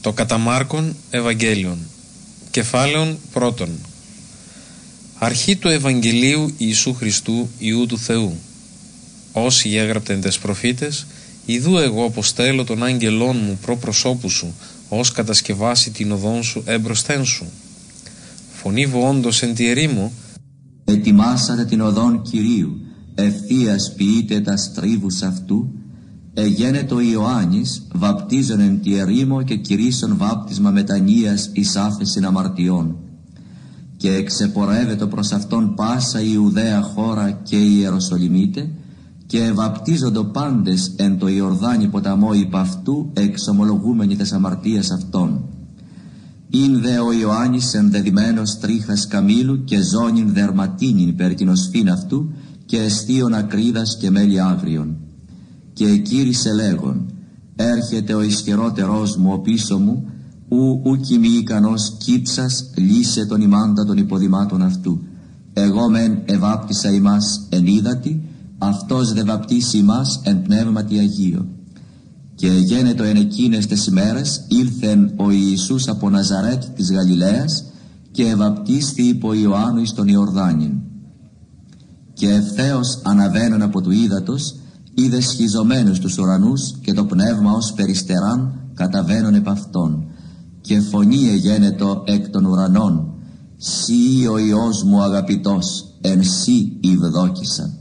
Το καταμάρκον Ευαγγέλιον. Κεφάλαιον πρώτον. Αρχή του Ευαγγελίου Ιησού Χριστού Ιού του Θεού. Όσοι έγραπτεν τες προφήτες Ιδού εγώ αποστέλω τον άγγελόν μου προ προσώπου σου ως κατασκευάσει την οδόν σου έμπροσθέν σου. Φωνή όντως εν τη ερήμο Ετοιμάσατε την οδόν Κυρίου ευθείας ποιείτε τα στρίβους αυτού εγένετο Ιωάννης βαπτίζον εν τη ερήμο και κηρύσσον βάπτισμα μετανοίας εις άφεσιν αμαρτιών και εξεπορεύεται προς αυτόν πάσα η Ιουδαία χώρα και η Ιεροσολυμίτε και βαπτίζοντο πάντες εν το Ιορδάνη ποταμό υπ' αυτού εξομολογούμενοι τες αμαρτίες αυτών. Ειν δε ο Ιωάννης ενδεδειμένος τρίχας καμήλου και ζώνην δερματίνην περ την οσφήν αυτού και εστίον ακρίδας και μέλη αύριον και εκήρυσε λέγον έρχεται ο ισχυρότερός μου ο πίσω μου ου ουκι μη ικανός κύψας λύσε τον ημάντα των υποδημάτων αυτού. Εγώ μεν ευάπτισα ημάς εν ύδατη αυτός δε βαπτίσει ημάς εν πνεύματι Αγίο και γένετο εν εκείνες τις ημέρες ήλθεν ο Ιησούς από Ναζαρέτ της Γαλιλαίας και ευαπτίσθη υπό Ιωάννου εις τον Ιορδάνιν και ευθέως αναβαίνουν από του ύδατος είδε σχιζωμένους τους ουρανούς και το πνεύμα ως περιστεράν καταβαίνουν επ' αυτόν και φωνή εγένετο εκ των ουρανών «Σύ ο Υιός μου αγαπητός, εν σύ ευδόκησα».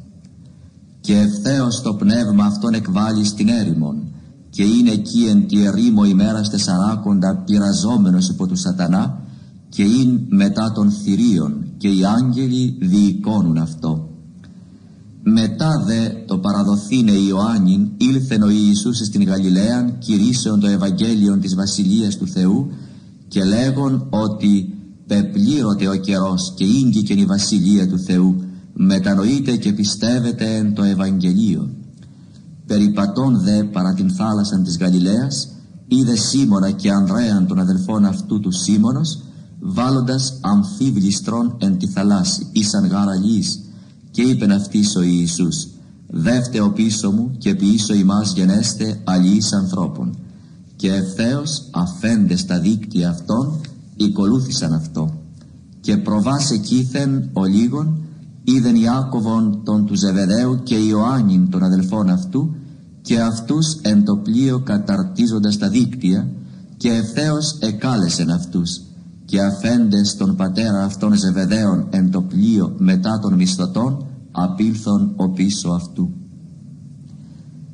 Και ευθέως το πνεύμα αυτόν εκβάλλει στην έρημον και είναι εκεί εν τη ερήμο ημέρας τεσσαράκοντα πειραζόμενος υπό του σατανά και είναι μετά των θηρίων και οι άγγελοι διοικώνουν αυτό μετά δε το παραδοθήνε Ιωάννην ήλθεν ο Ιησούς στην Γαλιλαίαν κηρύσεων το Ευαγγέλιο της Βασιλείας του Θεού και λέγον ότι πεπλήρωτε ο καιρός και ήγγικεν η Βασιλεία του Θεού μετανοείτε και πιστεύετε εν το Ευαγγελίο περιπατών δε παρά την θάλασσαν της Γαλιλαίας είδε Σίμωνα και Ανδρέαν των αδελφών αυτού του Σίμωνος βάλλοντας αμφίβλιστρον εν τη θαλάσση ήσαν γαραλής και είπεν αυτής ο Ιησούς «Δεύτε ο πίσω μου και πίσω ημάς γενέστε αλληλείς ανθρώπων». Και ευθέως αφέντες τα δίκτυα αυτών οικολούθησαν αυτό. Και προβάσε κήθεν ο λίγον είδεν Ιάκωβον τον του Ζεβεδαίου και Ιωάννην των αδελφών αυτού και αυτούς εν το πλοίο καταρτίζοντας τα δίκτυα και ευθέως εκάλεσεν αυτούς και αφέντες τον πατέρα αυτών Ζεβεδαίων εν το πλοίο μετά των μισθωτών απήλθον ο πίσω αυτού.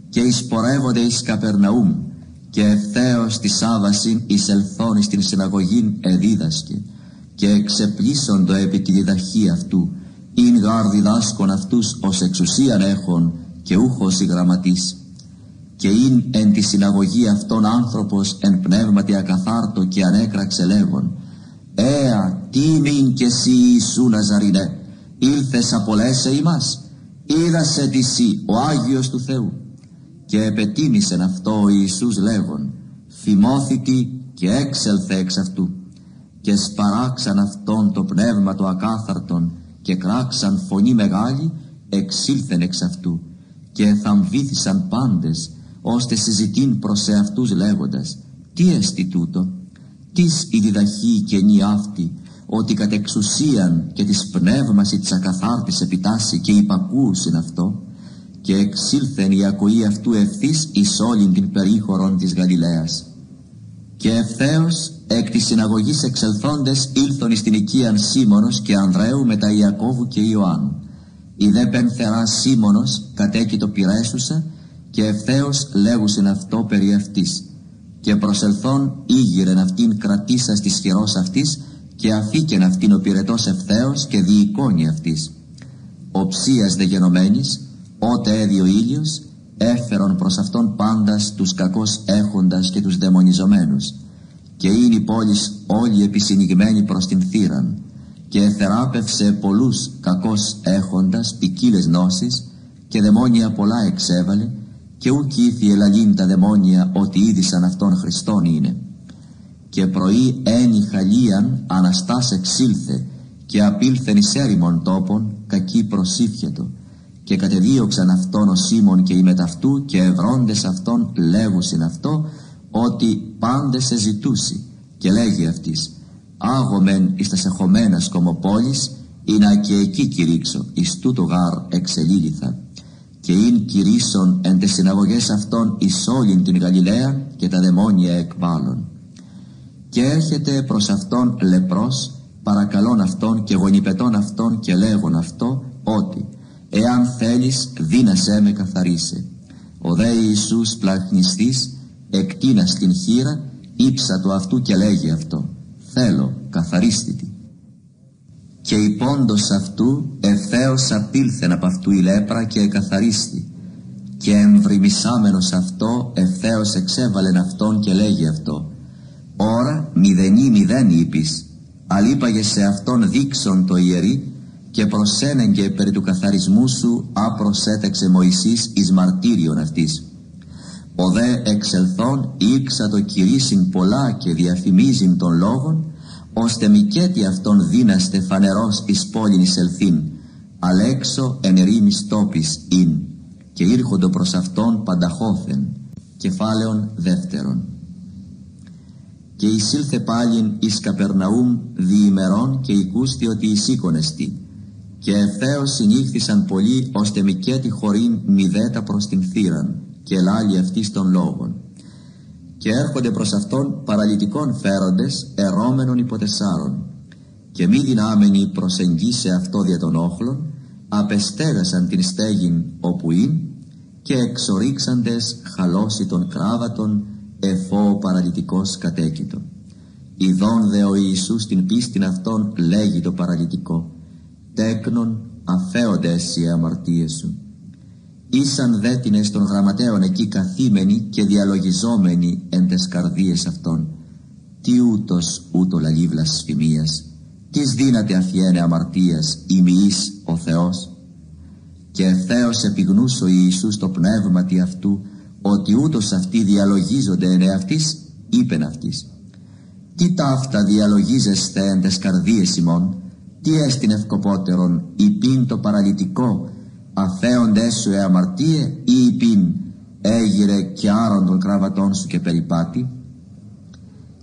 Και εισπορεύονται εις Καπερναούμ και ευθέως τη Σάββασιν εισελθόν στην συναγωγήν εδίδασκε και εξεπλήσοντο επί τη διδαχή αυτού. Ειν γάρ διδάσκον αυτούς ως εξουσίαν έχων και ούχος η γραμματής. Και ειν εν τη συναγωγή αυτών άνθρωπος εν πνεύματι ακαθάρτο και ανέκραξε λέγον «Έα, τίμην και εσύ Ιησού Ναζαρινέ, ήλθες απολέσαι ημάς, είδασε τη σύ ο Άγιος του Θεού». Και επετίμησεν αυτό ο Ιησούς λέγον, θυμώθητη και έξελθε εξ αυτού. Και σπαράξαν αυτόν το πνεύμα το ακάθαρτον και κράξαν φωνή μεγάλη, εξήλθεν εξ αυτού. Και θαμβήθησαν πάντες, ώστε συζητήν προς εαυτούς λέγοντας, τι εστί τούτο, τις η διδαχή καινή αυτή ότι κατ' εξουσίαν και της πνεύμαση της ακαθάρτης επιτάσσει και υπακούσιν αυτό και εξήλθεν η ακοή αυτού ευθύς εις όλην την περίχωρον της Γαλιλαίας. Και ευθέως εκ της συναγωγής εξελθόντες ήλθον εις την οικίαν Σίμωνος και Ανδρέου μετά Ιακώβου και Ιωάννου. Η δε πενθερά Σίμωνος κατέκειτο πειρέσουσα και ευθέως λέγουσιν αυτό περί αυτής και προσελθόν ήγηρεν αυτήν κρατήσας της χειρός αυτής και αφήκεν αυτήν ο πυρετός ευθέως και διεικόνη αυτής. Οψίας δε γενομένης, ότε έδει ο ήλιος, έφερον προς αυτόν πάντας τους κακός έχοντας και τους δαιμονιζομένους και είναι η πόλης όλη επισυνηγμένη προς την θύραν και εθεράπευσε πολλούς κακός έχοντας ποικίλες νόσεις και δαιμόνια πολλά εξέβαλε και ουκ ήθη ελαλήν τα δαιμόνια ότι είδησαν αυτόν Χριστόν είναι. Και πρωί ένι χαλίαν αναστάς εξήλθε και απήλθεν εις έρημον τόπον κακή προσήφιατο και κατεδίωξαν αυτόν ο Σίμων και οι μεταυτού και ευρώντες αυτόν λέγουσιν αυτό ότι πάντε σε ζητούσει. Και λέγει αυτής άγομεν εις τα σεχωμένας κομοπόλης ή να και εκεί κηρύξω εις τούτο γάρ εξελίληθα και ειν κηρύσσον εν τες συναγωγές αυτών εις όλην την Γαλιλαία και τα δαιμόνια εκβάλλον και έρχεται προς αυτόν λεπρός παρακαλών αυτόν και γονιπετών αυτόν και λέγον αυτό ότι εάν θέλεις δύνασέ με καθαρίσε ο δε Ιησούς πλαχνιστής εκτείνας την χείρα ύψα του αυτού και λέγει αυτό. Θέλω καθαρίστητη και η πόντος αυτού ευθέως απήλθεν από αυτού η λέπρα και εκαθαρίστη. Και εμβριμισάμενος αυτό ευθέως εξέβαλεν αυτόν και λέγει αυτό. Ώρα μηδενή μηδέν είπεις αλείπαγε σε αυτόν δείξον το ιερή και προσένεγγε περί του καθαρισμού σου άπροσέτεξε Μωυσής εις μαρτύριον αυτής. Ο δε εξελθόν ήξα το κηρύσιν πολλά και διαφημίζειν των λόγων ώστε μικέτι αυτόν δύναστε φανερός εις πόλην εισελθήν αλέξω εν ερήμης τόπης ειν και ήρχοντο προς αυτόν πανταχώθεν κεφάλαιον δεύτερον. Και εισήλθε πάλιν εις Καπερναούμ διημερών και οικούστη ότι εισήκονεστη και ευθέως συνήχθησαν πολλοί ώστε μικέτι χωρίν μηδέτα προς την θύραν και ελάλη αυτή των λόγων και έρχονται προς αυτόν παραλυτικών φέροντες ερώμενων υποτεσσάρων και μη δυνάμενοι προσεγγίσε αυτό δια των όχλων απεστέγασαν την στέγην όπου είναι και εξορίξαντες χαλώσει των κράβατων εφό ο παραλυτικός κατέκητο. Ιδών δε ο Ιησούς την πίστην αυτών λέγει το παραλυτικό «Τέκνον αφέονται εσύ οι αμαρτίες σου». Ήσαν δέτινες των γραμματέων εκεί καθήμενοι και διαλογιζόμενοι εν τες καρδίες αυτών. Τι ούτως ούτω λαλή βλασφημίας, τις δύναται αφιένε αμαρτίας ημιής ο Θεός. Και ευθέως επιγνούσε ο Ιησούς το πνεύματι αυτού ότι ούτως αυτοί διαλογίζονται εν εαυτής, είπεν αυτής. Τι ταύτα διαλογίζεστε εν τες καρδίες ημών, τι έστιν ευκοπότερον, υπήν το παραλυτικό, αφέοντες σου ε αμαρτίε ή υπήν έγιρε και άρον των κραβατών σου και περιπάτη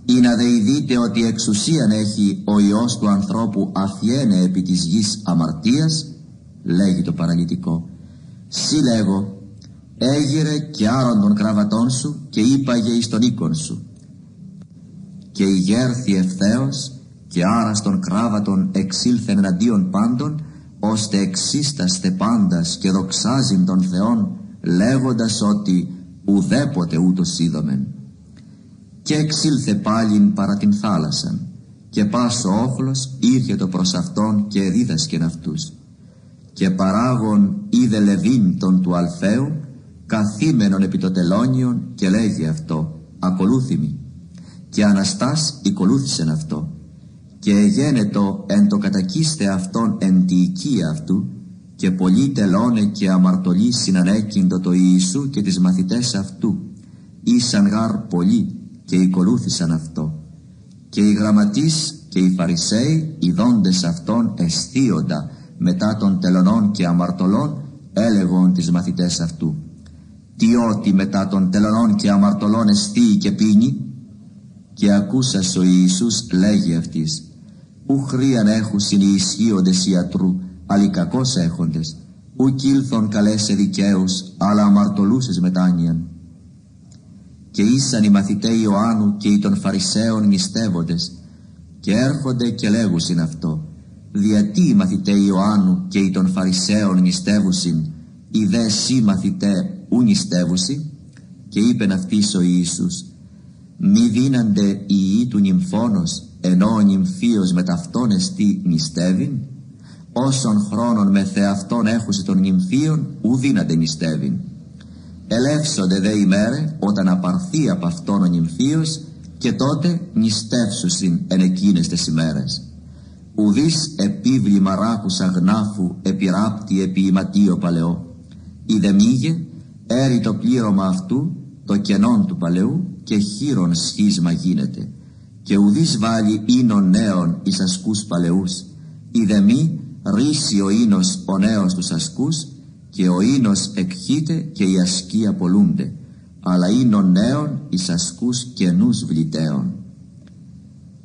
ή να δεειδείτε ότι εξουσίαν έχει ο Υιός του ανθρώπου αφιένε επί της γης αμαρτίας λέγει το παραλυτικό Σύ λέγω έγιρε και άρον των κραβατών σου και είπαγε εις τον οίκον σου. Και η γέρθη ευθέως και άρας των κράβατων εξήλθεν εναντίον πάντων ώστε εξίσταστε πάντας και δοξάζειν τον Θεόν λέγοντας ότι ουδέποτε ούτως είδομεν και εξήλθε πάλιν παρά την θάλασσαν και πάσο όχλος ήρθε το προς αυτόν και δίδασκεν αυτούς. Και παράγων είδε Λεβίν τον του Αλφαίου καθήμενον επί το τελώνιον και λέγει αυτό ακολούθημη και Αναστάς οικολούθησεν αυτό και εγένετο εν το κατακίστε αυτόν εν τη οικία αυτού και πολλοί τελώνε και αμαρτωλοί συνανέκυντο το Ιησού και τις μαθητές αυτού. Ήσαν γάρ πολλοί και οικολούθησαν αυτό. Και οι γραμματείς και οι Φαρισαίοι οι δόντες αυτών αισθίοντα μετά των τελωνών και αμαρτωλών έλεγον τις μαθητές αυτού. Τι ότι μετά των τελωνών και αμαρτωλών αισθίει και πίνει; Και ακούσας ο Ιησούς λέγει αυτής ου χρίαν έχουσιν οι ισχύοντες ιατρού, αλλοι κακώς έχοντες, ου κήλθον καλέσε δικαίους, αλλά αμαρτωλούσες μετάνοιαν. Και ήσαν οι μαθητέ Ιωάννου και οι των Φαρισαίων νηστεύοντες, και έρχονται και λέγουσιν αυτό, διατί οι μαθητέ Ιωάννου και οι των Φαρισαίων νηστεύουσιν, οι δε σύ μαθητέ ου νηστεύουσι, και είπεν αυτής ο Ιησούς, μη δίνανται οι ιοί του νυμφώνος ενώ ο νυμφίος με ταυτόν εστί νηστεύειν; Όσων χρόνων με θεαυτόν έχουσε των νυμφίων ου δύναται νηστεύειν. Ελεύσονται δε ημέρε όταν απαρθεί από αυτόν ο νυμφίος και τότε νηστεύσουσιν εν εκείνες τις ημέρες. Ουδείς επίβλημα ράκους αγνάφου επιράπτη επί ιματίο παλαιό. Είδε μήγε έρει το πλήρωμα αυτού το κενόν του παλαιού και χείρον σχίσμα γίνεται και ουδείς βάλει ίνων νέων εις ασκούς παλαιούς είδε μη ρίσει ο ίνος ο νέος τους ασκούς και ο ίνος εκχύται και οι ασκοί απολούνται αλλά είναι νέων εις ασκούς καινούς βλητέων.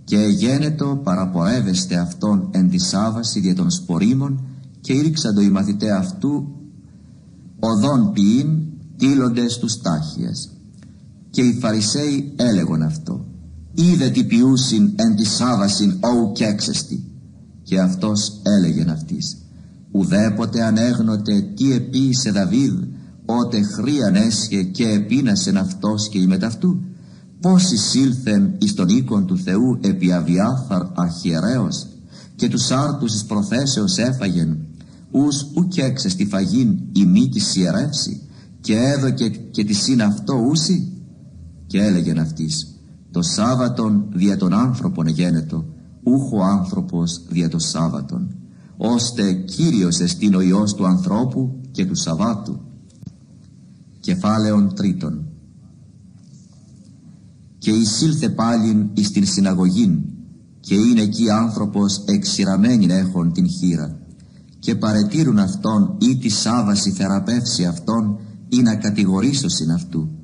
Και γένετο παραπορεύεστε αυτόν εν τη Σάββαση δια των σπορίμων και ήρξαντο οι μαθητέ αυτού οδόν ποιήν τύλοντες τους τάχιας. Και οι Φαρισαίοι έλεγον αυτό είδε τι ποιούσιν εν της Σάββασιν όου και έξεστη. Και αυτός έλεγεν αυτής ουδέποτε ανέγνωτε τι επίησε Δαβίδ ότε χρίαν έσχε και επίνασεν αυτός και η μεταυτού πως εισήλθεν εις τον οίκον του Θεού επί αβιάθαρ αρχιερέως και τους άρτους εις προθέσεως έφαγεν ους ουκ έξε στη φαγήν η μύτη σιερεύσει και έδωκε και τη σύν αυτό ούσι και έλεγεν αυτής το Σάββατον δια των άνθρωπων γένετο ούχο άνθρωπος δια το Σάββατον ώστε Κύριος εστίν ο Υιός του ανθρώπου και του Σαββάτου κεφάλαιον τρίτον. Και εισήλθε πάλιν εις την συναγωγήν και είναι εκεί άνθρωπος εξηραμένην έχων την χείρα. Και παρετήρουν αυτόν ή τη Σάββαση θεραπεύσει αυτόν ή να κατηγορήσωσιν αυτού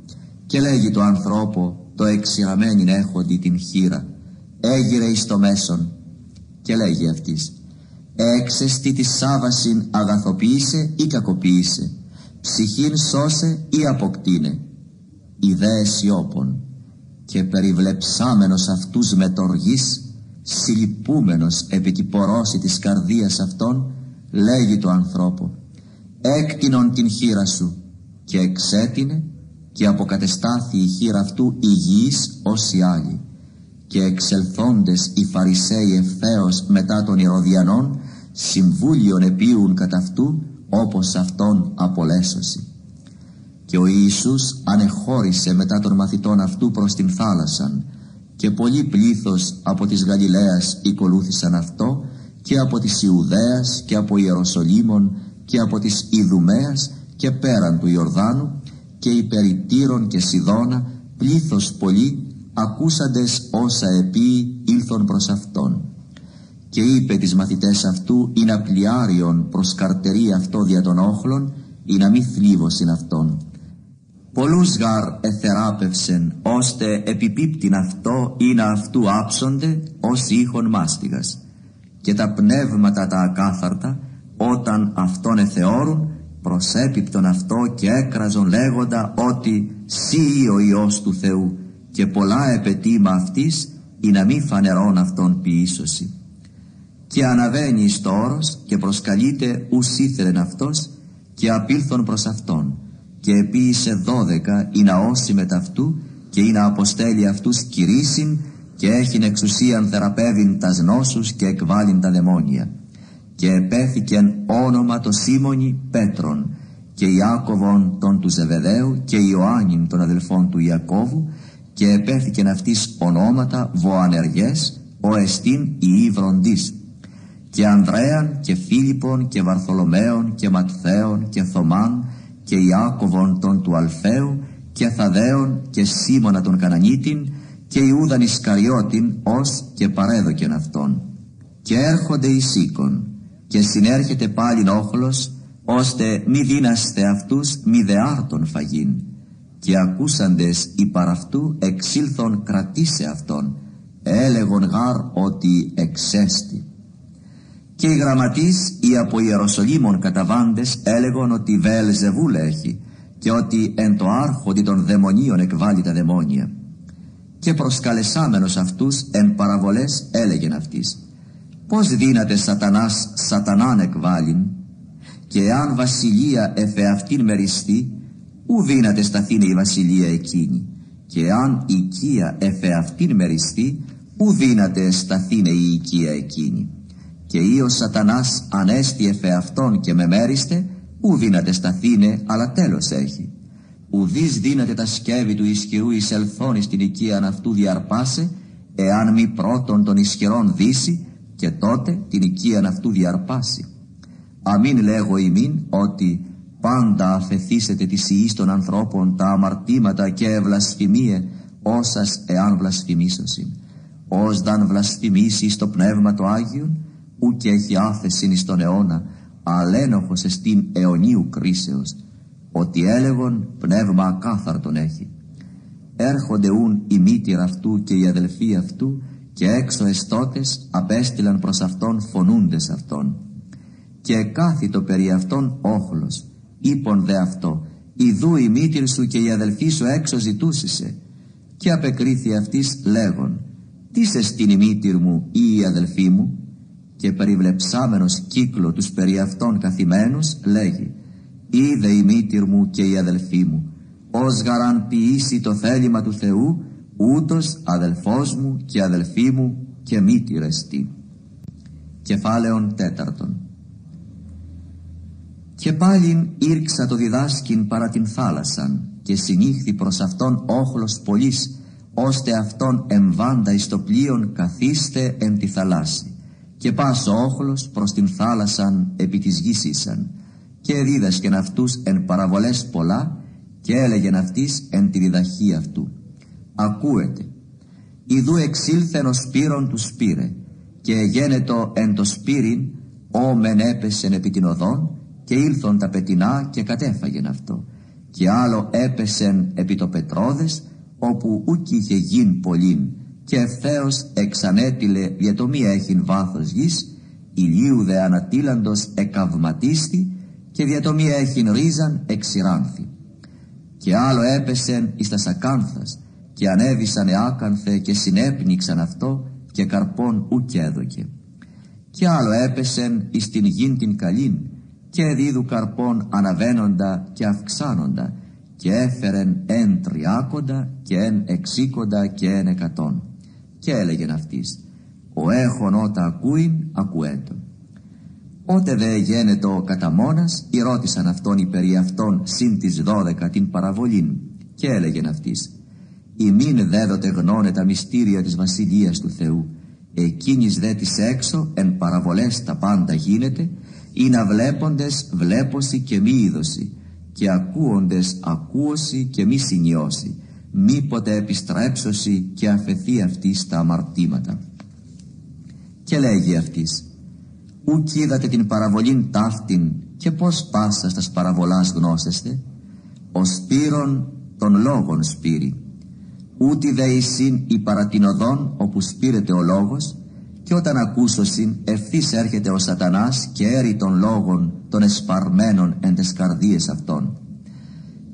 και λέγει το ανθρώπο το εξηραμένην έχοντι την χείρα έγειρε εις το μέσον και λέγει αυτής έξεστη της Σάββασιν αγαθοποίησε ή κακοποίησε ψυχήν σώσε ή αποκτήνε. Ιδέε σιώπων και περιβλεψάμενος αυτούς με τοργής συλληπούμενος επί τη πορώση της καρδίας αυτών λέγει το ανθρώπο έκτινον την χείρα σου και εξέτεινε και αποκατεστάθη η χείρα αυτού υγιής ως οι άλλοι και εξελθόντες οι Φαρισαίοι ευθέως μετά των Ηρωδιανών συμβούλιον επίουν κατά αυτού όπως αυτόν απολέσωση. Και ο Ιησούς ανεχώρησε μετά των μαθητών αυτού προς την θάλασσαν και πολύ πλήθος από της Γαλιλαίας οικολούθησαν αυτό και από της Ιουδαίας και από Ιεροσολύμων και από της Ιδουμαίας και πέραν του Ιορδάνου και υπεριτήρων και Σιδώνα πλήθος πολύ ακούσαντες όσα επί ήλθον προς Αυτόν. Και είπε τις μαθητές αυτού ή να πλιάριον προς καρτερή αυτό δια των όχλων ή να μη θλίβωσιν αυτόν πολλούς γαρ εθεράπευσεν ώστε επιπίπτην αυτό ή να αυτού άψονται ως ήχον μάστιγας. Και τα πνεύματα τα ακάθαρτα όταν αυτόν εθεώρουν προσέπιπτον αυτό και έκραζον λέγοντα ότι «Σύ ο Υιός του Θεού» και πολλά επαιτήμα αυτής ή να μη φανερών αυτόν ποιήσωση. Και αναβαίνει στο όρος και προσκαλείται ους ήθελεν αυτός και απήλθον προς αυτόν και επίησε δώδεκα ή να ώσει με ταυτού και ή να αποστέλει αυτούς κηρύσιν και έχειν εξουσίαν θεραπεύειν τας νόσους και εκβάλλειν τα δαιμόνια και επέθηκεν όνομα το Σίμωνι Πέτρον και Ιάκωβον τον του Ζεβεδαίου και Ιωάννην των αδελφών του Ιακώβου και επέθηκεν αυτής ονόματα Βοανεργές ο εστίν η Ήβροντής και Ανδρέαν και Φίλιππον και Βαρθολομαίων και Ματθαίων και Θωμάν και Ιάκωβον τον του Αλφαίου και Θαδέων και Σίμωνα τον Κανανίτην και Ιούδαν Ισκαριώτην ως και παρέδοκεν αυτόν. Και έρχονται οι σήκων και συνέρχεται πάλι όχλος ώστε μη δίναστε αυτούς μη δεάρτων φαγήν. Και ακούσαντες οι παραυτού εξήλθον κρατήσε αυτόν έλεγον γάρ ότι εξέστη. Και οι γραμματείς οι από Ιεροσολύμων καταβάντες έλεγον ότι Βέλζεβούλ έχει και ότι εν το άρχοντι των δαιμονίων εκβάλλει τα δαιμόνια. Και προσκαλεσάμενος αυτούς εν παραβολές έλεγεν αυτής πως δύναται σατανάς σατανάν εκβάλλειν και αν βασιλεία εφεαυτήν μεριστεί ου δύναται σταθήνε η βασιλεία εκείνη; Και αν οικία εφεαυτήν μεριστεί ου δύναται σταθήνε η οικία εκείνη; Και ή ο σατανάς ανέστη εφεαυτόν και με μέριστε ου δύναται σταθήνε αλλά τέλος έχει. Ουδείς δύναται τα σκεύη του ισχυρού εισελθόν στην οικία αυτού διαρπάσε εάν μη πρώτον των ισχυρών δύσει και τότε την οικία αυτού διαρπάσει. Αμήν λέγω ημίν ότι πάντα αφαιθήσετε τη ιής των ανθρώπων τα αμαρτήματα και βλασφημίε όσας εάν βλασφημίσωσιν. Ως δαν βλασφημίσει στο πνεύμα το Άγιον, ου και έχει άφεσιν εις τον αιώνα, αλένοχος εστίν αιωνίου κρίσεως. ότι έλεγον πνεύμα ακάθαρτον έχει. Έρχονται ούν η μήτυρα αυτού και οι αδελφοί αυτού και έξω εστώτες απέστειλαν προς αυτόν φωνούντες αυτόν. Και κάθιτο περί αυτόν όχλος, είπον δε αυτό, Ιδού η μήτυρ σου και η αδελφή σου έξω ζητούσισε. Και απεκρίθη αυτής λέγον, τις σε στην η μήτυρ μου ή η αδελφή μου, και περιβλεψάμενος κύκλο τους περί αυτών καθημένους λέγει, είδε η μήτυρ μου και η αδελφή μου, ως γαραν ποιήσει το θέλημα του Θεού, ούτως αδελφός μου και αδελφή μου και μήτυρ εστί. Κεφάλαιον τέταρτον. Και πάλιν ήρξα το διδάσκην παρά την θάλασσαν και συνήχθη προς αυτόν όχλος πολλής ώστε αυτόν εμβάντα εις το πλοίον καθίστε εν τη θαλάσση και πας ο όχλος προς την θάλασσαν επί της γης ήσαν και δίδασκεν αυτούς εν παραβολές πολλά και έλεγεν αυτής εν τη διδαχή αυτού ακούετε Ιδού εξήλθεν ο σπύρον του σπύρε και γένετο εν το σπύριν ο μεν έπεσεν επί την οδόν και ήλθον τα πετινά και κατέφαγεν αυτό. Και άλλο έπεσεν επί το πετρόδες όπου ούκ είχε γιν πολλήν και ευθέως εξανέτειλε για το μη έχειν βάθος γης ηλίου δε ανατήλαντος εκαυματίστη και δια το μη έχειν ρίζαν εξηράνθη. Και άλλο έπεσεν εις τα σακάνθας και ανέβησαν εάκανθε και συνέπνιξαν αυτό και καρπών ουκ έδωκε. Και άλλο έπεσεν εις την γην την καλήν και δίδου καρπών αναβαίνοντα και αυξάνοντα και έφερεν εν τριάκοντα και εν εξήκοντα και εν εκατόν. Και έλεγεν αυτής ο έχων ότα ακούειν ακουέντον Ότε δε γένετο κατά μόνας ρώτησαν αυτόν οι περί αυτών συν τις δώδεκα την παραβολήν. Και έλεγεν αυτής ημίν δέδοτε γνώνε τα μυστήρια της Βασιλείας του Θεού. Εκείνης δε της έξω εν παραβολές τα πάντα γίνεται ή να βλέποντες βλέπωση και μη είδωση και ακούοντες ακούωση και μη συνειώσει μήποτε επιστρέψωση και αφαιθεί αυτής στα αμαρτήματα. Και λέγει αυτής ουκ είδατε την παραβολήν ταύτην και πως πάσα στας παραβολάς γνώσεστε; Ο σπύρον των λόγων σπύρει ούτι δε εισήν η παρατηνοδόν όπου σπήρεται ο λόγος και όταν ακούσωσιν ευθύς έρχεται ο σατανάς και έρει των λόγων των εσπαρμένων εν τες καρδίες αυτών.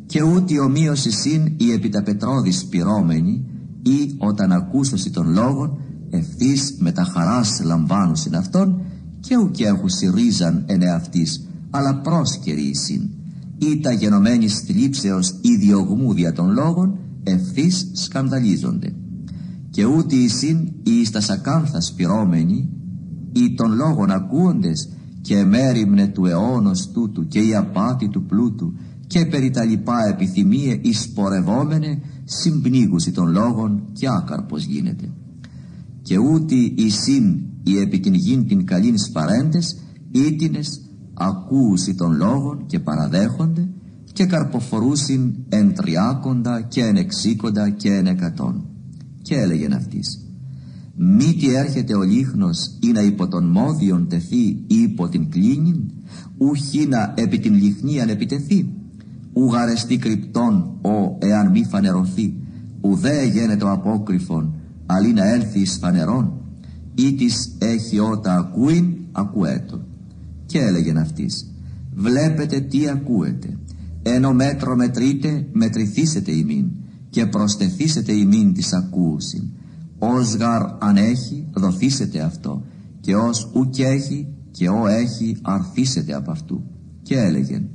Και ούτε ομοίωση συν η επιταπετρώδης πυρώμενη ή όταν ακούσωση των λόγων ευθύς με τα χαράς λαμβάνουσιν αυτών και ουκ έχουσι ρίζαν εν εαυτής αλλά πρόσκαιροι συν ή τα γενομένης θλίψεως ή διωγμού δια των λόγων ευθύς σκανδαλίζονται. Και ούτε εισήν εις τα σακάνθας πυρώμενοι ή των λόγων ακούοντες και μέρημνε του αιώνος τούτου και η απάτη του πλούτου και περί τα λοιπά επιθυμίε εισπορευόμενε συμπνίγουση των λόγων και άκαρπος γίνεται. Και ούτε εισήν η επί την γην την καλήν σπαρέντες ήτινες ακούουση των λόγων και παραδέχονται και καρποφορούσιν εν τριάκοντα και εν εξήκοντα και εν εκατόν. Και έλεγεν αυτής μη τι έρχεται ο λίχνος ή να υπό τον μόδιον τεθεί ή υπό την κλίνην ουχή να επί την λιχνίαν επιτεθεί. Ουγαρεστή κρυπτόν ο εάν μη φανερωθεί ουδέ γένετο απόκριφον αλλή να έλθει εις φανερών ή της έχει ότα ακούειν ακουέτο και έλεγεν αυτής βλέπετε τι ακούετε ενώ μέτρο μετρείτε μετρηθήσετε ημίν και προστεθήσετε ημίν της ακούουσιν ως γαρ αν έχει δοθήσετε αυτό και ως ουκ έχει και ο έχει αρθήσετε από αυτού. Και έλεγεν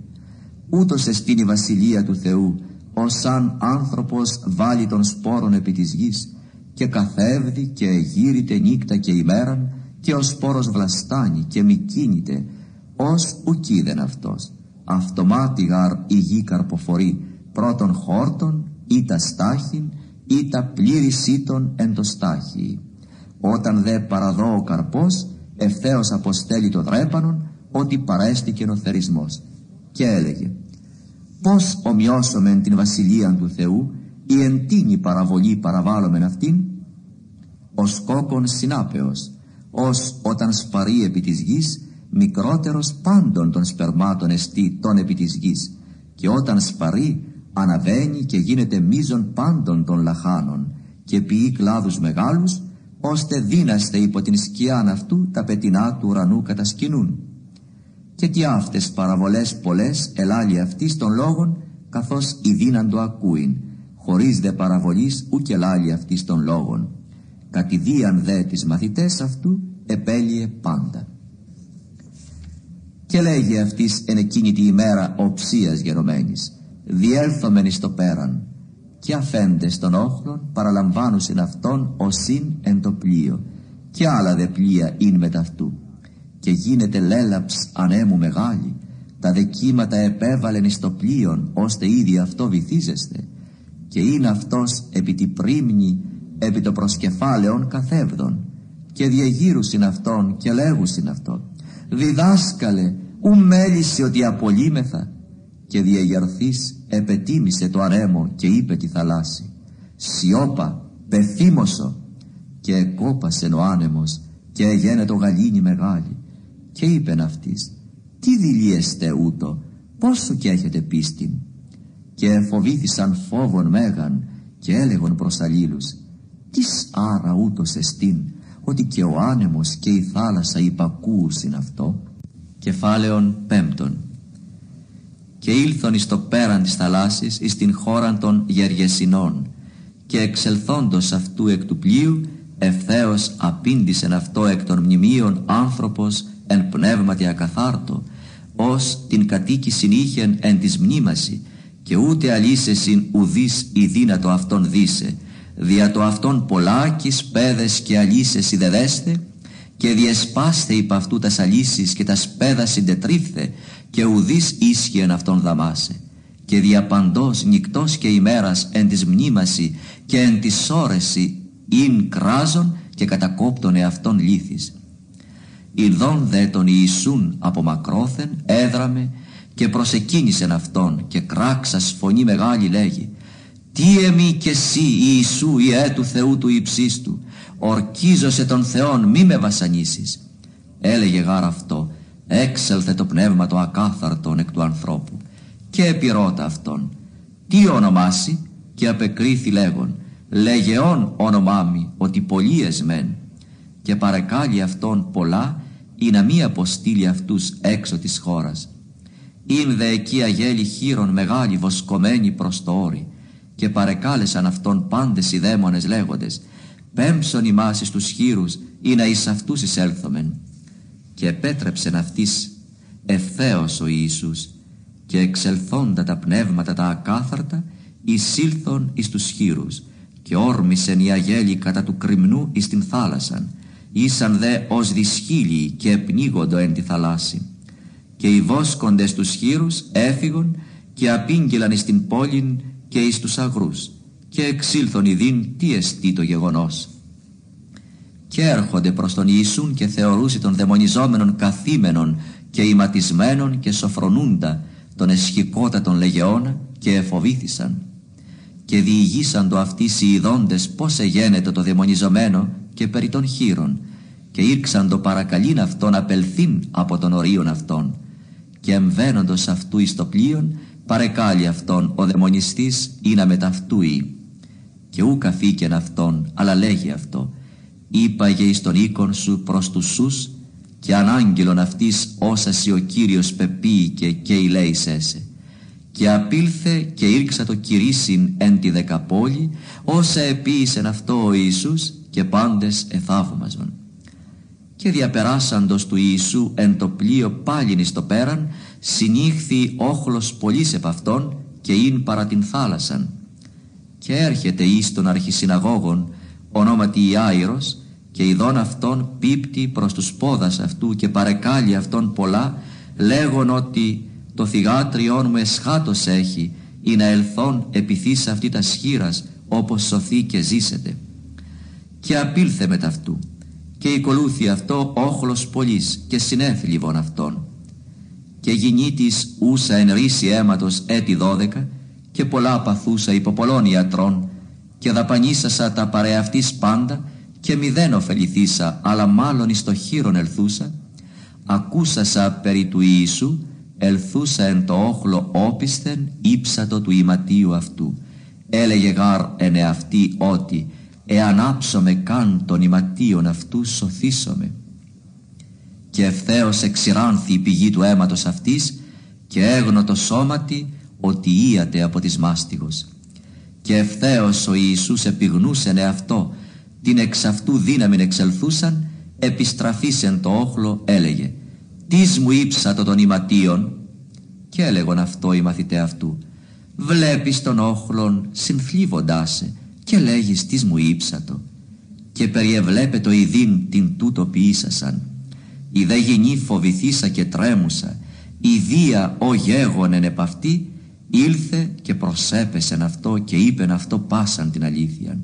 ούτως εστίν η βασιλεία του Θεού ως σαν άνθρωπος βάλει τον σπόρον επί της γης και καθεύδει και γύρεται νύκτα και ημέραν και ο σπόρος βλαστάνει και μη κίνηται ως ουκίδεν αυτός αυτομάτι γαρ η γη καρποφορεί πρώτον χόρτον ή τα στάχην ή τα πλήρη σύτων εν το στάχη. Όταν δε παραδώ ο καρπός ευθέως αποστέλει το δρέπανον ότι παρέστηκε ο θερισμός και έλεγε πως ομοιώσομεν την βασιλεία του Θεού η εντίνη παραβολή παραβάλλομεν αυτήν; Ο κόκκον συνάπεος ως όταν σπαρεί επί της γης μικρότερος πάντων των σπερμάτων εστί των επί της γης και όταν σπαρεί αναβαίνει και γίνεται μίζων πάντων των λαχάνων και ποιεί κλάδους μεγάλους ώστε δύναστε υπό την σκιάν αυτού τα πετεινά του ουρανού κατασκηνούν. Και τι αυτές παραβολές πολλές ελάλει αυτής των λόγων καθώς η δύναντο ακούειν χωρίς δε παραβολής ουκ ελάλει αυτής των λόγων. Κατηδίαν δε τις μαθητές αυτού επέλυε πάντα. Και λέγει αυτής εν εκείνη τη ημέρα οψίας γενομένης διέλθομεν εις το πέραν και αφέντες των όχλων παραλαμβάνουσιν αυτόν οσύν εν το πλοίο και άλλα δε πλοία ειν με ταυτού και γίνεται λέλαψ ανέμου μεγάλη τα δεκίματα επέβαλεν εις το πλοίον ώστε ήδη αυτό βυθίζεστε. Και είναι αυτός επί τη πρίμνη επί το προσκεφάλαιον καθεύδον και διεγύρουσιν αυτόν και λέγουσιν αυτό διδάσκαλε ου μέλησε ότι απολύμεθα. Και διεγερθής επετίμησε το αρέμο και είπε τη θαλάσση. «Σιώπα, πεθύμωσο» και εκόπασε ο άνεμος και έγινε το γαλήνι μεγάλη. Και είπεν αυτής «Τι δηλίεστε ούτω, πόσο και έχετε πίστην» και φοβήθησαν φόβον μέγαν και έλεγον προς αλλήλους «Τις άρα ούτως εστίν, ότι και ο άνεμος και η θάλασσα υπακούουσιν αυτό» Κεφάλαιον πέμπτον. Και ήλθον εις το πέραν της θαλάσσης εις την χώραν των Γεργεσινών και εξελθόντος αυτού εκ του πλοίου ευθέως απήντησεν αυτό εκ των μνημείων άνθρωπος εν πνεύματι ακαθάρτο ως την κατοίκησιν είχεν εν της μνήμαση και ούτε αλύσεσιν ουδείς η δύνατο αυτόν δίσε δια το αυτόν πολλάκις πέδες και αλύσες ιδεδέστε και διεσπάστε υπ' αυτού τας αλύσεις και τας σπέδα συντετρίφθε και ουδείς ίσχυεν αυτόν δαμάσε και διαπαντός νυκτός και ημέρας εν της μνήμαση και εν της όρεση ειν κράζον και κατακόπτον εαυτόν λύθης. Ιδών δε τον Ιησούν από μακρόθεν έδραμε και προσεκίνησεν αυτόν και κράξας φωνή μεγάλη λέγει «Τι εμεί και εσύ Ιησού Ιε του Θεού του υψίστου, ορκίζωσε τον Θεόν μη με βασανίσεις». Έλεγε γάρ αυτό έξελθε το πνεύμα το ακάθαρτον εκ του ανθρώπου και επιρώτα αυτόν. Τι ονομάσει και απεκρίθη λέγον λεγεών όνομά μη ότι πολλοί εσμέν και παρεκάλει αυτόν πολλά ή να μη αποστείλει αυτούς έξω της χώρας. Ειν δε εκεί αγέλη χείρον μεγάλη βοσκομένη προς το όρι και παρεκάλεσαν αυτόν πάντες οι δαίμονες λέγοντες πέμψον ημάς εις τους χείρους ή να εις αυτούς εισέλθομεν και επέτρεψεν αυτής ευθέως ο Ιησούς και εξελθόντα τα πνεύματα τα ακάθαρτα εισήλθον εις τους χείρους και όρμησεν η αγέλη κατά του κρυμνού εις την θάλασσαν ήσαν δε ως δυσχύλιοι και πνίγοντο εν τη θαλάσση. Και οι βόσκοντες τους χείρους έφυγον και απήγγελαν εις την πόλην και εις τους αγρούς και εξήλθον ειδήν τι εστί το γεγονός. Και έρχονται προς τον Ιησούν και θεωρούσι των δαιμονιζόμενων καθήμενων και ηματισμένων και σοφρονούντα τον εσχικότατον λεγεώνα και εφοβήθησαν. Και διηγήσαν το αυτοί οι ειδώντες πως εγένετο το δαιμονιζομένο και περί των χείρων και ήρξαν το παρακαλήν αυτόν απελθύν από τον ορίον αυτόν και εμβαίνοντος αυτού εις το πλοίον παρεκάλει αυτόν ο δαιμονιστής ή να μεταυτούει και ου καθήκεν αυτόν αλλά λέγει αυτό είπαγε εις τον οίκον σου προς τους σους και ανάγγελον αυτής όσα σι ο Κύριος πεποίηκε και ηλέησέσε και απήλθε και ήρξα το κυρίσιν εν τη δεκαπόλη όσα επίησεν αυτό ο Ιησούς και πάντες εθαύμαζον και διαπεράσαντος του Ιησού εν το πλοίο πάλιν εις το πέραν συνήχθη όχλος πολλής επ' αυτόν και ειν παρά την θάλασσαν. Και έρχεται εις των αρχισυναγόγων ονόματι Ιάηρος και ειδών αυτόν πίπτει προς τους πόδας αυτού και παρεκάλει αυτόν πολλά λέγον ότι το θυγάτριόν μου εσχάτως έχει ή να ελθόν επιθύσα αυτή τα σχήρας όπως σωθεί και ζήσετε και απήλθε με ταυτού και οικολούθη αυτό όχλος πολλής και συνέθλιβον αυτόν και γινήτης ούσα εν ρίση αίματος έτη δώδεκα και πολλά παθούσα υπό πολλών ιατρών και δαπανίσασα τα παρεαυτής πάντα και μηδέν ωφεληθήσα αλλά μάλλον εις το χείρον ελθούσα ακούσασα περί του Ιησού ελθούσα εν το όχλο όπισθεν ύψατο του ηματίου αυτού. Έλεγε γάρ εν εαυτή ότι εάν άψομαι καν των ηματίων αυτού σωθήσομαι. Και ευθέως εξηράνθη η πηγή του αίματος αυτής και έγνω το σώματι ότι ίατε από της μάστιγος. Και ευθέως ο Ιησούς επιγνούσεν εαυτό την εξ αυτού δύναμην εξελθούσαν επιστραφήσεν το όχλο έλεγε «Τις μου ύψατο των ηματίων» και έλεγον αυτό οι μαθητέ αυτού «Βλέπεις τον όχλον συνθλίβοντάς σε και λέγεις τις μου ύψατο» και περιεβλέπε το ειδήν την τούτο ποιήσασαν. Η δε γυνή φοβηθήσα και τρέμουσα, η δία ο γέγονεν επ' αυτή, ήλθε και προσέπεσεν αυτό και είπεν αυτό πάσαν την αλήθεια.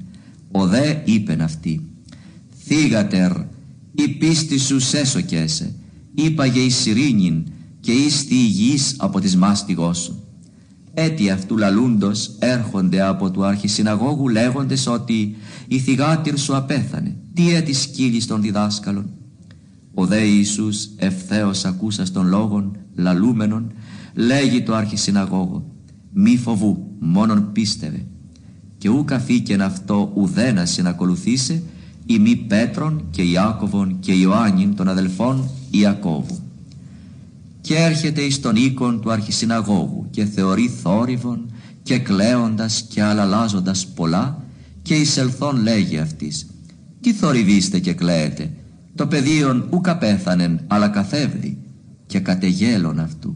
Ο δε είπεν αυτή, θύγατερ, η πίστη σου σέσοκέσε, είπαγε η σιρήνην και ήστι υγιής από της μάστιγός σου. Έτι αυτού λαλούντος έρχονται από του αρχισυναγώγου λέγοντες ότι η θυγάτηρ σου απέθανε. Τι έτι σκύλεις των διδάσκαλων. Ο δε Ιησούς ευθέως ακούσας των λόγων λαλούμενων λέγει το αρχισυναγώγο μη φοβού μόνον πίστευε και ου καθήκεν αυτό ουδένα συνακολουθήσε η μη Πέτρον και Ιάκωβον και Ιωάννην των αδελφών Ιακώβου. Και έρχεται εις τον οίκον του αρχισυναγώγου και θεωρεί θόρυβον και κλαίοντας και αλαλάζοντας πολλά και εις ελθόν λέγει αυτής «Τι θορυβήστε και κλαίετε, το παιδίον ου καπέθανεν αλλά καθεύδει» και κατεγέλων αυτού.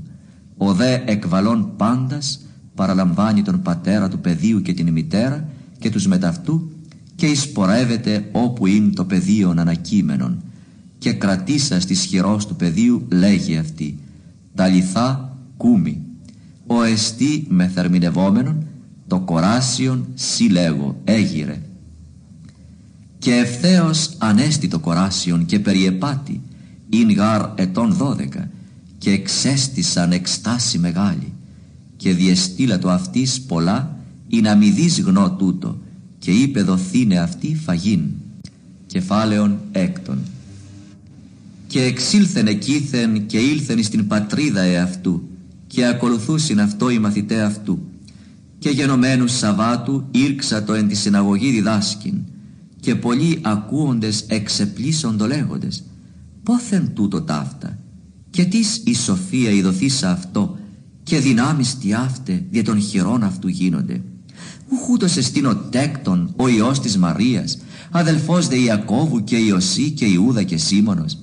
Ο δε εκβαλών πάντας παραλαμβάνει τον πατέρα του παιδίου και την μητέρα και τους μεταυτού και εισπορεύεται όπου είναι το πεδίο ανακείμενον. Και κρατήσα στις χειρός του πεδίου λέγει αυτή τα λιθά κούμι. Ο εστί με θερμινευόμενον το κοράσιον λέγω έγιρε και ευθέως ανέστη το κοράσιον και περιεπάτη ειν γάρ ετών δώδεκα και εξέστησαν εκστάση μεγάλη. Και διεστήλα το αυτής πολλά ή να μη δεις γνώ τούτο και είπε δοθήνε αυτή φαγήν. Κεφάλαιον έκτον. Και εξήλθεν εκείθεν και ήλθεν στην πατρίδα εαυτού και ακολουθούσιν αυτό οι μαθητέ αυτού. Και γενομένους Σαββάτου ήρξα το εν τη συναγωγή διδάσκην και πολλοί ακούοντες εξεπλήσοντο λέγοντες πόθεν τούτο ταύτα και τις η σοφία ειδωθήσα αυτό και δυνάμεις τι αύτε δια των χειρών αυτού γίνονται Ουχούτος εστίν ο τέκτον, ο Υιός της Μαρίας, αδελφός δε Ιακώβου και Ιωσή και Ιούδα και Σίμωνος,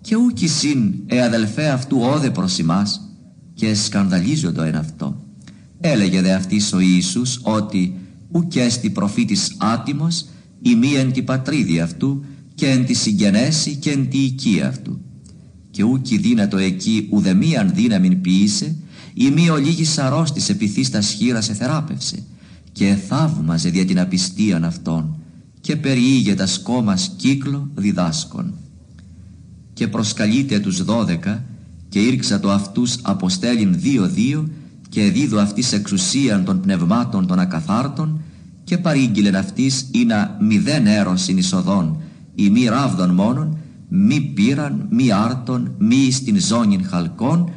και ούκι συν ε αδελφέ αυτού όδε προς ημάς, και σκανδαλίζοντο εν αυτό. Έλεγε δε αυτής ο Ιησούς ότι ουκ έστι προφήτης άτιμος, η μη εν τη πατρίδη αυτού, και εν τη συγγενέση και εν τη οικία αυτού. Και ούκι δύνατο εκεί ουδεμίαν δύναμην ποιήσε, η μη ολίγης αρρώστης επιθύς τα σχήρας εθεράπευσε και θαύμαζε δια την απιστίαν αυτών και περιήγε τας σκόμας κύκλο διδάσκων. Και προσκαλείται τους δώδεκα και ήρξα το αυτούς αποστέλην δύο-δύο και δίδω αυτής εξουσίαν των πνευμάτων των ακαθάρτων και παρήγγειλεν αυτής να μηδέν έρος εισοδών ή μη ράβδον μόνον μη πήραν, μη άρτον, μη στην ζώνην χαλκών,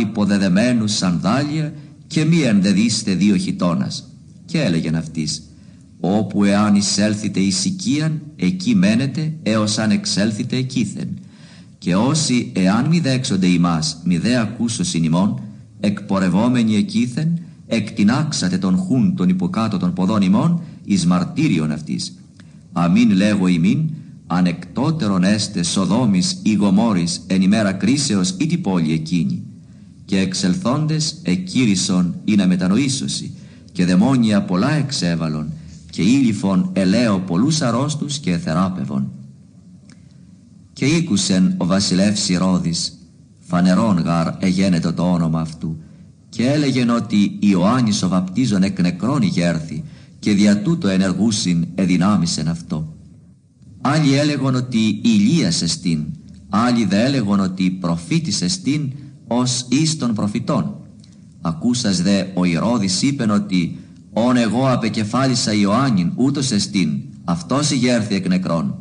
υποδεδεμένους σανδάλια και μη ενδεδίστε δύο χιτώνας και έλεγεν αυτής «Όπου εάν εισέλθετε εις οικίαν, εκεί μένετε έως αν εξέλθετε εκείθεν. Και όσοι εάν μη δέξονται ημάς, μη δε ακούσωσιν ημών, εκπορευόμενοι εκείθεν, εκτινάξατε τον χούν τον υποκάτω των ποδών ημών, εις μαρτύριον αυτής. Αμήν λέγω ημίν, ανεκτότερον έστε Σοδόμης ή Γομόρης εν ημέρα κρίσεως ή την πόλη εκείνη. Και εξελθόντες εκήρυσον ή να μετανοήσωσι, και δαιμόνια πολλά εξέβαλον και ήλιφον ελαίο πολλούς αρρώστους και θεράπευον. Και ήκουσεν ο βασιλεύς Ηρώδης, φανερόν γαρ εγένετο το όνομα αυτού, και έλεγεν ότι Ιωάννης ο βαπτίζων εκ νεκρών ηγέρθη και δια τούτο ενεργούσιν εδυνάμισεν αυτό. Άλλοι έλεγον ότι Ηλίας εστίν, άλλοι δε έλεγον ότι προφήτης εστίν ως εις των προφητών. Ακούσας δε ο Ηρώδης είπεν ότι «Ον εγώ απεκεφάλισα Ιωάννην ούτως εστίν, αυτός ηγέρθη εκ νεκρών».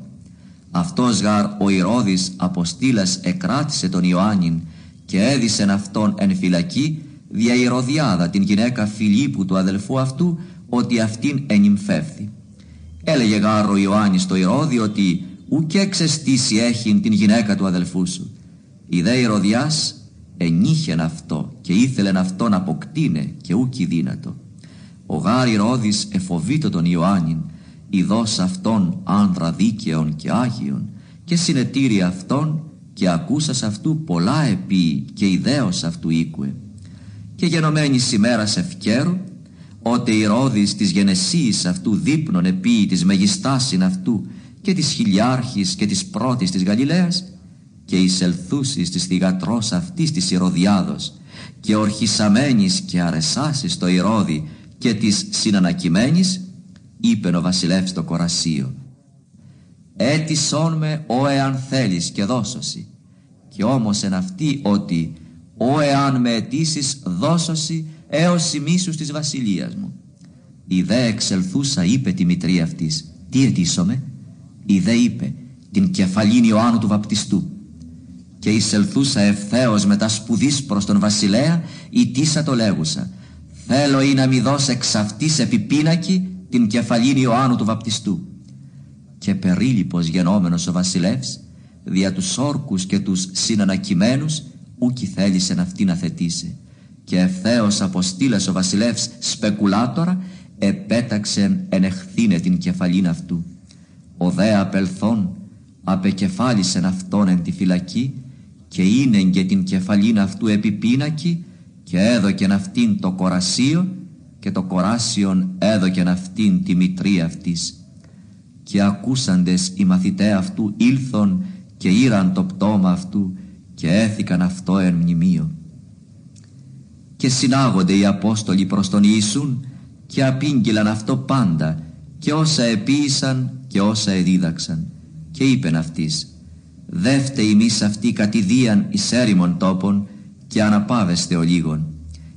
Αυτός γαρ ο Ηρώδης αποστήλας εκράτησε τον Ιωάννην και έδισεν αυτόν εν φυλακή δια Ηρωδιάδα την γυναίκα Φιλίππου του αδελφού αυτού ότι αυτήν ενυμφεύθη. Έλεγε γάρο Ιωάννης το Ηρώδη ότι ουκ εξαιστήσει έχειν την γυναίκα του αδελφού σου. Η δε Ηρωδιάς ενήχεν αυτό και ήθελεν αυτόν αποκτήνε και ούκη δύνατο. Ο γάρ Ηρώδης εφοβήτω τον Ιωάννην, ειδός αυτόν άνδρα δίκαιον και άγιον και συνετήρη αυτόν και ακούσας αυτού πολλά επί και ιδέως αυτού οίκουε. Και γενομένης ημέρας ευκαίρου, ότε η ρόδης της γενεσίης αυτού δίπνων επί της μεγιστάσιν αυτού και της χιλιάρχης και της πρώτης της Γαλιλαίας και εισελθούσης της θυγατρός αυτής της Ηρωδιάδος και ορχισαμένης και αρεσάσης το Ηρώδη και της συνανακημένης είπεν ο βασιλεύς το κορασίο «Έτησόν με ο εάν θέλεις και δώσωσι και όμως εν αυτή ότι «Ο εάν με αιτήσεις δώσωσι έως ημίσους της βασιλείας μου». Η δε εξελθούσα είπε τη μητρή αυτής «Τι αιτήσομαι» Η δε είπε «Την κεφαλήν Ιωάννου του βαπτιστού» και εισελθούσα ευθέως μετά σπουδής προς τον βασιλέα τίσα το λέγουσα «Θέλω ή να μη δώσει εξ αυτής επιπίνακη την κεφαλήν Ιωάννου του βαπτιστού» και περίλυπος γενόμενος ο βασιλεύς δια τους όρκους και τους συνανακημένους ούκη θέλησε να αυτή να θετήσει. Και ευθέως αποστήλας ο βασιλεύς σπεκουλάτορα επέταξε ενεχθήνε την κεφαλήν αυτού. Ο δε απελθόν απεκεφάλισεν αυτόν εν τη φυλακή και είναι και την κεφαλήν αυτού επιπίνακη και έδωκεν αυτήν το κορασίο και το κοράσιον έδωκεν αυτήν τη μητρή αυτής. Και ακούσαντες οι μαθητέ αυτού ήλθον και ήραν το πτώμα αυτού και έθηκαν αυτό εν μνημείο. Και συνάγονται οι Απόστολοι προς τον Ιησούν και απήγγειλαν αυτό πάντα και όσα επίησαν και όσα εδίδαξαν και είπεν αυτής «Δεύτε ημείς αυτοί κατηδίαν εις έρημον τόπων και αναπάβεστε ο λίγον.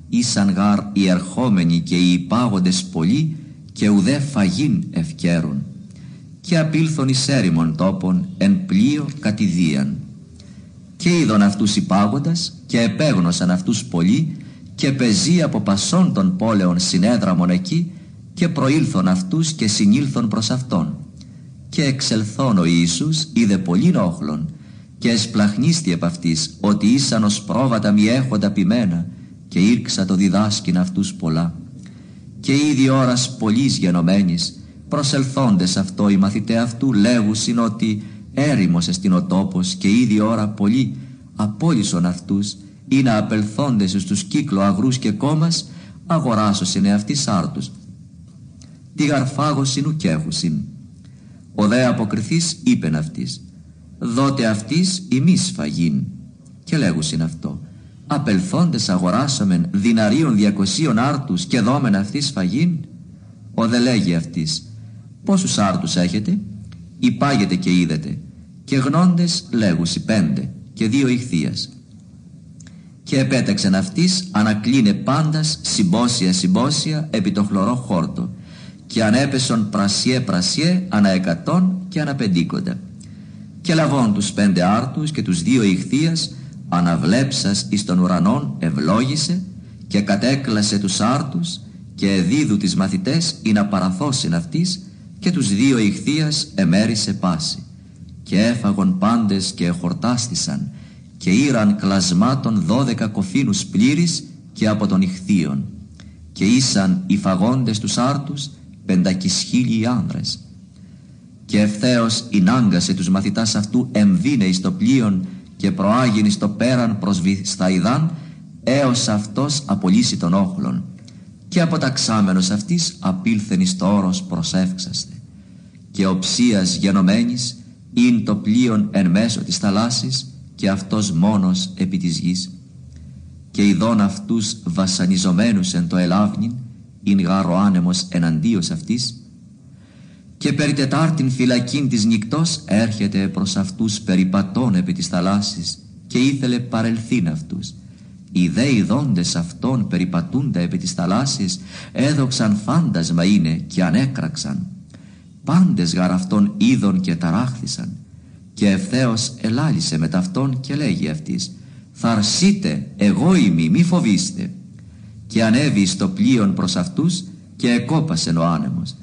Ήσαν γάρ οι ερχόμενοι και οι υπάγοντες πολλοί και ουδέ φαγήν ευκαίρουν και απήλθον εις έρημον τόπων εν πλοίο κατηδίαν. Και είδον αυτούς υπάγοντας και επέγνωσαν αυτούς πολλοί και πεζοί από πασών των πόλεων συνέδραμον εκεί και προήλθον αυτούς και συνήλθον προς Αυτόν. Και εξελθόν ο Ιησούς είδε πολύ όχλον και εσπλαχνίστη επ' αυτής ότι ήσαν ως πρόβατα μη έχοντα πειμένα και ήρξα το διδάσκην αυτούς πολλά. Και ήδη ώρας πολλής γενομένης προσελθόντες αυτό οι μαθητέ αυτού λέγουσιν ότι έρημος εστιν ο τόπος και ήδη ώρα πολλοί απόλυσον αυτούς ή να απελθόντες στους κύκλο αγρούς και κόμας αγοράσωσιν εαυτής άρτους. Τι γαρφάγωσιν ουκέχουσιν. Ο δε αποκριθής είπεν αυτής «Δότε αυτής ημείς φαγήν» και λέγουσιν αυτό «Απελθόντες αγοράσομεν διναρίων διακοσίων άρτους και δόμεν αυτής φαγήν» Ο δε λέγει αυτής Πόσους άρτους έχετε Υπάγετε και είδετε Και γνώντες λέγουσι πέντε Και δύο ηχθείας. Και επέταξεν αυτής ανακλίνε πάντας Συμπόσια συμπόσια επί το χλωρό χόρτο Και ανέπεσον πρασιέ πρασιέ Ανά εκατόν και αναπεντήκοντα Και λαβών τους πέντε άρτους Και τους δύο ηχθείας Αναβλέψας εις των ουρανών ευλόγησε Και κατέκλασε τους άρτους και εδίδου τις μαθητές ή να παραθώσιν αυτής και τους δύο ηχθείας εμέρισε πάση. Και έφαγον πάντες και εχορτάστησαν και ήραν κλασμάτων δώδεκα κοφίνους πλήρης και από των ηχθείων και ήσαν οι φαγόντες τους άρτους πεντακισχίλιοι άνδρες. Και ευθέως ενάγκασε τους μαθητάς αυτού εμβήνε εις το πλοίον και προάγειν εις το πέραν προς βυσταϊδάν έως αυτός απολύσει τον όχλον. Και αποταξάμενος αυτής απήλθεν εις το όρος προσεύξαστε και οψίας γενομένης ειν το πλοίον εν μέσω της θαλάσσης και αυτός μόνος επί της γης. Και ειδών αυτούς βασανιζομένους εν το ελάβνιν ειν γάρο άνεμος εναντίος αυτής. Και περί τετάρτην φυλακήν της νυχτός έρχεται προς αυτούς περιπατών επί της θαλάσσης και ήθελε παρελθήν αυτούς. Οι δε ειδώντες αυτών περιπατούντα επί της θαλάσσης έδοξαν φάντασμα είναι και ανέκραξαν πάντες γαρ αυτών είδων και ταράχθησαν και ευθέως ελάλησε με ταυτόν και λέγει αυτής θα αρσείτε, εγώ είμαι, μη φοβήστε. Και ανέβη στο πλοίον προς αυτούς και εκόπασεν ο άνεμος.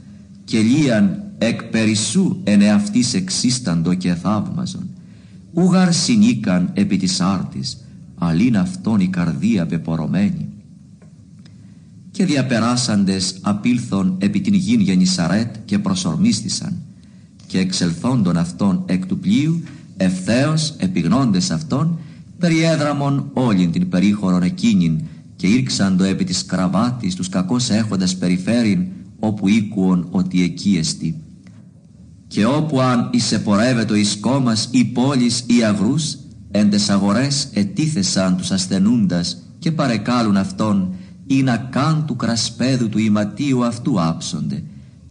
Και λίαν εκ περισσού εν εαυτής εξίσταντο και θαύμαζον. Ούγαρ συνήκαν επί της άρτης, αλλήν αυτόν η καρδία πεπορωμένη. Και διαπεράσαντες απήλθον επί την γην Γενισαρέτ και προσορμίστησαν και εξελθόντων αυτών εκ του πλοίου ευθέως επιγνώντες αυτών περιέδραμον όλην την περίχωρον εκείνην και ήρξαντο επί της κραβάτης τους κακώς έχοντας περιφέρειν όπου οίκουον ότι εκεί εστί. Και όπου αν εισεπορεύεται εις κόμμας ή πόλης ή αγρούς εν τες αγορές ετίθεσαν τους ασθενούντας και παρεκάλουν αυτόν ή να καν του κρασπέδου του ηματίου αυτού άψονται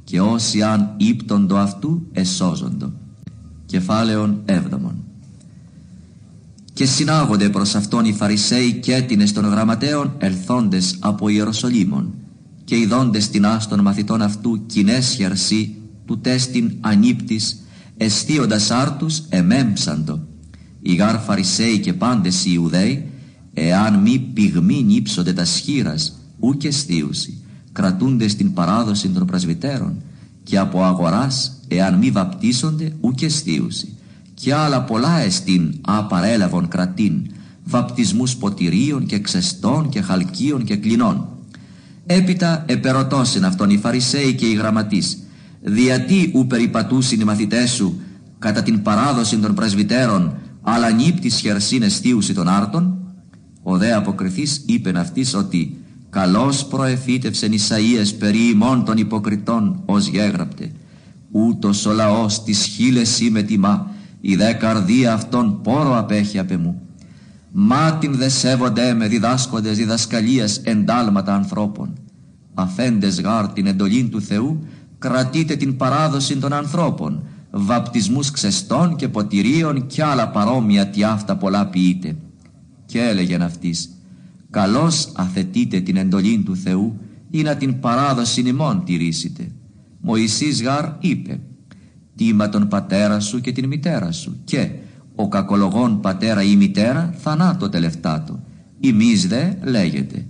και όσοι αν ύπτοντο αυτού εσώζοντο. Κεφάλαιον έβδομον. Και συνάγονται προς αυτόν οι Φαρισαίοι και έτινες των γραμματέων ελθόντες από Ιεροσολύμων και ειδώντες την άστον μαθητών αυτού κοινέ χερσί του τέστην ανύπτης εστίοντας άρτους εμέμψαντο. Οι γάρ Φαρισαίοι και πάντες οι Ιουδαίοι εάν μη πυγμή νύψονται τα σχήρας ούκ εστίουσι κρατούνται στην παράδοση των πρεσβυτέρων και από αγοράς εάν μη βαπτίσονται ούκ εστίουσι και άλλα πολλά εστίν απαρέλαβον κρατήν βαπτισμούς ποτηρίων και ξεστών και χαλκίων και κλινών. Έπειτα επερωτώσιν αυτόν οι Φαρισαίοι και οι γραμματείς διατί ου περιπατούσιν οι μαθητές σου κατά την παράδοση των πρεσβυτέρων αλλά νύπτης χερσίν εστίουσι των άρτων; Ο δε αποκριθής είπεν αυτής ότι καλώς προεφήτευσεν Ισαΐες περί ημών των υποκριτών ως γέγραπτε. Ούτως ο λαός της χείλες με τιμά η δε καρδία αυτών πόρο απέχει απ' εμού. Μάτιν δε σέβονται με διδάσκοντες διδασκαλίας εντάλματα ανθρώπων. Αφέντες γάρ την εντολήν του Θεού κρατείτε την παράδοση των ανθρώπων βαπτισμούς ξεστών και ποτηρίων και άλλα παρόμοια τι αυτά πολλά ποιείτε και έλεγεν αυτής καλώς αθετείτε την εντολή του Θεού ή να την παράδοση ημών τηρήσετε. Μωυσής γάρ είπε «Τίμα τον πατέρα σου και την μητέρα σου» και «Ο κακολογών πατέρα ή μητέρα θανάτω τελευτάτο». Ημείς δε λέγεται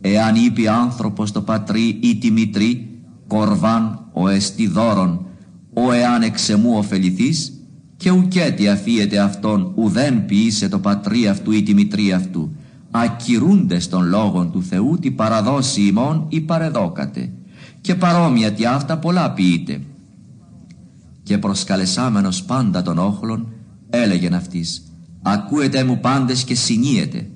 «Εάν είπε άνθρωπος το πατρί ή τη μητρή κορβάν ο εστί δώρον ο εάν εξεμού ωφεληθείς και ουκέτι αφίεται αυτόν ουδέν ποιήσε το πατρί αυτού ή τη μητρή αυτού. Ακυρούντες των λόγων του Θεού τη παραδόση ημών ή παρεδόκατε και παρόμοια τι αυτά πολλά ποιείται και προσκαλεσάμενος πάντα των όχλων έλεγεν αυτής ακούετε μου πάντες και συνίετε.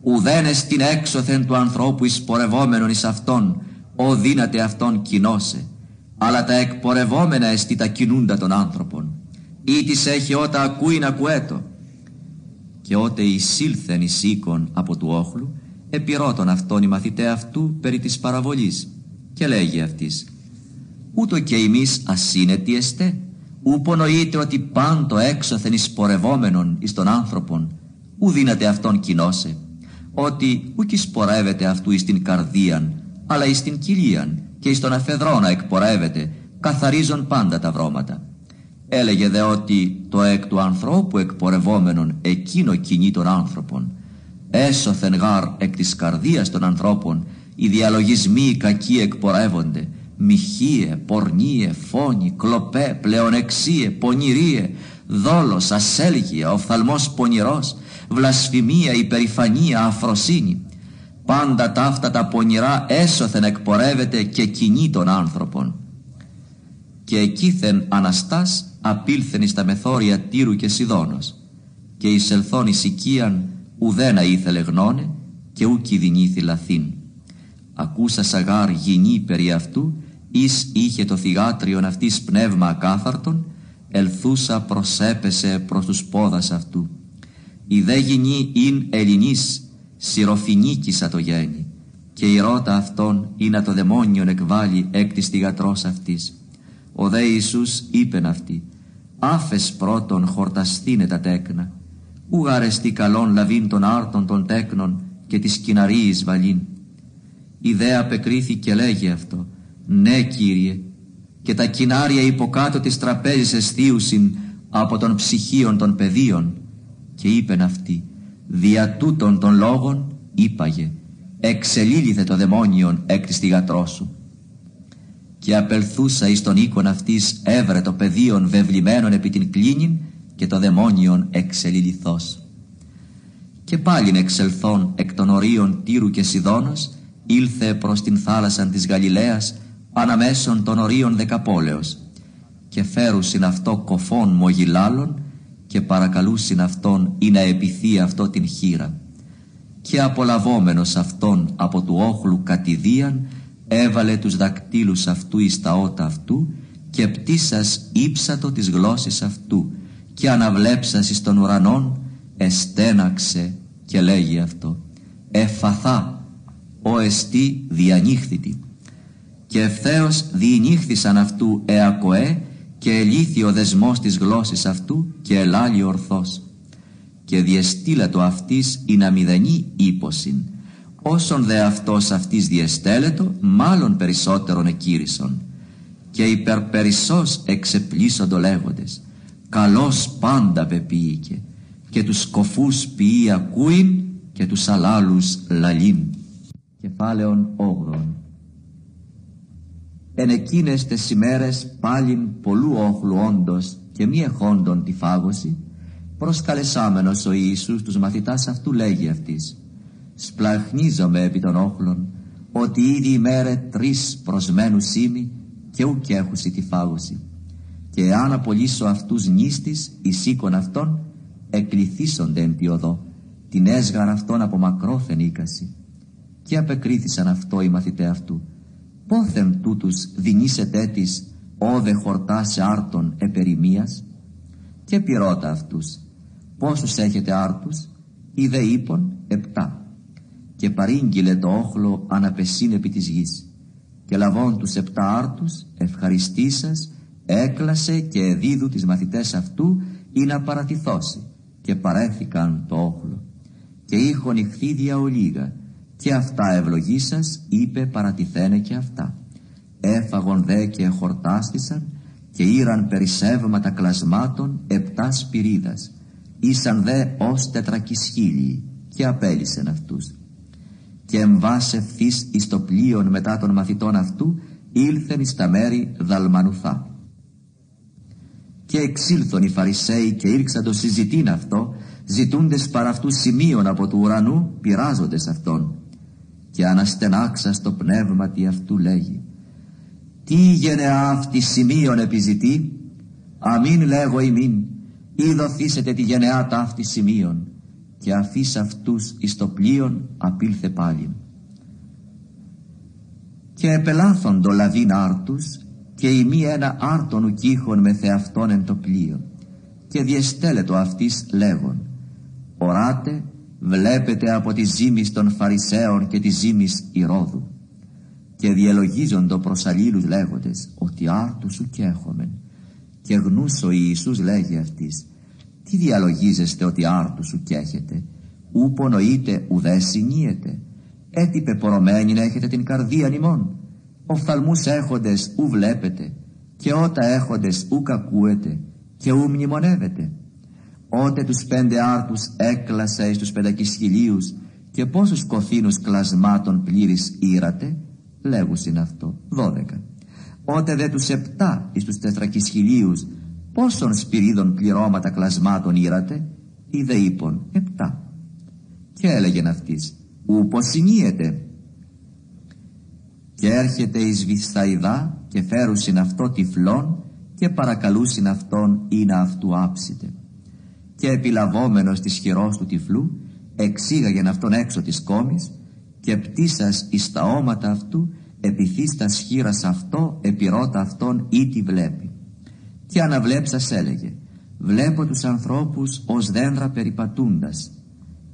Ουδέν την έξωθεν του ανθρώπου εισπορευόμενον εις αυτόν ο δύναται αυτόν κοινώσε. Αλλά τα εκπορευόμενα εστί τα κινούντα των άνθρωπων ή της έχει ότα ακούει να ακουέτο και ότε εισήλθεν εις οίκον από του όχλου επιρώτων αυτόν οι μαθητέ αυτού περί της παραβολής. Και λέγει αυτής ούτω και εμείς ασύνετοι εστέ ου πονοείται ότι πάντο έξωθεν εισπορευόμενον εις τον άνθρωπον ου δύναται αυτόν κοινώσε ότι ουκ εισπορεύεται αυτού εις την καρδίαν αλλά εις την κοιλίαν και εις τον αφεδρόνα εκπορεύεται καθαρίζον πάντα τα βρώματα Έλεγε δε ότι το εκ του ανθρώπου εκπορευόμενον εκείνο κινεί των άνθρωπων. Έσωθεν γάρ εκ της καρδίας των ανθρώπων οι διαλογισμοί οι κακοί εκπορεύονται. Μοιχείε, πορνίε, φόνοι, κλοπέ, πλεονεξίε, πονηρίε, δόλος, ασέλγεια, οφθαλμός πονηρός, βλασφημία, υπερηφανία, αφροσύνη. Πάντα ταύτα τα πονηρά έσωθεν εκπορεύεται και κινεί των άνθρωπων. Και εκείθεν Αναστάς απήλθεν εις τα μεθόρια Τύρου και Σιδώνος και εισελθόν εις οικίαν ουδένα ήθελε γνώνε και ου κηδινήθη λαθήν. Ακούσα σαγάρ γινή περί αυτού εις είχε το θυγάτριον αυτής πνεύμα ακάθαρτον ελθούσα προσέπεσε προς τους πόδας αυτού. Η δε γινή ειν Ελληνής σιροφινίκησα το γέννη και η ρότα αυτόν είναι το δαιμόνιον εκβάλλει εκ της θυγατρός αυτής. Ο δε Ιησούς είπεν αυτή άφες πρώτον χορταστήνε τα τέκνα, ου αρεστεί καλόν λαβήν των άρτων των τέκνων και της κοιναρίης βαλήν. Η δε απεκρίθηκε λέγει αυτό, ναι Κύριε, και τα κοινάρια υποκάτω της τραπέζης εστίουσιν από των ψυχίων των παιδίων και είπεν αυτή, Δια τούτων των λόγων είπαγε εξελίληθε το δαιμόνιον εκ της σου. Και απελθούσα εις τον οίκον αυτής έβρε το πεδίον βεβλημένον επί την κλίνην και το δαιμόνιον εξελιληθός. Και πάλιν εξελθών εκ των ορίων Τύρου και Σιδώνος ήλθε προς την θάλασσαν της Γαλιλαίας αναμέσων των ορίων δεκαπόλεως και φέρουσιν αυτό κοφών μογιλάλων και παρακαλούσιν αυτόν ή να επιθεί αυτό την χείρα και απολαβόμενος αυτόν από του όχλου κατηδίαν έβαλε τους δακτύλους αυτού εις τα ότα αυτού και πτήσας ύψατο της γλώσσης αυτού και αναβλέψας εις των ουρανών εστέναξε και λέγει αυτό εφαθά ο εστί διανύχθητη και ευθέως διηνύχθησαν αυτού εακοέ και ελήθη ο δεσμός της γλώσσης αυτού και ελάλει ορθός. Και διεστήλατο αυτής η να μηδενή ύποσιν όσον δε αυτός αυτής διεστέλετο μάλλον περισσότερον εκείρισον και υπερπερισσός εξεπλήσοντο λέγοντες. Καλός πάντα πεποίηκε και τους σκοφούς ποιεί ακούειν και τους αλάλους λαλήν κεφάλαιον 8 Εν εκείνες τες ημέρες πάλιν πολλού όχλου όντως και μη εχόντων τη φάγωση προσκαλεσάμενος ο Ιησούς τους μαθητάς αυτού λέγει αυτής σπλαχνίζομαι επί των όχλων ότι ήδη ημέρε τρεις προσμένους είμαι και ουκ έχουσι τη φάγωση. Και αν απολύσω αυτούς νίστης εις οίκον αυτών εκληθίσονται εν τη οδό. Την έσγαρ αυτών από μακρόθεν οίκαση. Και απεκρίθησαν αυτό οι μαθητέ αυτού. Πόθεν τούτους δινήσετε της όδε χορτά σε άρτων επερημίας; Και πυρώτα αυτούς πόσους έχετε άρτους; Είδε είπων επτά και παρήγγειλε το όχλο αναπεσίν επί της γης. Και λαβών τους επτά άρτους ευχαριστήσας έκλασε και εδίδου τις μαθητές αυτού ή να παρατηθώσει. Και παρέθηκαν το όχλο. Και είχον ηχθίδια ολίγα. Και αυτά ευλογήσας είπε παρατηθένε και αυτά. Έφαγον δε και χορτάστησαν και ήραν περισσεύματα κλασμάτων επτά σπυρίδας. Ήσαν δε ως τετρακισχύλιοι και απέλησεν αυτούς και εμβάσε ευθύς εις το πλοίον μετά των μαθητών αυτού ήλθεν εις τα μέρη Δαλμανουθά. Και εξήλθον οι Φαρισαίοι και ήρξαν το συζητήν αυτό ζητούντες παρά αυτού σημείων από του ουρανού πειράζοντες αυτόν. Και αναστενάξα στο πνεύμα τι αυτού λέγει. Τι γενεά αυτή σημείων επιζητεί; Αμήν λέγω ημίν ή δοθήσετε τη γενεά ταύτη σημείων και αφής αυτούς εις το πλοίον απήλθε πάλι. Και επελάθοντο λαβήν άρτους και ημί ένα άρτον ουκίχων με θεαυτόν εν το πλοίο και διεστέλετο αυτής λέγον οράτε βλέπετε από τη ζήμης των Φαρισαίων και τη ζήμης Ηρώδου. Και διελογίζοντο προς αλλήλους λέγοντες ότι άρτους σου έχομεν και γνούσο Ιησούς λέγει αυτής τι διαλογίζεστε ότι άρτους σου έχετε ου πονοείτε ουδέ συνείετε έτι πεπορωμένοι να έχετε την καρδία νημών. Οφθαλμούς έχοντες ου βλέπετε. Και ότα έχοντες ου κακούετε. Και ου μνημονεύετε. Ότε τους πέντε άρτους έκλασα εις τους πεντακισχυλίους και πόσους κοφίνους κλασμάτων πλήρης ήρατε; Λέγουσιν αυτό δώδεκα. Ότε δε τους επτά εις τους τετρακισχυλίους πόσων σπυρίδων πληρώματα κλασμάτων ήρατε είδε είπων επτά και έλεγεν αυτής ούπος συνείεται και έρχεται εις Βυθαϊδά και φέρουσιν αυτό τυφλών και παρακαλούσιν αυτόν ή να αυτού άψητε και επιλαβόμενος της χειρός του τυφλού εξήγαγεν αυτόν έξω της κόμης και πτήσας εις τα όματα αυτού επιθύστας χείρας αυτό επιρώτα αυτόν ή τη βλέπει και αναβλέψας έλεγε βλέπω τους ανθρώπους ως δέντρα περιπατούντας.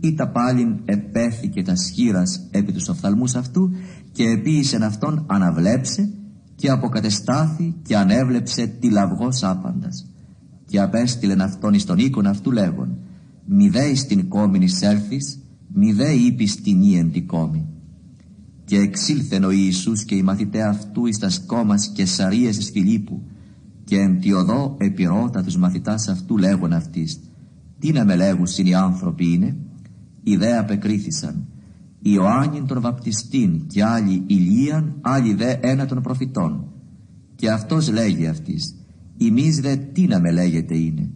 Ή τα πάλιν επέθηκε τα σχήρας επί τους οφθαλμούς αυτού και επίησεν αυτόν αναβλέψε και αποκατεστάθη και ανέβλεψε τη λαυγός άπαντας. Και απέστειλεν αυτόν εις τον οίκον αυτού λέγον μη δε εις την κόμην εισέλθεις μη δε είπεις την ίεν την κόμη και εξήλθεν ο Ιησούς και οι μαθητέ αυτού εις τας κόμας και σαρίες εις Φιλίππου και εν τη οδό επιρώτα τους μαθητάς αυτού λέγον αυτής τι να με λέγουσιν οι άνθρωποι είναι οι δε απεκρίθησαν. Ιωάννην τον βαπτιστήν και άλλοι Ηλίαν, άλλοι δε ένα των προφητών. Και αυτός λέγει αυτής, ημείς δε τι να με λέγεται είναι.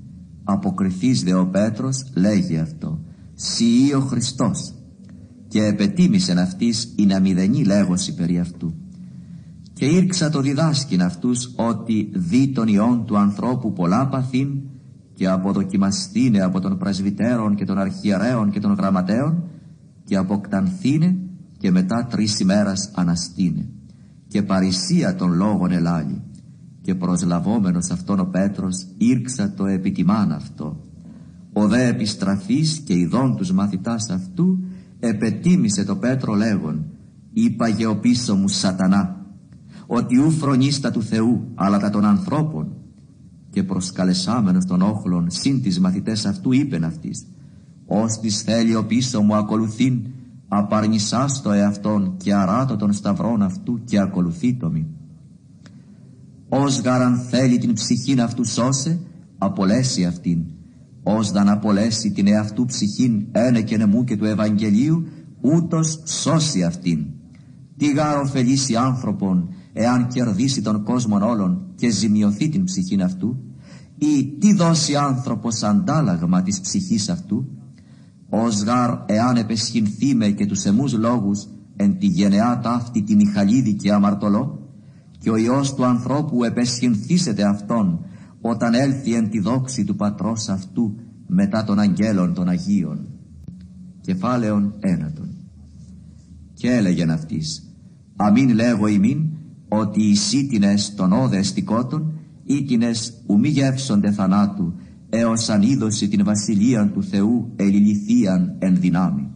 Αποκριθείς δε ο Πέτρος λέγει αυτό, σιή ο Χριστός. Και επετίμησεν αυτής η να μηδενή λέγωση περί αυτού. Και ήρξα το διδάσκην αυτούς ότι δι των ιών του ανθρώπου πολλά παθήν και αποδοκιμαστήνε από των πρεσβυτέρων και των αρχιερέων και των γραμματέων και αποκτανθήνε και μετά τρεις ημέρας αναστήνε. Και παρησία των λόγων ελάλη. Και προσλαβόμενος αυτόν ο Πέτρος ήρξα το επιτιμάν αυτό. Ο δε επιστραφής και ειδών τους μαθητάς αυτού επετίμησε το Πέτρο λέγον είπαγε ο πίσω μου σατανά ότι ου φρονίστα του Θεού αλλά τα των ανθρώπων. Και προσκαλεσάμενος των όχλων συν τις μαθητές αυτού είπεν αυτής ως της θέλει ο πίσω μου ακολουθήν απαρνησάς το εαυτόν και αράτω των σταυρών αυτού και ακολουθεί το μη ως γαραν θέλει την ψυχήν αυτού σώσε απολέσει αυτήν. Ως δαν απολέσει την εαυτού ψυχήν ένε και νεμού και του Ευαγγελίου ούτως σώσει αυτήν. Τι γάρ ωφελήσει άνθρωπον εάν κερδίσει τον κόσμο όλων και ζημιωθεί την ψυχήν αυτού ή τι δώσει άνθρωπος αντάλλαγμα της ψυχής αυτού ως γάρ εάν επεσχυνθεί με και τους εμούς λόγους εν τη γενεά ταύτη τη Μιχαλίδη και αμαρτωλό και ο Υιός του ανθρώπου επεσχυνθήσεται αυτόν όταν έλθει εν τη δόξη του πατρός αυτού μετά των αγγέλων των Αγίων. Κεφάλαιον ένατον. Και έλεγεν αυτής αμήν λέγω ημίν ότι οι σύτινες των όδε εστικότων ήτινες ου μη γεύσονται θανάτου έως αν είδωσε την βασιλεία του Θεού ελιληθίαν εν δυνάμει.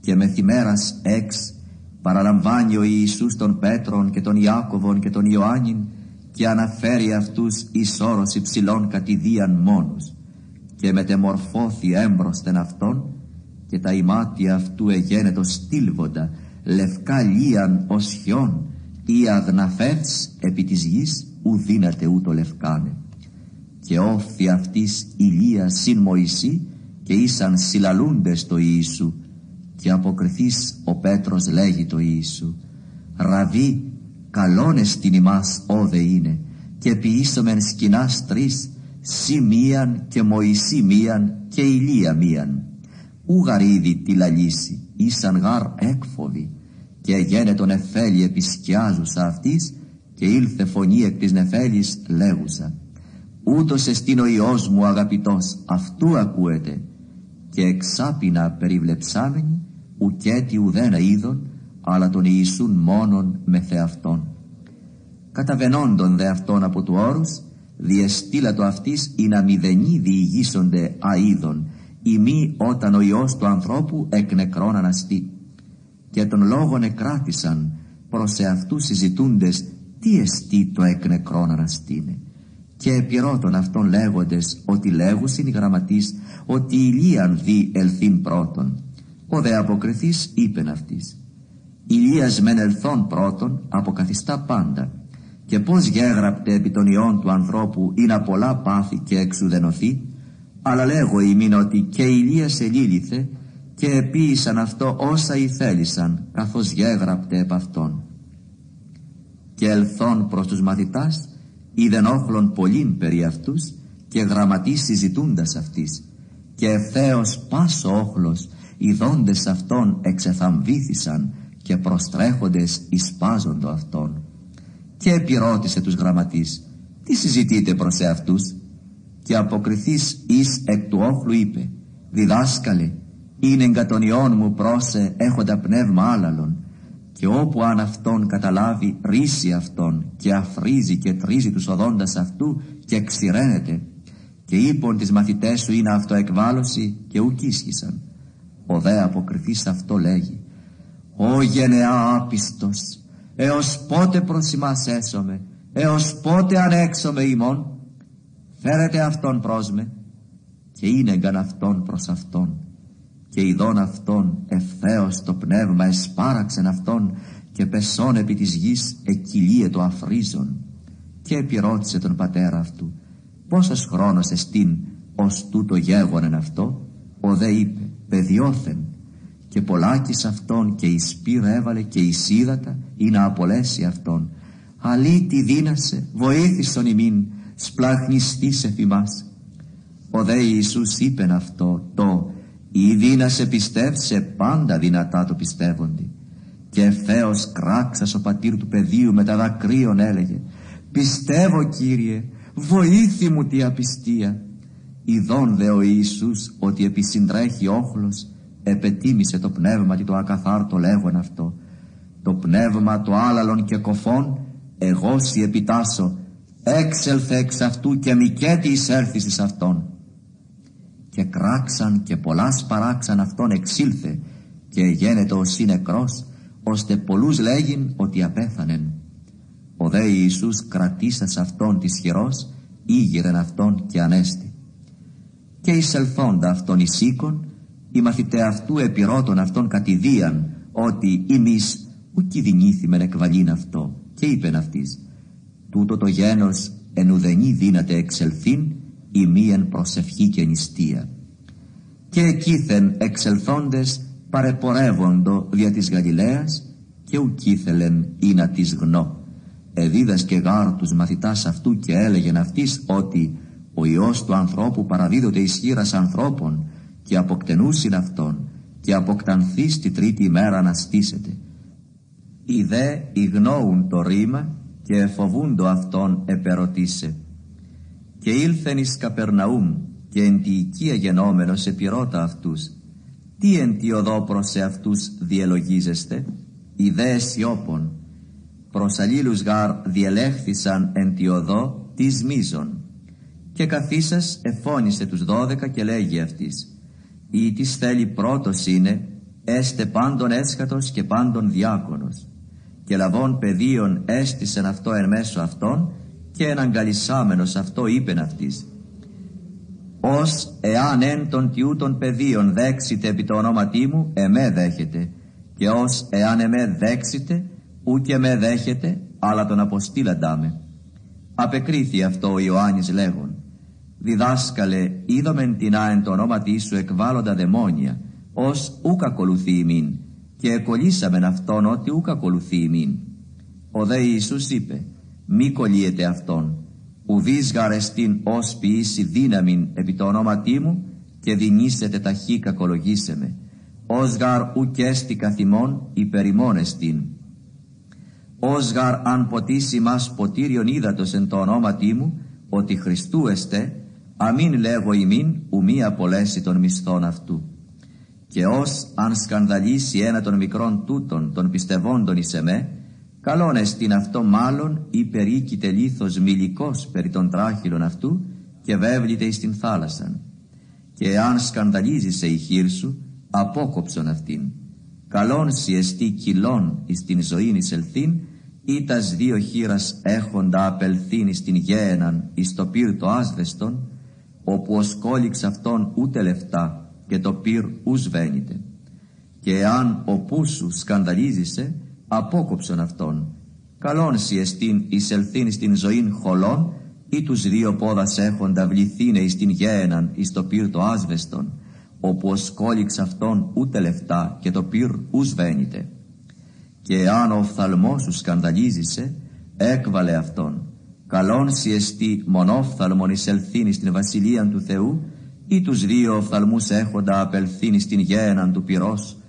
Και μεθημέρας εξ παραλαμβάνει ο Ιησούς των Πέτρων και των Ιάκωβων και των Ιωάννην και αναφέρει αυτούς εις όρος υψηλών κατηδίαν μόνος και μετεμορφώθη έμπροσθεν αυτόν και τα ημάτια αυτού εγένετος στήλβοντα λευκά λίαν ως χιόν ή αγναφεύς επί της γης ου δύναται ούτω λευκάνε και όφθη αυτής ηλίας συν Μωυσή και ήσαν συλλαλούντες το Ιησού και αποκριθείς ο Πέτρος λέγει το Ιησού «Ραβί, καλώνες την ημάς όδε είναι και ποιήσομεν σκηνάς τρεις, σι μίαν και Μωυσή μίαν και ηλία μίαν. Ου γαρίδι τη λαλήσει, ήσαν γαρ έκφοβοι και γένε τον Εφέλη επισκιάζουσα αυτής και ήλθε φωνή εκ της νεφέλης λέγουσα ούτως εστίν ο Υιός μου αγαπητός αυτού ακούεται και εξάπινα περιβλεψάμενη ουκέτι ουδένα είδων αλλά τον Ιησούν μόνον με θεαυτόν. Καταβενόντων δε αυτόν από του όρους διεστήλα το αυτής ή να μηδενή διηγήσονται αίδων ή μη όταν ο Υιός του ανθρώπου εκ νεκρών αναστεί και των λόγων εκράτησαν προς εαυτούς συζητούντες τι εστί το εκ νεκρών αναστήνε και επιρώτων αυτών λέγοντες ότι λέγουσιν οι γραμματείς ότι Ηλίαν δι ελθύν πρώτον ο δε αποκριθής είπεν αυτής Ηλίας μεν ελθόν πρώτον αποκαθιστά πάντα. Και πως γέγραπτε επί των ιών του ανθρώπου είναι πολλά πάθη και εξουδενωθεί αλλά λέγω ημίν ότι και Ηλίας ελήλυθε και επίησαν αυτό όσα ηθέλησαν καθώς γέγραπτε επ' αυτόν. Και ελθόν προς τους μαθητάς είδεν όχλων πολλήν περί αυτούς και γραμματείς συζητούντας αυτής. Και ευθέως πάσο όχλος ειδώντες αυτόν εξεθαμβήθησαν και προστρέχοντες εισπάζοντο αυτόν. Και επιρώτησε τους γραμματείς τι συζητείτε προς εαυτούς; Και αποκριθείς εις εκ του όχλου είπε διδάσκαλε είναι εγκατονιών μου πρόσε έχοντα πνεύμα άλλαλον. Και όπου αν αυτόν καταλάβει ρίσει αυτόν και αφρίζει και τρίζει τους οδόντας αυτού και ξηραίνεται. Και είπον τις μαθητές σου είναι αυτοεκβάλωση και ουκ ίσχυσαν ο δε αποκριθής αυτό λέγει. «Ω γενεά άπιστος, έως πότε προς ημάς έσωμε, έως πότε ανέξωμε ημών, φέρετε αυτόν προς με και είναι γαν αυτόν προς αυτόν και ειδών αυτόν ευθέως το πνεύμα εσπάραξεν αυτόν και πεσόν επί της γης εκκυλίε το αφρίζον και επιρώτησε τον πατέρα αυτού πόσος χρόνος εστίν ως τούτο γέγονεν αυτό; Ο δε είπε παιδιόθεν και πολλάκις αυτόν και εις πύρ έβαλε και εις ύδατα ή να απολέσει αυτόν. Αλήτη δύνασε βοήθησον ημίν σπλαχνιστής εφημάς ο δε Ιησούς είπεν αυτό το η δύνασε πιστεύσε πάντα δυνατά το πιστεύοντι και ευθέως κράξας ο πατήρ του παιδίου με τα δακρύων έλεγε πιστεύω Κύριε βοήθη μου τη απιστία. Ειδών δε ο Ιησούς ότι επισυντρέχει όχλος επετίμησε το πνεύμα και το ακαθάρτο λέγον αυτό. Το πνεύμα το άλαλον και κοφών εγώ σι επιτάσω. Έξελθε εξ αυτού και μικέτη εισέλθεις εις αυτόν και κράξαν και πολλάς παράξαν αυτόν εξήλθε και γένετο ως νεκρός ώστε πολλούς λέγειν ότι απέθανεν. Ο δε Ιησούς κρατήσας αυτόν της χειρός ήγηρεν αυτόν και ανέστη. Και εισελθόντα αυτόν εις οίκον οι μαθητέ αυτού επιρώτων αυτόν κατηδίαν ότι εμείς ου κινδυνήθημεν εκβαλήν αυτό και είπεν αυτής τούτο το γένος εν ουδενή δύναται εξελθήν η μίαν προσευχή και νηστεία και εκείθεν εξελθόντες παρεπορεύοντο δια της Γαλιλαίας και ουκήθελεν ή να της γνώ εδίδασκε γάρ τους μαθητάς αυτού και έλεγεν αυτής ότι ο Υιός του ανθρώπου παραδίδονται ισχύρας ανθρώπων και αποκτενούσιν αυτόν και αποκτανθεί στη τρίτη ημέρα να στήσετε. Οι δε ηγνώουν το ρήμα και εφοβούντο αυτόν επερωτήσε. Και ήλθεν εις Καπερναούμ και εν τη οικία γενόμενος επιρώτα αυτούς. Τι εν τη οδό προς αυτούς διελογίζεστε, οι δε σιώπων. Προς αλλήλους γάρ διελέχθησαν εν τη οδό της μίζων. Και καθίσας εφώνησε τους δώδεκα και λέγει αυτής ή της θέλει πρώτος είναι έστε πάντων έσχατος και πάντων διάκονος και λαβών πεδίων έστησεν αυτό εν μέσω αυτών και εναγκαλισάμενος αυτό είπεν αυτής ως εάν εν των τιούτων πεδίων δέξετε επί το ονόματί μου εμέ δέχεται. Και ως εάν εμέ δέξετε ούτε με δέχεται αλλά τον αποστήλαντά με απεκρίθη αυτό ο Ιωάννης λέγον. Διδάσκαλε είδομεν την άεν το ονόματι σου εκβάλλοντα δαιμόνια ως ούκ ακολουθεί ημίν και εκολύσαμεν αυτόν ότι ούκ ακολουθεί ημίν ο δε Ιησούς είπε μη κολλείετε αυτόν. Ουδείς γαρεστήν ως ποιήσει δύναμην επί το ονόματί μου και δινήσετε ταχύ κακολογήσε με. Ως γαρ ουκ έστι καθημών υπερημών εστίν. Ως γαρ αν ποτίσει μας ποτήριον ύδατος εν το ονόματί μου ότι Χριστού εστε αμήν λέγω ημίν ουμή απολέσει των μισθών αυτού. Και ως αν σκανδαλίσει ένα των μικρών τούτων των πιστευόντων εις εμέ, καλόν εστίν αυτό μάλλον υπερήκειται λίθος μιλικός περί των τράχυλων αυτού και βέβληται εις την θάλασσαν. Και αν σκανδαλίζεις η χείρ σου, απόκοψον αυτήν. Καλόν σι εστί κυλών εις την ζωήν εις ελθήν, ή τας δύο χείρας έχοντα απελθήν εις την γέεναν εις το πύρ άσβεστον, όπου ο σκόλιξ αυτόν ούτε λεφτά και το πυρ ους βαίνεται. Και εάν ο πούσου σκανδαλίζησε, απόκοψον αυτόν. Καλόν σι εστίν εισελθήν στην ζωήν χολών ή τους δύο πόδας έχοντα βληθήνε εις την γέεναν εις το πυρ το άσβεστον, όπου ο σκόλιξ αυτόν ούτε λεφτά και το πυρ ους βαίνεται. Και εάν ο οφθαλμός σου σκανδαλίζησε, έκβαλε αυτόν καλόν σι εστί μονόφθαλμον εισελθύνη στην βασιλεία του Θεού ή τους δύο οφθαλμούς έχοντα απελθύνη στην γέναν του πυρός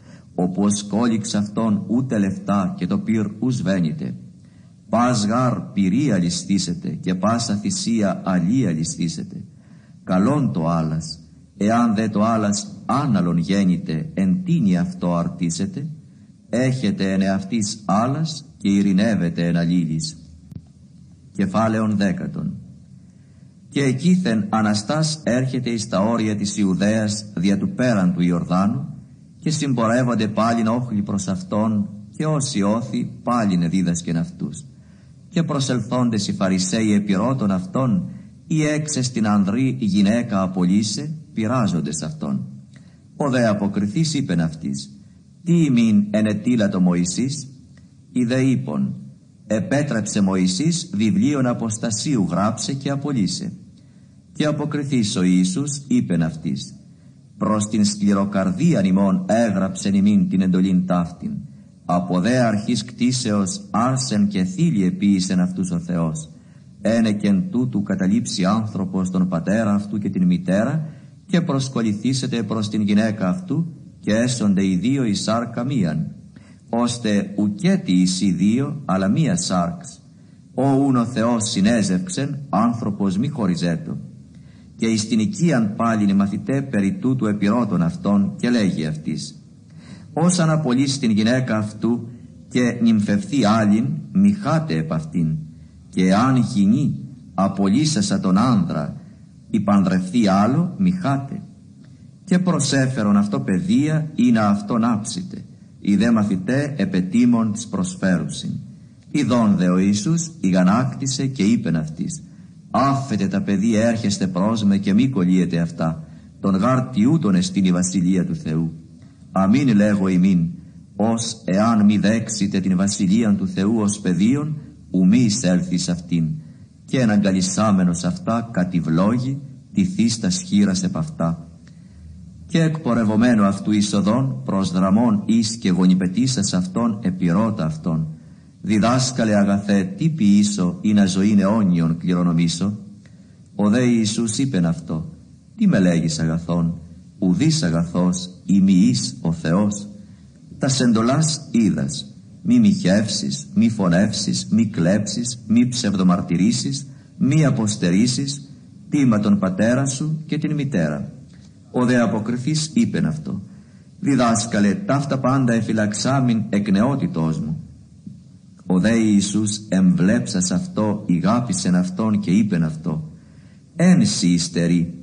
όπου ως κόλυξ αυτόν ούτε λεφτά και το πυρ ους βαίνεται. Πας γάρ πυρία ληστήσετε και πάσα θυσία αλία ληστήσετε. Καλόν το άλλας, εάν δε το άλλας άναλον γέννητε εν τίνη αυτό αρτήσετε, έχετε εν εαυτής άλλας και ειρηνεύετε εν αλλήλης κεφάλαιον δέκατον. Και εκείθεν Αναστάς έρχεται εις τα όρια της Ιουδαίας δια του πέραν του Ιορδάνου και συμπορεύονται πάλιν όχλοι προς Αυτόν και όσοι όθη πάλιν εδίδασκεν αυτούς. Και προσελθόντες οι Φαρισαίοι επιρώτων Αυτόν ή έξες στην ανδρή γυναίκα απολύσε πειράζοντες Αυτόν. Ο δε αποκριθής είπεν αυτής «Τι ημίν ενετήλα το Μωυσής» ή δε είπον επέτρεψε Μωυσής βιβλίων αποστασίου γράψε και απολύσε. Και αποκριθείς ο Ιησούς είπεν αυτής προς την σκληροκαρδίαν ημών έγραψεν ημίν την εντολήν ταύτην. Από δε αρχής κτίσεως άρσεν και θήλη επίησεν αυτούς ο Θεός. Ένε και εν τούτου καταλήψει άνθρωπος τον πατέρα αυτού και την μητέρα και προσκοληθήσετε προς την γυναίκα αυτού και έσονται οι δύο η σάρκα μίαν, ώστε ουκέτι εις οι δύο αλλά μίας σάρξ. Ο ούν ο Θεός συνέζευξεν, άνθρωπος μη χωριζέτο. Και εις την οικίαν πάλιν μαθητέ περί τούτου επιρώτων αυτών και λέγει αυτής όσαν απολύσει την γυναίκα αυτού και νυμφευθεί άλλην μη χάτε επ' αυτήν. Και αν γυνή απολύσασα τον άνδρα υπανδρευθεί άλλο μη χάτε και προσέφερον αυτό παιδεία ή να αυτόν άψετε οι δε μαθητέ επετήμων της προσφέρουσιν. Ιδών δε ο Ιησούς ηγανάκτησε και είπεν αυτής άφετε τα παιδεία έρχεστε προς με και μη κολλείετε αυτά. Τον γάρτι ούτων εστίν η βασιλεία του Θεού. Αμήν λέγω ημίν ως εάν μη δέξετε την βασιλεία του Θεού ως παιδίον ου μη εισέλθεις αυτήν. Και εναγκαλισάμενος αυτά κατηβλόγει τη σχήρας επ' αυτά. Και εκπορευομένο αυτού εισοδών προς δραμών εις και γονιπετήσας αυτόν επιρώτα αυτόν διδάσκαλε αγαθέ τι ποιήσω ή να ζωήν αιώνιον κληρονομήσω ο δε Ιησούς είπεν αυτό τι με λέγεις αγαθόν ουδής αγαθός ημιής ο Θεός τα σεντολάς είδας μη μοιχεύσεις, μη φωνεύσεις, μη κλέψεις, μη ψευδομαρτυρήσεις, μη αποστερήσεις, τίμα τον πατέρα σου και την μητέρα. Ο δε αποκριθής είπεν αυτό. Διδάσκαλε, ταύτα πάντα εφυλαξάμιν εκ νεότητός μου. Ο δε Ιησούς εμβλέψας αυτό, ηγάπησεν αυτόν και είπεν αυτό. Ένση υστερεί,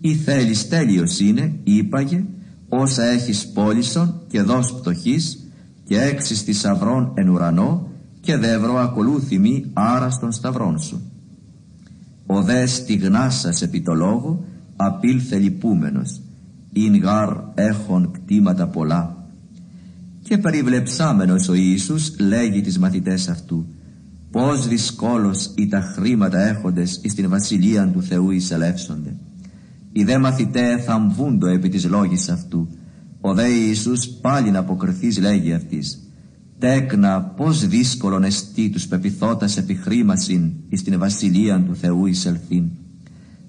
ή θέλεις τέλειος είναι, είπαγε, όσα έχεις πόλησον και δώσ' πτωχής και έξι στη σταυρών εν ουρανό και δεύρο ακολούθη μη άρα στον σταυρόν σου. Ο δε στιγνάσας επί το λόγο απήλθε λυπούμενος, ειν γάρ έχων κτήματα πολλά. Και περιβλεψάμενος ο Ιησούς λέγει τις μαθητές αυτού, πως δυσκόλος ή τα χρήματα έχοντες εις την βασιλεία του Θεού εισελεύσονται. Οι δε μαθητέ θαμβούντο επί της λόγης αυτού. Ο δε Ιησούς πάλι να αποκριθείς λέγει αυτής. Τέκνα πως δύσκολον εστί τους πεπιθώτας επιχρήμασιν εις την βασιλεία του Θεού εισελθήν.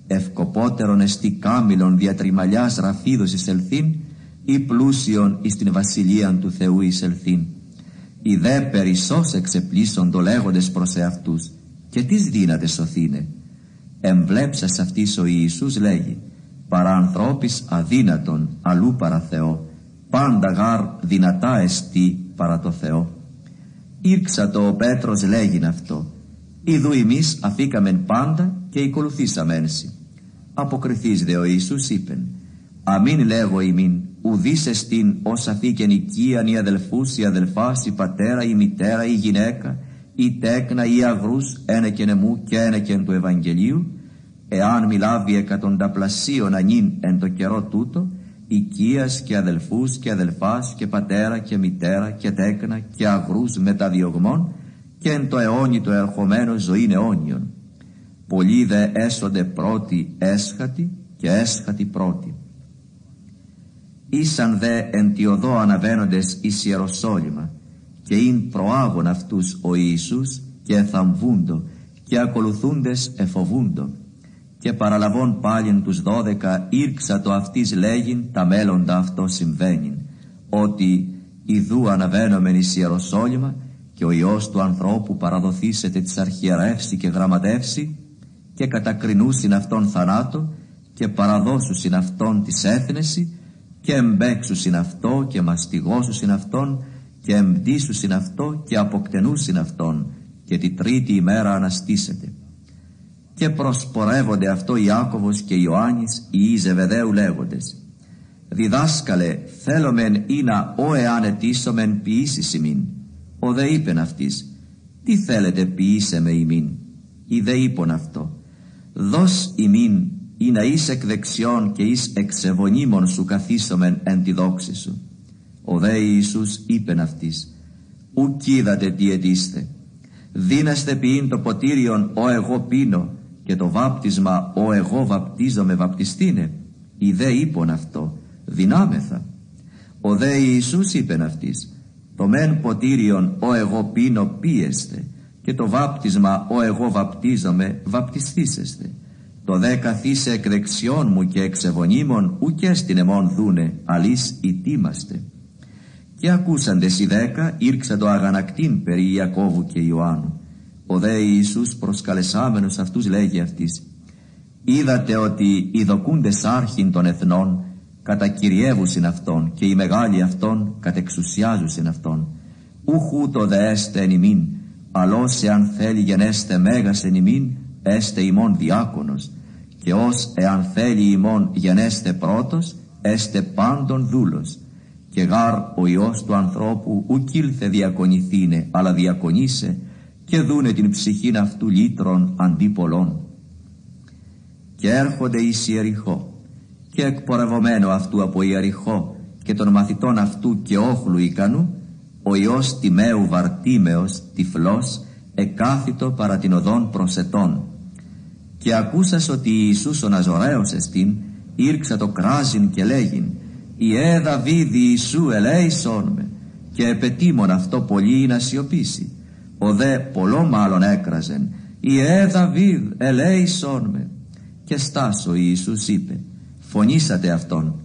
Ευκοπότερον εστί κάμιλον διατριμαλιάς ραφίδος εισελθήν ή πλούσιον εις την βασιλεία του Θεού εισελθήν. Οι δε περισσός εξεπλήσων το λέγοντες προς εαυτούς και τις δύνατες σωθήνε. Εμβλέψας αυτής ο Ιησούς λέγει παρά ανθρώπης αδύνατον αλλού παρά Θεό πάντα γάρ δυνατά εστί παρά το Θεό ήρξα το ο Πέτρος λέγειν αυτό Ιδού εμείς αφήκαμεν πάντα και ακολουθήσαμεν σι. Αποκριθείς δε ο Ιησούς είπεν Αμήν λέγω ημίν ουδείς εστίν ως αφήκεν οικίαν ή αδελφούς ή αδελφάς ή πατέρα ή μητέρα ή γυναίκα ή τέκνα ή αγρούς ένεκεν εμού και ένεκεν του Ευαγγελίου εάν μη λάβει εκατονταπλασίων ανήν εν το καιρό τούτο, οικίας και αδελφούς και αδελφάς και πατέρα και μητέρα και τέκνα και αγρούς μεταδιωγμών και εν το αιώνι το ερχομένος ζωήν αιώνιον. Πολλοί δε έσονται πρώτοι έσχατοι και έσχατοι πρώτοι. Ήσαν δε εν τη οδό αναβαίνοντες εις Ιεροσόλυμα και ειν προάγων αυτούς ο Ιησούς και εθαμβούντο και ακολουθούντες εφοβούντο. Και παραλαβών πάλιν τους δώδεκα ήρξα το αυτής λέγειν τα μέλλοντα αυτό συμβαίνειν ότι ιδού αναβαίνομεν εις Ιεροσόλυμα και ο Υιός του ανθρώπου παραδοθήσεται της αρχιερεύση και γραμματεύση και κατακρινούσιν αυτόν θανάτο και παραδώσουσιν αυτόν της έθνεση και εμπέξουσιν αυτό και μαστιγώσουσιν αυτόν και εμπτήσουσιν αυτό και αποκτενούσιν αυτόν και τη τρίτη ημέρα αναστήσεται και προσπορεύονται αυτό Ιάκωβος και Ιωάννης οι Ζεβεδαίου λέγοντες «Διδάσκαλε θέλομεν ή να ο εάν ετήσομεν ποιήσεις ημίν». Ο δε είπεν αυτής «Τι θέλετε ποιήσε με ημίν». Ή δε είπον αυτό «Δώσ ημίν ή να εις εκ δεξιών και εις εξεβονίμων σου καθίσομεν εν τη δόξη σου». Ο δε Ιησούς είπεν αυτής «Ουκ είδατε τι ετήστε, δίνεστε ποιήν το ποτήριον ο εγώ πίνω και το βάπτισμα «Ο εγώ βαπτίζομαι βαπτιστήνε» η δε είπον αυτό δυνάμεθα. Ο δε Ιησούς είπεν αυτής, το μεν ποτήριον ο εγώ πίνω πίεστε και το βάπτισμα ο εγώ βαπτίζομαι βαπτιστήσεστε. Το δε καθίσε εκ δεξιών μου και εξ ευωνίμων ουκ στην εμών δούνε αλής ητήμαστε. Και ακούσαντες οι δέκα ήρξαν το αγανακτήν περί Ιακώβου και Ιωάννου. Ο δε Ιησούς προσκαλεσάμενος αυτούς λέγει αυτής «Είδατε ότι οι δοκούντες άρχιν των εθνών κατακυριεύουσιν αυτόν και οι μεγάλοι αυτών κατεξουσιάζουσιν αυτόν. Ούχου το δε έστε εν ημίν, αλώς εάν θέλει γενέστε μέγας εν ημίν, έστε ημών διάκονος και ως εάν θέλει ημών γενέστε πρώτος, έστε πάντων δούλος. Και γάρ ο Υιός του ανθρώπου ουκ ήλθε διακονηθήνε, αλλά διακονήσε και δούνε την ψυχήν αυτού λύτρων αντί πολλών. Και έρχονται εις Ιεριχώ και εκπορευωμένο αυτού από Ιεριχώ και των μαθητών αυτού και όχλου ικανού, ο Υιός Τιμαίου Βαρτίμεος τυφλός εκάθιτο παρά την οδόν προσετών. Και ακούσας ότι Ιησούς ο Ναζωραίος εστίν, ήρξα το κράζιν και λέγειν, «Ιε Δαβίδ Ιησού ελέησόν με» και επετήμων αυτό πολύ να σιωπήσει. Ο δε πολλό μάλλον έκραζεν, «Ιε Δαβίδ ελέησόν με» και στάσο Ιησούς είπε, «Φωνήσατε αυτόν»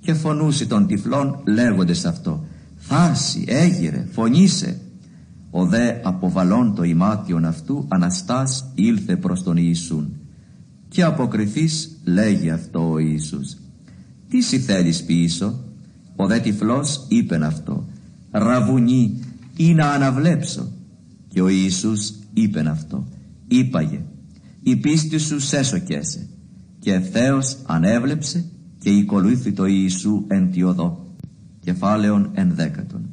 και φωνούσι των τυφλών λέγοντες αυτό, «Θάση, έγιρε, φωνήσε» ο δε αποβαλών το ημάτιον αυτού Αναστάς ήλθε προς τον Ιησούν. Και αποκριθείς λέγει αυτό ο Ιησούς τι σι θέλεις πίσω ο δε τυφλός είπεν αυτό ραβουνί ή να αναβλέψω και ο Ιησούς είπεν αυτό είπαγε η πίστη σου σέσοκέσε και ευθέως ανέβλεψε και οικολούθη το Ιησού εν τη οδό κεφάλαιον ενδέκατον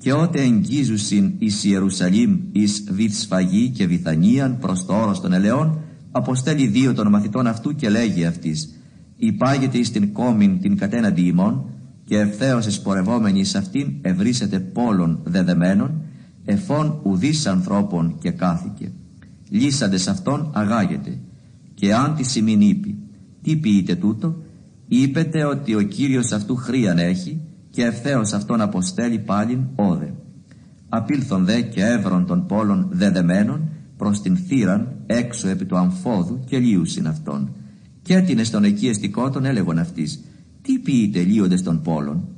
και ότε εγγίζουσιν εις Ιερουσαλήμ εις Βυθσφαγή και Βυθανίαν προς το όρος των ελαιών αποστέλει δύο των μαθητών αυτού και λέγει αυτής υπάγεται εις την κόμην την κατέναντι ημών και ευθέως εспορευόμενοι εις αυτήν ευρύσεται πόλων δεδεμένων εφών ουδής ανθρώπων και κάθηκε. Λύσαντες αυτόν αγάγεται. Και αν τη σημειν είπε τι ποιείτε τούτο; Είπετε ότι ο Κύριος αυτού χρίαν έχει και ευθέως αυτόν αποστέλει πάλιν όδε. Απήλθον δε και έβρον των πόλων δεδεμένων προς την θύραν έξω επί του αμφόδου και λίουσιν αυτόν. Και έτεινε στον εκεί εστικότον έλεγον αυτής «Τι ποιείτε λίοντες των πόλων»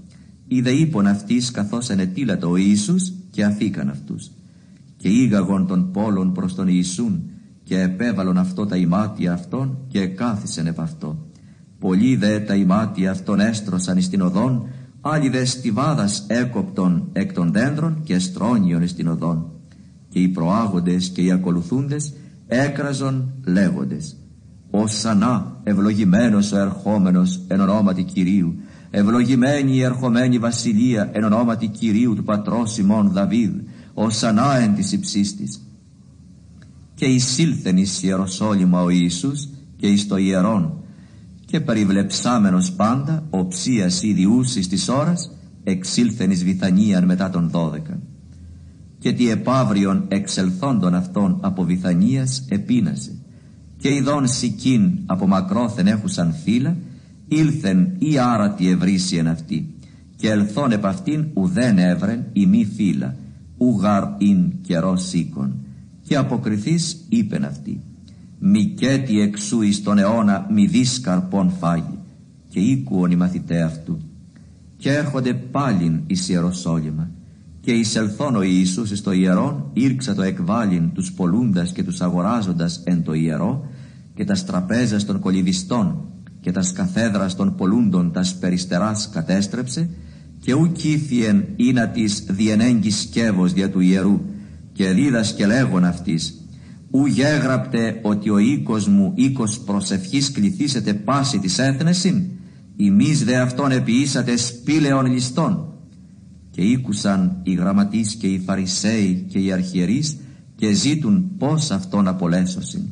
Είδε είπον αυτής καθώς ενετήλατο ο Ιησούς και αφήκαν αυτούς. Και ήγαγον των πόλων προς τον Ιησούν και επέβαλον αυτό τα ημάτια αυτών και κάθισεν επ' αυτό. Πολλοί δε τα ημάτια αυτών έστρωσαν εις την οδόν άλλοι δε στιβάδας έκοπτον εκ των δέντρων και στρώνιον στην οδόν και οι προάγοντες και οι ακολουθούντες έκραζον λέγοντες «Ωσανά ευλογημένος ο ερχόμενος εν ονόματι Κυρίου, ευλογημένη η ερχομένη βασιλεία εν ονόματι Κυρίου του πατρός ημών Δαβίδ, ωσανά εν της υψίστης». Και εισήλθεν εις Ιεροσόλυμα ο Ιησούς και εις το ιερόν και περιβλεψάμενος πάντα οψίας ιδιούσης της ώρας εξήλθεν εις Βυθανίαν μετά των δώδεκα και τι επαύριον εξελθόντων αυτών από Βυθανίας επίνασε. Και ειδών σικίν από μακρόθεν έχουσαν φύλλα ήλθεν ή άρατη ευρύσιεν αυτή και ελθόν επ' αυτήν ουδέν έβρεν η μη φύλλα ουγαρ ειν καιρός σήκων και αποκριθείς είπεν αυτή «Μικέτι εξού εις τον αιώνα μη δις καρπών φάγει» και οίκουον οι μαθητές αυτού. Και έρχονται πάλιν εις Ιεροσόλυμα και εισελθόν ο Ιησούς εις το ιερόν ήρξα το εκβάλιν τους πολλούντας και τους αγοράζοντας εν το ιερό και τας τραπέζας των κολυβιστών και τας καθέδρας των πολλούντων τας περιστεράς κατέστρεψε και ουκ ήθιεν να της διενέγγι σκεύος δια του ιερού και δίδασκε λέγον αυτής ου γέγραπτε ότι ο οίκος μου οίκος προσευχής κληθήσετε πάση της έθνεσιν ημείς δε αυτόν επιήσατε σπήλαιων ληστών. Και ήκουσαν οι γραμματείς και οι φαρισαίοι και οι αρχιερείς και ζήτουν πως αυτόν απολέσωσιν.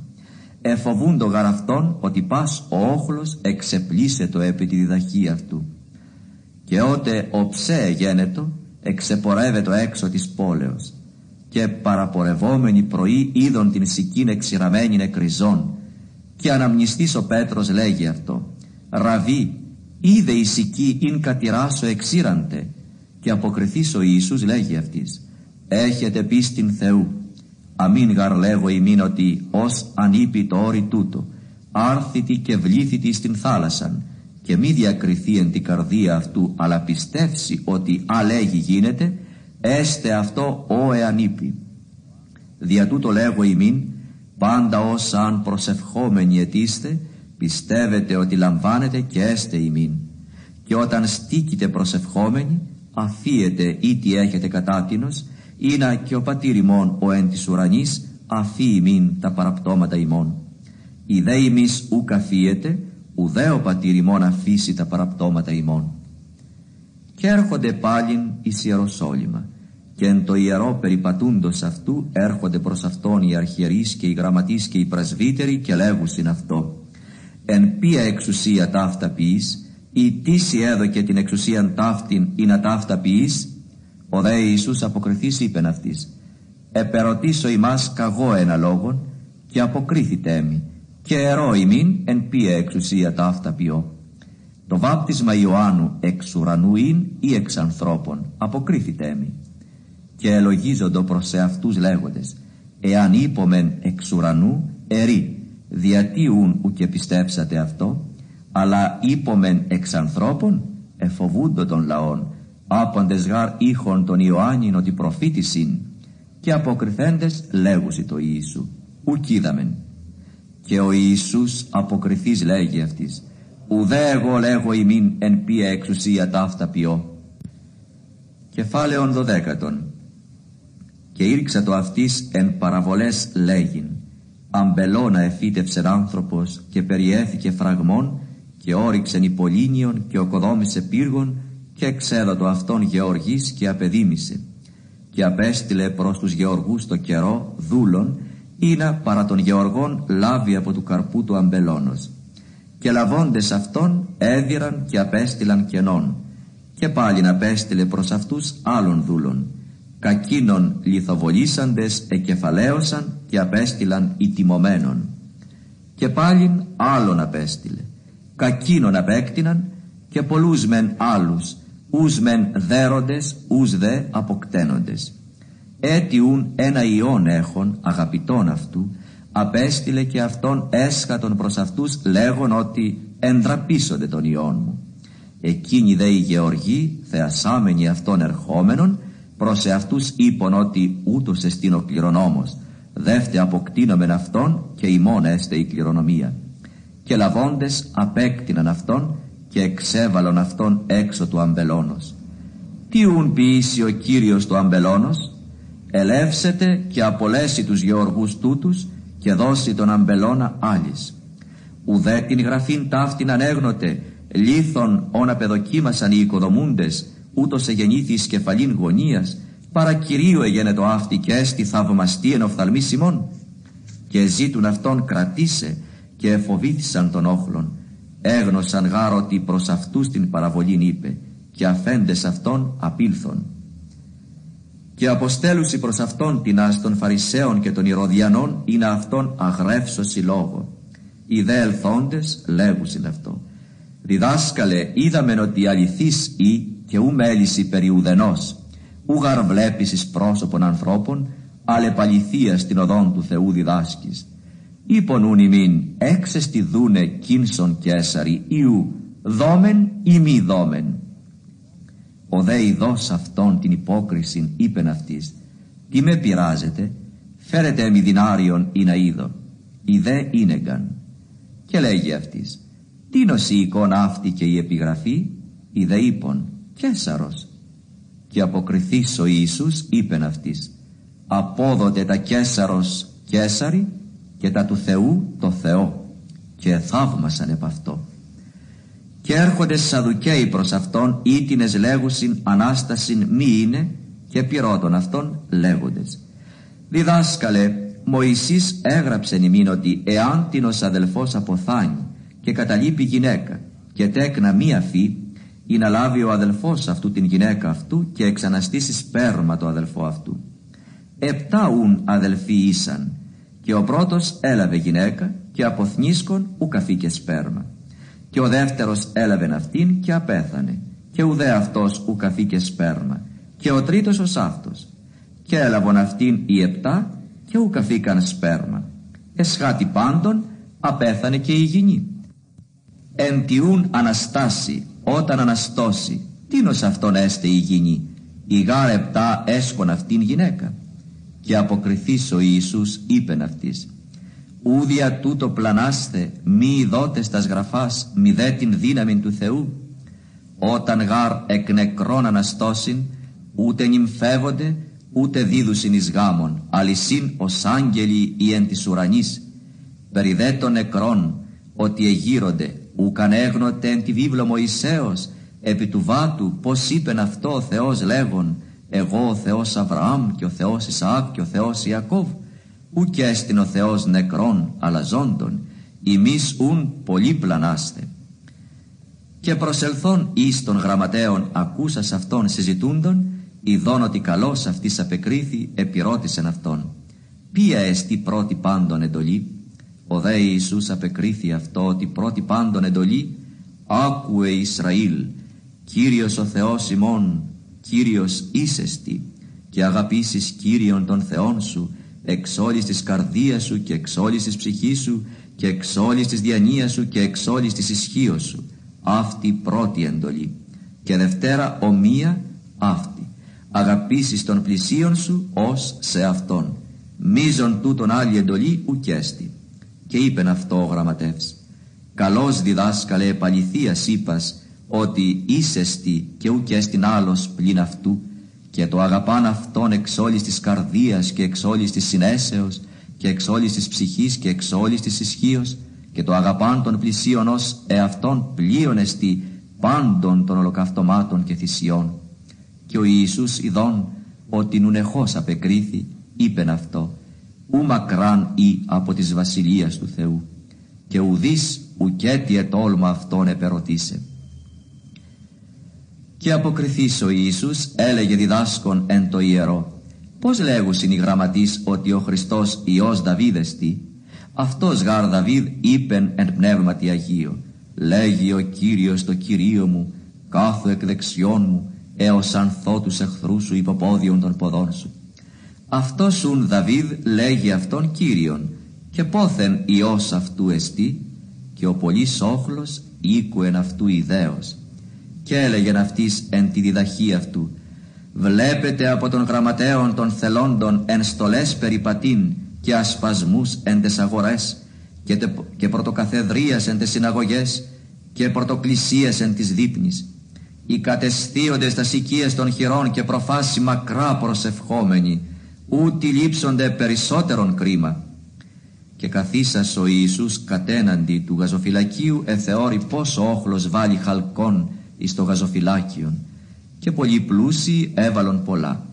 Εφοβούν το γαραυτόν ότι πας ο όχλος εξεπλήσετο επί τη διδαχή αυτού. Και ότε ο ψέ γένετο εξεπορεύεται έξω της πόλεως και παραπορευόμενοι πρωί είδον την σικήν εξηραμένη νεκριζών και αναμνηστής ο Πέτρος λέγει αυτό «Ραβί, είδε η σική ειν κατηράσω εξήραντε και αποκριθείς ο Ιησούς λέγει αυτής έχετε πίστην Θεού αμήν γαρ λέγω ημίν ότι ως ανήπη το όρι τούτο άρθητη και βλήθητη στην θάλασσαν και μη διακριθεί εν την καρδία αυτού αλλά πιστεύσει ότι αλέγει γίνεται έστε αυτό ο εανήπη δια τούτο λέγω ημίν πάντα ως αν προσευχόμενοι ετήστε πιστεύετε ότι λαμβάνετε και έστε ημίν. Και όταν στήκετε προσευχόμενοι αφίετε ή τι έχετε κατάτινος να και ο πατήρ ημών ο εν της ουρανής αφή ημίν τα παραπτώματα ημών. Η δε ημείς ουκ αφίετε ουδέ ο πατήρ ημών αφήσει τα παραπτώματα ημών και έρχονται πάλιν εις Ιεροσόλυμα. Και εν το ιερό περιπατούντος αυτού έρχονται προς αυτόν οι αρχιερείς και οι γραμματείς και οι πρεσβύτεροι και λέγουσιν αυτό. Εν ποια εξουσία ταύτα ποιείς ή τίση έδωκε την εξουσίαν ταύτην ή να ταύτα ποιείς; Ο δε Ιησούς αποκριθείς είπεν αυτής επερωτήσω ημάς καγώ ένα λόγον και αποκρίθητε μη και ερώ ημίν εν ποια εξουσία ταύτα ποιώ το βάπτισμα Ιωάννου εξ ουρανού ειν ή εξ ανθρώπων αποκρίθητε μη και ελογίζοντο προς εαυτούς λέγοντες εάν είπομεν εξ ουρανού ερεί διατί ούν ουκ πιστέψατε αυτό αλλά είπομεν εξ ανθρώπων εφοβούντο των λαών άποντες γάρ ήχον τον Ιωάννην ότι προφήτησιν και αποκριθέντες λέγουσι το Ιησού ουκ είδαμεν και ο Ιησούς αποκριθείς λέγει αυτής ουδέ εγώ λέγω ημίν εν ποια εξουσία ταύτα ποιώ. Κεφάλαιον δωδέκατον. Και ήρξα το αυτής εν παραβολές λέγειν. Αμπελώνα εφύτευσεν άνθρωπος και περιέθηκε φραγμών και όριξεν υπολίνιον και οκοδόμησε πύργων και εξέδατο αυτόν γεωργής και απεδίμησε. Και απέστειλε προς τους γεωργούς το καιρό δούλων ή να παρά των γεωργών λάβει από του καρπού του αμπελώνος και λαβώντες αυτόν έδιραν και απέστειλαν κενών. Και πάλι να απέστειλε προς αυτούς άλλων δούλων κακίνων λιθοβολήσαντες εκεφαλαίωσαν και απέστειλαν ητιμωμένων και πάλιν άλλον απέστειλε. Κακίνων απέκτηναν και πολλούς μεν άλλους. Ους μεν δέροντες ους δε αποκτένοντες. Έτιουν ένα ιόν έχων αγαπητών αυτού απέστειλε και αυτόν έσχατον προς αυτούς λέγον ότι ενδραπίσονται τον ιόν μου εκείνοι δε οι γεωργοί θεασάμενοι αυτών ερχόμενων προς εαυτούς είπον ότι ούτως εστίν ο κληρονόμος δεύτε αποκτήνομεν αυτόν και ημών έστε η κληρονομία και λαβώντες απέκτηναν αυτόν και εξέβαλον αυτόν έξω του αμπελώνος. Τι ουν ποιήσει ο Κύριος του αμπελώνος; Ελεύσετε και απολέσει τους γεωργούς τούτους και δώσει τον αμπελώνα άλλης. Ουδέ την γραφήν ταύτην ανέγνοτε λίθον όν απεδοκίμασαν οι οικοδομούντες ούτως εγεννήθη κεφαλήν γωνίας παρά κυρίω εγένε το αυτή και έστι θαυμαστή εν οφθαλμής Σιμών και ζήτουν αυτόν κρατήσε και εφοβήθησαν τον όχλον. Έγνωσαν γάρο ότι προς αυτούς την παραβολήν είπε και αφέντες αυτόν απήλθον και αποστέλουσι προς αυτόν την άς των Φαρισαίων και των Ηρωδιανών είναι αυτόν αγρεύσωση λόγο οι δε ελθόντες λέγουσιν αυτό διδάσκαλε είδαμεν ότι αληθής ή και ου μέληση περί ουδενός. Ου γαρ βλέπεις εις πρόσωπον ανθρώπων αλλά παληθεία στην οδόν του Θεού διδάσκεις. Είπον ούν ημίν έξεστη δούνε κίνσον κέσαρι ιού δόμεν ή μη δόμεν ο δε ειδός αυτόν την υπόκρισιν είπεν αυτής τι με πειράζετε φέρετε εμι δινάριον ή να είδω. Η δε ίνεγκαν και λέγει αυτής τι νοσή εικόνα αυτή και η επιγραφή η δε είπον Κέσαρος και αποκριθείς ο Ιησούς είπεν αυτής απόδοτε τα Κέσαρος Κέσαρι και τα του Θεού το Θεό και θαύμασαν επ' αυτό και έρχονται Σαδουκαίοι προς αυτόν ήτινες λέγουσιν Ανάστασιν μη είναι και πυρώτων αυτών λέγοντες διδάσκαλε Μωυσής έγραψε νημήν ότι εάν την ως αδελφός αποθάνει και καταλείπει γυναίκα και τέκνα μία φύ ή να λάβει ο αδελφός αυτού την γυναίκα αυτού και εξαναστήσει σπέρμα το αδελφό αυτού. Επτά ούν αδελφοί ήσαν και ο πρώτος έλαβε γυναίκα και από θνίσκον ουκ αφήκε σπέρμα. Και ο δεύτερος έλαβε αυτήν και απέθανε. Και ουδέ αυτός ου καθήκε σπέρμα. Και ο τρίτος ως αυτός. Και έλαβον αυτήν οι επτά και ου καθήκαν σπέρμα. Εσχάτη πάντων απέθανε και η γυνή εν τιούν αναστάσει όταν αναστώσει τίνος αυτόν έστε η γυνή η γάρ επτά έσκον αυτήν γυναίκα. Και αποκριθείς ο Ιησούς είπεν αυτής ούδια τούτο πλανάστε μη δότε τας γραφάς μη δε την δύναμη του Θεού. Όταν γάρ εκ νεκρών αναστώσιν ούτε νυμφεύονται ούτε δίδουσιν εις γάμον αλυσίν ως άγγελοι ή εν της ουρανής. Περί δε των νεκρών ότι εγείρονται ουκαν έγνοτε εν τη βίβλο Μωυσέως επί του βάτου πως είπεν αυτό ο Θεός λέγον εγώ ο Θεός Αβραάμ και ο Θεός Ισαάκ και ο Θεός Ιακώβ ουκ έστειν ο Θεός νεκρών αλλά ζώντων ημείς ουν πολύ πλανάστε. Και προσελθών εις των γραμματέων ακούσας αυτών συζητούντων ειδών ότι καλός αυτής απεκρίθη επιρώτησεν αυτόν. Ποια εστί πρώτη πάντων εντολή; Ο δε Ιησούς απεκρίθη αυτό ότι πρώτη πάντων εντολή άκουε Ισραήλ Κύριος ο Θεός ημών Κύριος ίσεστη και αγαπήσεις Κύριον τον Θεόν σου εξ όλης της καρδίας σου και εξ όλης της ψυχής σου και εξ όλης της διανοίας σου και εξ όλης της ισχύως σου. Αυτή πρώτη εντολή. Και δευτέρα ομοία αυτή. Αγαπήσεις τον πλησίον σου ως σε αυτόν. Μίζον τούτον άλλη εντολή ουκέστη. Και είπεν αυτό ο γραμματεύς. Καλός διδάσκαλε επαληθείας είπας ότι ίσεστη και ουκέστην άλλος πλην αυτού και το αγαπάν αυτόν εξ όλης της καρδίας και εξ όλης της συνέσεως και εξ όλης της ψυχής και εξ όλης της ισχύος και το αγαπάν των πλησίων ως εαυτόν πλοίον εστί πάντων των ολοκαυτωμάτων και θυσιών. Και ο Ιησούς ειδών ότι νουνεχώς απεκρίθη είπεν αυτό ου μακράν ή από της βασιλείας του Θεού και ουδείς ουκέτι ετόλμα αυτόν επερωτήσε. Και αποκριθείς ο Ιησούς έλεγε διδάσκον εν το ιερό. Πώς λέγουσιν οι γραμματείς ότι ο Χριστός Υιός Δαβίδεστη αυτός γάρ Δαβίδ είπεν εν πνεύματι Αγίο Λέγει ο Κύριος το Κυρίο μου κάθω εκ δεξιών μου έως ανθώ τους εχθρούς σου υποπόδιον των ποδών σου. Αυτός ουν Δαβίδ λέγει αυτόν Κύριον και πόθεν Υιός αυτού εστί; Και ο πολύς όχλος οίκουεν αυτού ιδέως και έλεγεν αυτής εν τη διδαχή αυτού βλέπετε από τον γραμματέων των θελόντων εν στολές περιπατήν και ασπασμούς εν τες αγορές και, τε, και πρωτοκαθεδρίας εν τες συναγωγές και πρωτοκλησίες εν της δείπνης. Οι κατεστίοντες τας οικίες των χειρών και προφάσει μακρά προσευχόμενοι ούτι λείψονται περισσότερον κρίμα και καθίσας ο Ιησούς κατέναντι του γαζοφυλακίου εθεώρη πόσο όχλος βάλει χαλκών εις το γαζοφυλάκιον. Και πολλοί πλούσιοι έβαλον πολλά.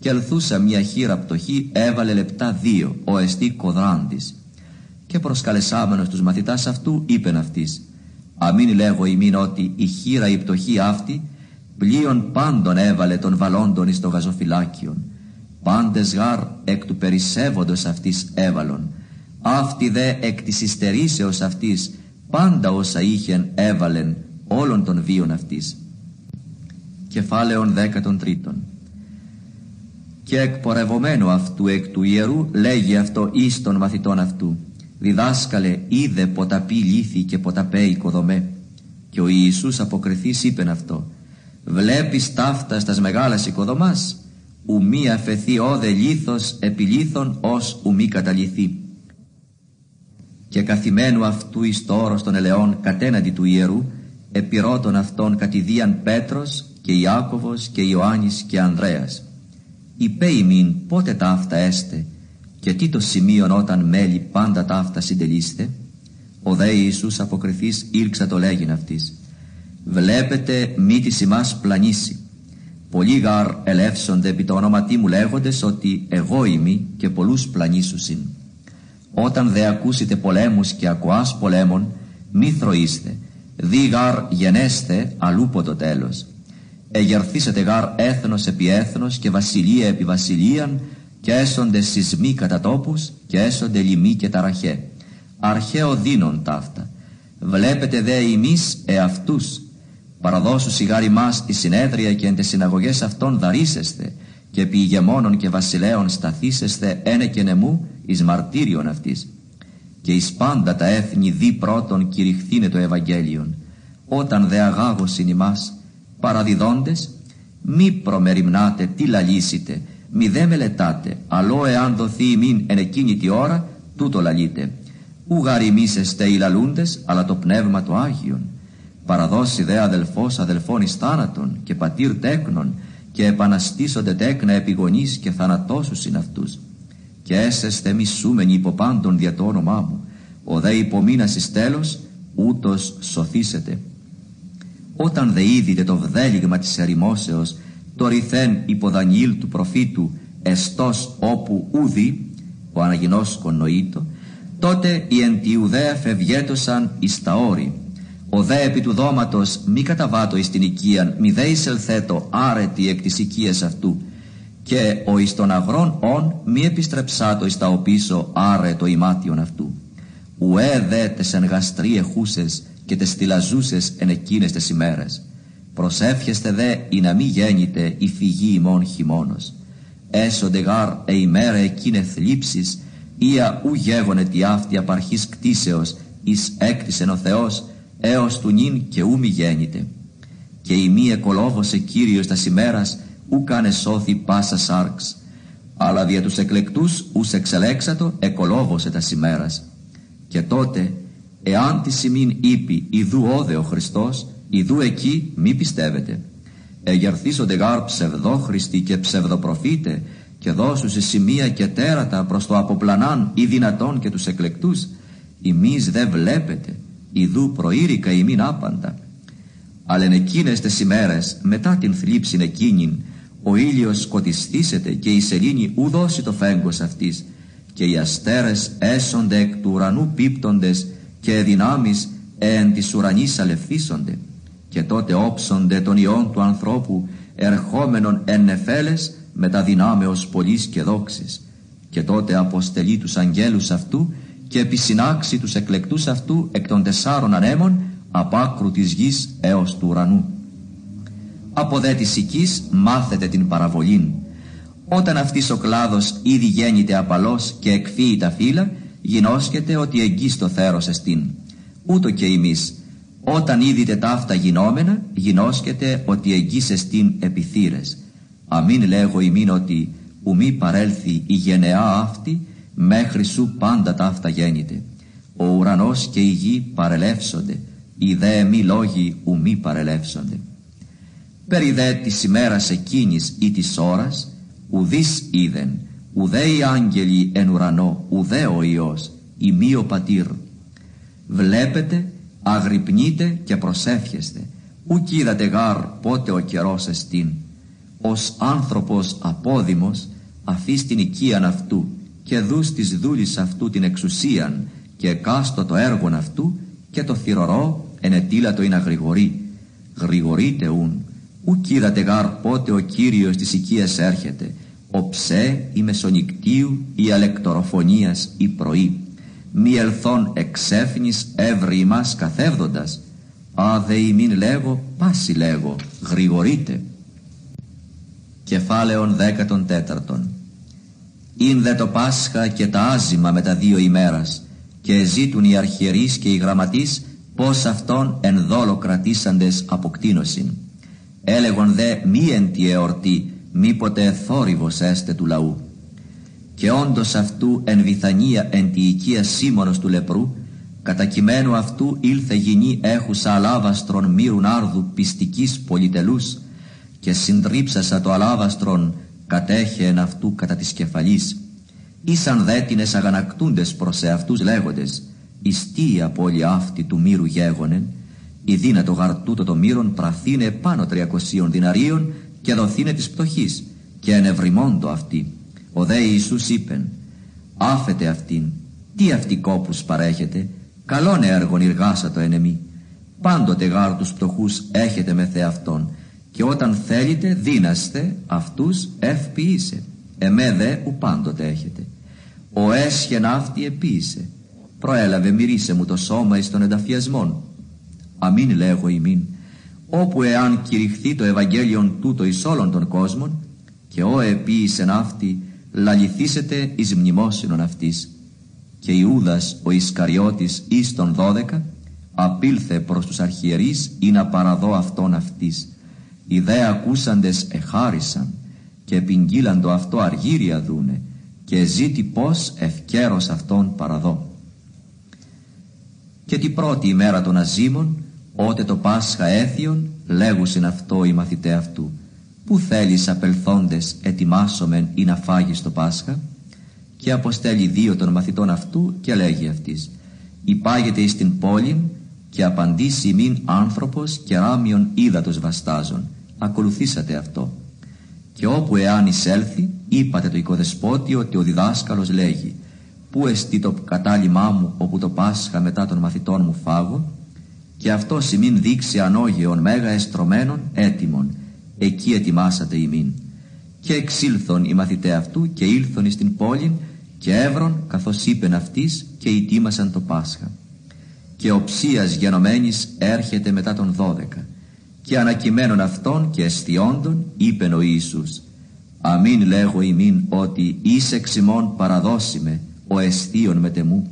Και ελθούσα μια χείρα πτωχή έβαλε λεπτά δύο ο εστί κοδράντης. Και προσκαλεσάμενος τους μαθητάς αυτού είπεν αυτής αμήν λέγω ημίν ότι η χείρα η πτωχή αυτή πλοίον πάντων έβαλε τον βαλόντων εις το γαζοφυλάκιον. Πάντες γάρ εκ του περισσεύοντος αυτής έβαλον. Αυτή δε εκ της υστερήσεως αυτής πάντα όσα είχεν έβαλεν όλων των βίων αυτής. Κεφάλαιον δέκατον τρίτον. Και εκπορευομένου αυτού εκ του ιερού λέγει αυτό εις των μαθητών αυτού. Διδάσκαλε είδε ποταπή λύθη και ποταπέ οικοδομέ. Και ο Ιησούς αποκριθής είπεν αυτό. Βλέπεις ταύτα στας μεγάλας οικοδομάς ου μη αφαιθεί όδε λίθος επιλήθων ως ου μη καταλυθεί και καθημένου αυτού εις το όρος των ελαιών κατέναντι του ιερού επιρώτων αυτών κατηδίαν Πέτρος και Ιάκωβος και Ιωάννης και Ανδρέας Υπέ ημίν πότε ταύτα έστε και τι το σημείον όταν μέλη πάντα ταύτα συντελείστε; Ο δε Ιησούς αποκριθής ήρξα το λέγειν αυτής. Βλέπετε μη της ημάς πλανήσει. Πολλοί γαρ ελεύσονται επί το όνοματί μου λέγοντες ότι εγώ είμαι και πολλούς πλανήσουσιν. Όταν δε ακούσετε πολέμους και ακουάς πολέμων, μη θροείστε. Δι γαρ γενέστε αλλούπο το τέλος εγερθήσετε γάρ έθνος επί έθνος και βασιλεία επί βασιλείαν και έσονται σεισμοί κατά τόπους και έσονται λοιμοί και ταραχέ. Αρχαίο δίνον ταύτα. Βλέπετε δε εμείς εαυτούς, παραδώσου σιγάρι μας η συνέδρια και εν τες συναγωγές αυτών δαρίσεστε, και επί ηγεμόνων και βασιλέων σταθήσεστε ένε και νεμού εις μαρτύριον αυτής. Και εις πάντα τα έθνη δι πρώτον κηρυχθήνε το Ευαγγέλιον. Όταν δε αγάγωσιν ημάς παραδιδόντες, μη προμεριμνάτε τι λαλήσετε, μη δε μελετάτε, αλλό εάν δοθεί ημίν εν εκείνη τη ώρα, τούτο λαλείτε. Ου γαριμίσεστε οι λαλούντες, αλλά το πνεύμα το Άγιον. Παραδώσει δε αδελφός αδελφών εις θάνατον και πατήρ τέκνον και επαναστήσονται τέκνα επιγονείς και θανατώσουσιν αυτούς. Και έσεστε μισούμενοι υπό πάντων δια το όνομά μου, ο δε υπομείνας εις τέλος, ούτως σωθήσετε. Όταν δε είδητε το βδέλιγμα της ερημόσεως, το ρηθέν υποδανιήλ του προφήτου, εστός όπου ούδη, ο αναγινώσκον νοήτο, τότε οι εν τη Ιουδαία φευγέτωσαν εις τα όρη. Ο δε επί του δώματος μη καταβάτω εις την οικίαν, μη δε εισελθέτω άρετη εκ της οικίας αυτού. Και ο εις των αγρών ον μη επιστρεψάτο εις τα οπίσω άρετο ημάτιον αυτού. Ουέ δε τες εν γαστροί εχούσες και τες στυλαζούσες εν εκείνες τες ημέρες. Προσεύχεστε δε ή να μη γέννητε η φυγή ημών χειμώνος. Έσονται γάρ ε ημέρα εκείνες θλίψεις Ία ου γέγονε τη αυτή απαρχής κτίσεως εις έκτισεν ο Θεός έως του νυν και ου μη γέννητε. Και η μη εκολόβωσε Κύριος τας ημέρας ου κάνε σώθη πάσα σάρξ. Αλλά δια τους εκλεκτούς ους εξελέξατο εκολόβωσε τα ημέρας. Και τότε εάν τη σημείν είπει ιδού όδε ο Χριστός ιδού εκεί μη πιστεύετε. Εγερθήσονται γάρ ψευδόχριστοι και ψευδοπροφήτε και δώσου σε σημεία και τέρατα προς το αποπλανάν ή δυνατόν και τους εκλεκτούς, ημείς δεν βλέπετε, ιδού προήρικα ημίν άπαντα. Αλλά εν εκείνες τις ημέρες, μετά την θλίψη εκείνην, ο ήλιος σκοτιστήσεται και η σελήνη ου δώσει το φέγγος αυτής και οι αστέρες έσονται εκ του ουρανού πίπτοντες και δυνάμεις εν της ουρανής αλευθύσονται και τότε όψονται των ιών του ανθρώπου ερχόμενων εν νεφέλες με τα δυνάμεως πολλής και δόξης και τότε αποστελεί τους αγγέλους αυτού και επισυνάξει τους εκλεκτούς αυτού εκ των τεσσάρων ανέμων απ' άκρου της γης έως του ουρανού. Από δε της οικής μάθετε την παραβολήν. Όταν αυτής ο κλάδος ήδη γέννηται απαλός και εκφύει τα φύλλα, γινώσκεται ότι εγγύς το θέρος εστίν. Ούτω και εμείς, όταν είδητε ταύτα γινόμενα, γινώσκεται ότι εγγύς εστίν επιθύρες αμήν λέγω ημίν ότι ουμή παρέλθει η γενεά αυτή μέχρι σου πάντα τα αυτά γέννηται. Ο ουρανός και η γη παρελεύσονται, οι δε μη λόγοι ουμή παρελεύσονται. Περί δε της ημέρας εκείνης ή της ώρας, ουδείς είδεν, ουδέ οι άγγελοι εν ουρανό, ουδέ ο Υιός, ημί ο πατήρ. Βλέπετε, αγρυπνείτε και προσεύχεστε, ουκ είδατε γάρ πότε ο καιρός εστίν ως άνθρωπος απόδημος αφής την οικίαν αυτού και δούς της δούλης αυτού την εξουσίαν και κάστο το έργον αυτού και το θυρωρό ενετήλατο είναι αγρηγορή. Γρηγορείτε ούν, ου κύρατε γάρ πότε ο Κύριος της οικίας έρχεται, ο ψέ η μεσονικτίου η αλεκτοροφωνίας η πρωί. Μη ελθόν εξέφνης έβρι ημάς καθεύδοντας, άδε ημίν λέγω, πάση λέγω, γρηγορείτε κεφάλαιον δέκατον τέταρτον. Ειν δε το Πάσχα και τα άζημα με τα δύο ημέρας και ζήτουν οι αρχιερείς και οι γραμματείς πως αυτόν εν δόλο κρατήσαντες αποκτήνωσιν. Έλεγον δε μη εν τη εορτή μήποτε θόρυβος έστε του λαού. Και όντως αυτού εν Βιθανία εν τη οικία Σίμωνος του λεπρού κατακειμένου αυτού ήλθε γυνή έχουσα αλάβαστρον μύρουν άρδου πιστικής πολυτελούς και συντρίψασα το αλάβαστρον κατέχε εν αυτού κατά της κεφαλής. Ήσαν δέτινες αγανακτούντες προς εαυτούς λέγοντες «Ιστή η απώλεια αυτή του μύρου γέγονεν, η δύνατο γαρτούτο το μύρον πραθήνε πάνω τριακοσίων δυναρίων και δοθήνε της πτωχής και ενευρημόντο αυτή. Ο δε Ιησούς είπεν «Άφετε αυτήν, τι αυτή κόπους παρέχετε, καλόν έργον εργάσα το ενεμή. Πάντοτε γάρ τους πτωχούς έχετε με θεαυτόν, και όταν θέλετε δίναστε αυτούς ευποιήσε. Εμέ δε ου πάντοτε έχετε. Ο έσχεν αυτή επίησε. προέλαβε μυρίσε μου το σώμα εις των ενταφιασμών. Αμήν λέγω ημίν, όπου εάν κηρυχθεί το Ευαγγέλιον τούτο εις όλων των κόσμων, και ό επίησεν αυτή, λαληθήσετε εις μνημόσυνον αυτής. Και Ιούδας ο Ισκαριώτης εις των δώδεκα, απήλθε προς τους αρχιερείς ή να παραδώ αυτόν αυτής. Οι δε ακούσαντες εχάρισαν και επιγγείλαν το αυτό αργύρια δούνε και ζήτη πως ευκαίρος αυτόν παραδώ. Και την πρώτη ημέρα των αζήμων, ότε το Πάσχα έθιον, λέγουσιν αυτό οι μαθητέ αυτού. Πού θέλεις απελθόντες ετοιμάσομεν ή να φάγεις το Πάσχα; Και αποστέλει δύο των μαθητών αυτού και λέγει αυτής. Υπάγεται εις την πόλη και απαντήσει μην άνθρωπος και ράμιον ύδατος βαστάζων. Ακολουθήσατε αυτό. Και όπου εάν εισέλθει, είπατε το οικοδεσπότη ότι ο διδάσκαλος λέγει «Πού εστί το κατάλημά μου όπου το Πάσχα μετά των μαθητών μου φάγω» και αυτό ημίν δείξει ανόγεων μέγα εστρωμένων έτοιμων. Εκεί ετοιμάσατε ημίν. Και εξήλθον οι μαθητέ αυτού και ήλθον εις την πόλη και έβρον καθώς είπεν αυτής και ετοίμασαν το Πάσχα. Και ο ψίας γενομένης έρχεται μετά των δώδεκα. Και ανακειμένων αυτών και εστιόντων είπεν ο Ιησούς Αμήν λέγω ημίν ότι εις εξημών παραδώσιμε ο εστίον μετεμού.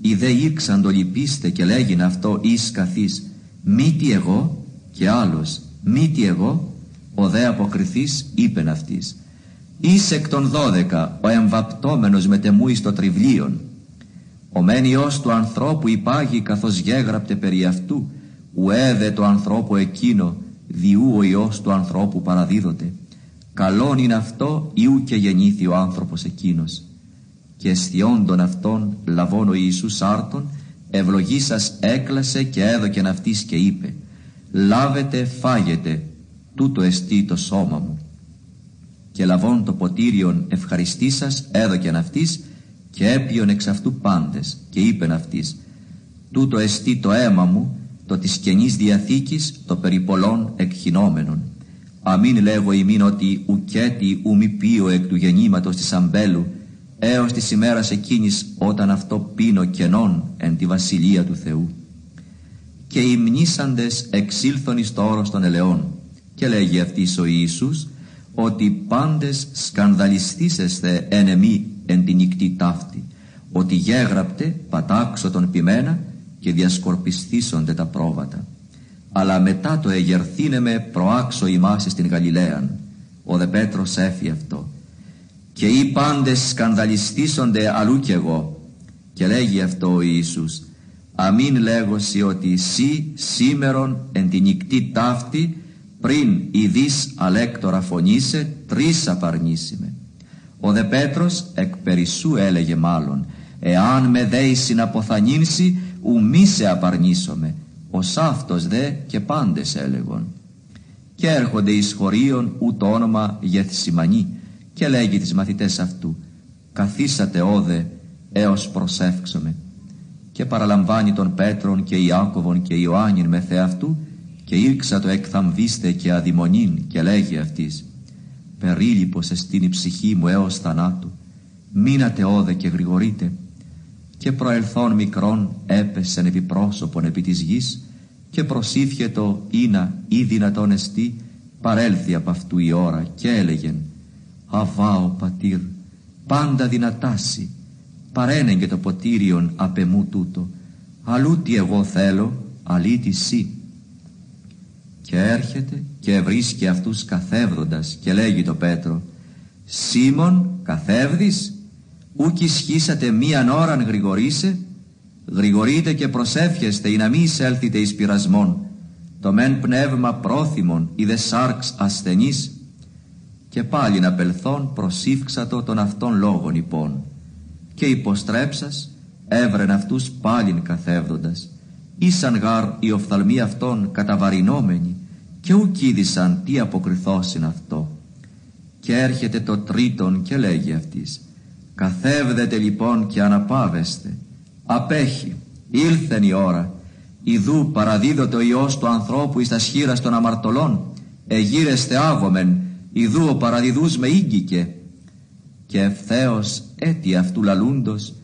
Οι δε ήρξαν το λυπήστε και λέγειν αυτό εις καθής μη τι εγώ και άλλος μη τι εγώ ο δε αποκριθής είπεν αυτής. Εις εκ των δώδεκα ο εμβαπτόμενος μετεμού εις το τριβλίον. Ο μεν ιός του ανθρώπου υπάγει καθώς γέγραπτε περί αυτού ουέδε το ανθρώπου εκείνο διού ο ιός του ανθρώπου παραδίδοται καλόν είναι αυτό ιού και γεννήθη ο άνθρωπος εκείνος και αισθιόντων αυτών λαβών ο Ιησούς άρτων ευλογήσας έκλασε και έδωκεν αυτής και είπε λάβετε φάγετε τούτο εστί το σώμα μου και λαβών το ποτήριον ευχαριστήσας έδωκεν αυτής και έπιον εξ αυτού πάντες και είπεν αυτής τούτο εστί το αίμα μου το της Καινής Διαθήκης το περιπολών εκχυνόμενον. Αμήν λέγω ημίν ότι ουκέτι ου μη πείο εκ του γεννήματος της αμπέλου έως της ημέρας εκείνης όταν αυτό πίνω κενών εν τη βασιλεία του Θεού. Και οι μνήσαντες εξήλθον εις το όρος των ελαιών. Και λέγει αυτής ο Ιησούς ότι πάντες σκανδαλιστήσεστε εν εμή εν την νυχτή ταύτη ότι γέγραπτε πατάξω τον πιμένα και διασκορπιστήσονται τα πρόβατα. Αλλά μετά το εγερθήνε με προάξω ημάς στην Γαλιλαίαν ο δε Πέτρος έφη αυτό και οι πάντες σκανδαλιστήσονται αλλού κι εγώ. Και λέγει αυτό ο Ιησούς αμήν λέγωση ότι εσύ σήμερον εν την νυχτή ταύτη πριν ειδείς αλέκτορα φωνήσε τρεις απαρνήσιμε ο δε Πέτρος εκ περισσού έλεγε μάλλον εάν με δέει συναποθανήνσει ου μη σε απαρνήσωμε ως αυτός δε και πάντες έλεγον και έρχονται εις χωρίον ούτω όνομα Γεθσιμανή και λέγει τις μαθητές αυτού; Καθίσατε όδε έως προσεύξομαι και παραλαμβάνει τον Πέτρον και Ιάκωβον και Ιωάννην με θεαυτού και ήρξα το εκθαμβήστε και αδημονήν και λέγει αυτής περίλυπος εστίν η ψυχή μου έως θανάτου. Μείνατε όδε και γρηγορείτε. Και προελθόν μικρόν έπεσεν επί πρόσωπον επί της γης και προσήφιετο ήνα ή δυνατόν εστί παρέλθει από αυτού η ώρα και έλεγεν Αβάω πατήρ, πάντα δυνατάσει, παρένεγε το ποτήριον απεμού τούτο, αλλού τι εγώ θέλω, αλήτη σύ. Και έρχεται και βρίσκει αυτούς καθεύδοντας και λέγει το Πέτρο, Σίμων καθεύδεις, ούκ ισχύσατε μίαν ώραν γρηγορήσε, γρηγορείτε και προσεύχεστε ή να μη εισέλθετε εις πειρασμόν, το μεν πνεύμα πρόθυμον ή δε σάρξ ασθενής, και πάλι να πελθόν προσήφξατο των αυτών λόγων υπών και υποστρέψας έβρεν αυτούς πάλιν καθεύδοντας. Ήσαν γάρ οι οφθαλμοί αυτών καταβαρινόμενοι και ουκίδησαν τι αποκριθώσιν αυτό. Και έρχεται το τρίτον και λέγει αυτής καθεύδετε λοιπόν και αναπάβεστε. Απέχει. Ήλθεν η ώρα. Ιδού παραδίδεται ο Υιός του ανθρώπου εις τα σχήρα των αμαρτωλών εγείρεστε άγομεν Ιδού ο παραδιδούς με ήγγικε και ευθέως έτι αυτού λαλούντος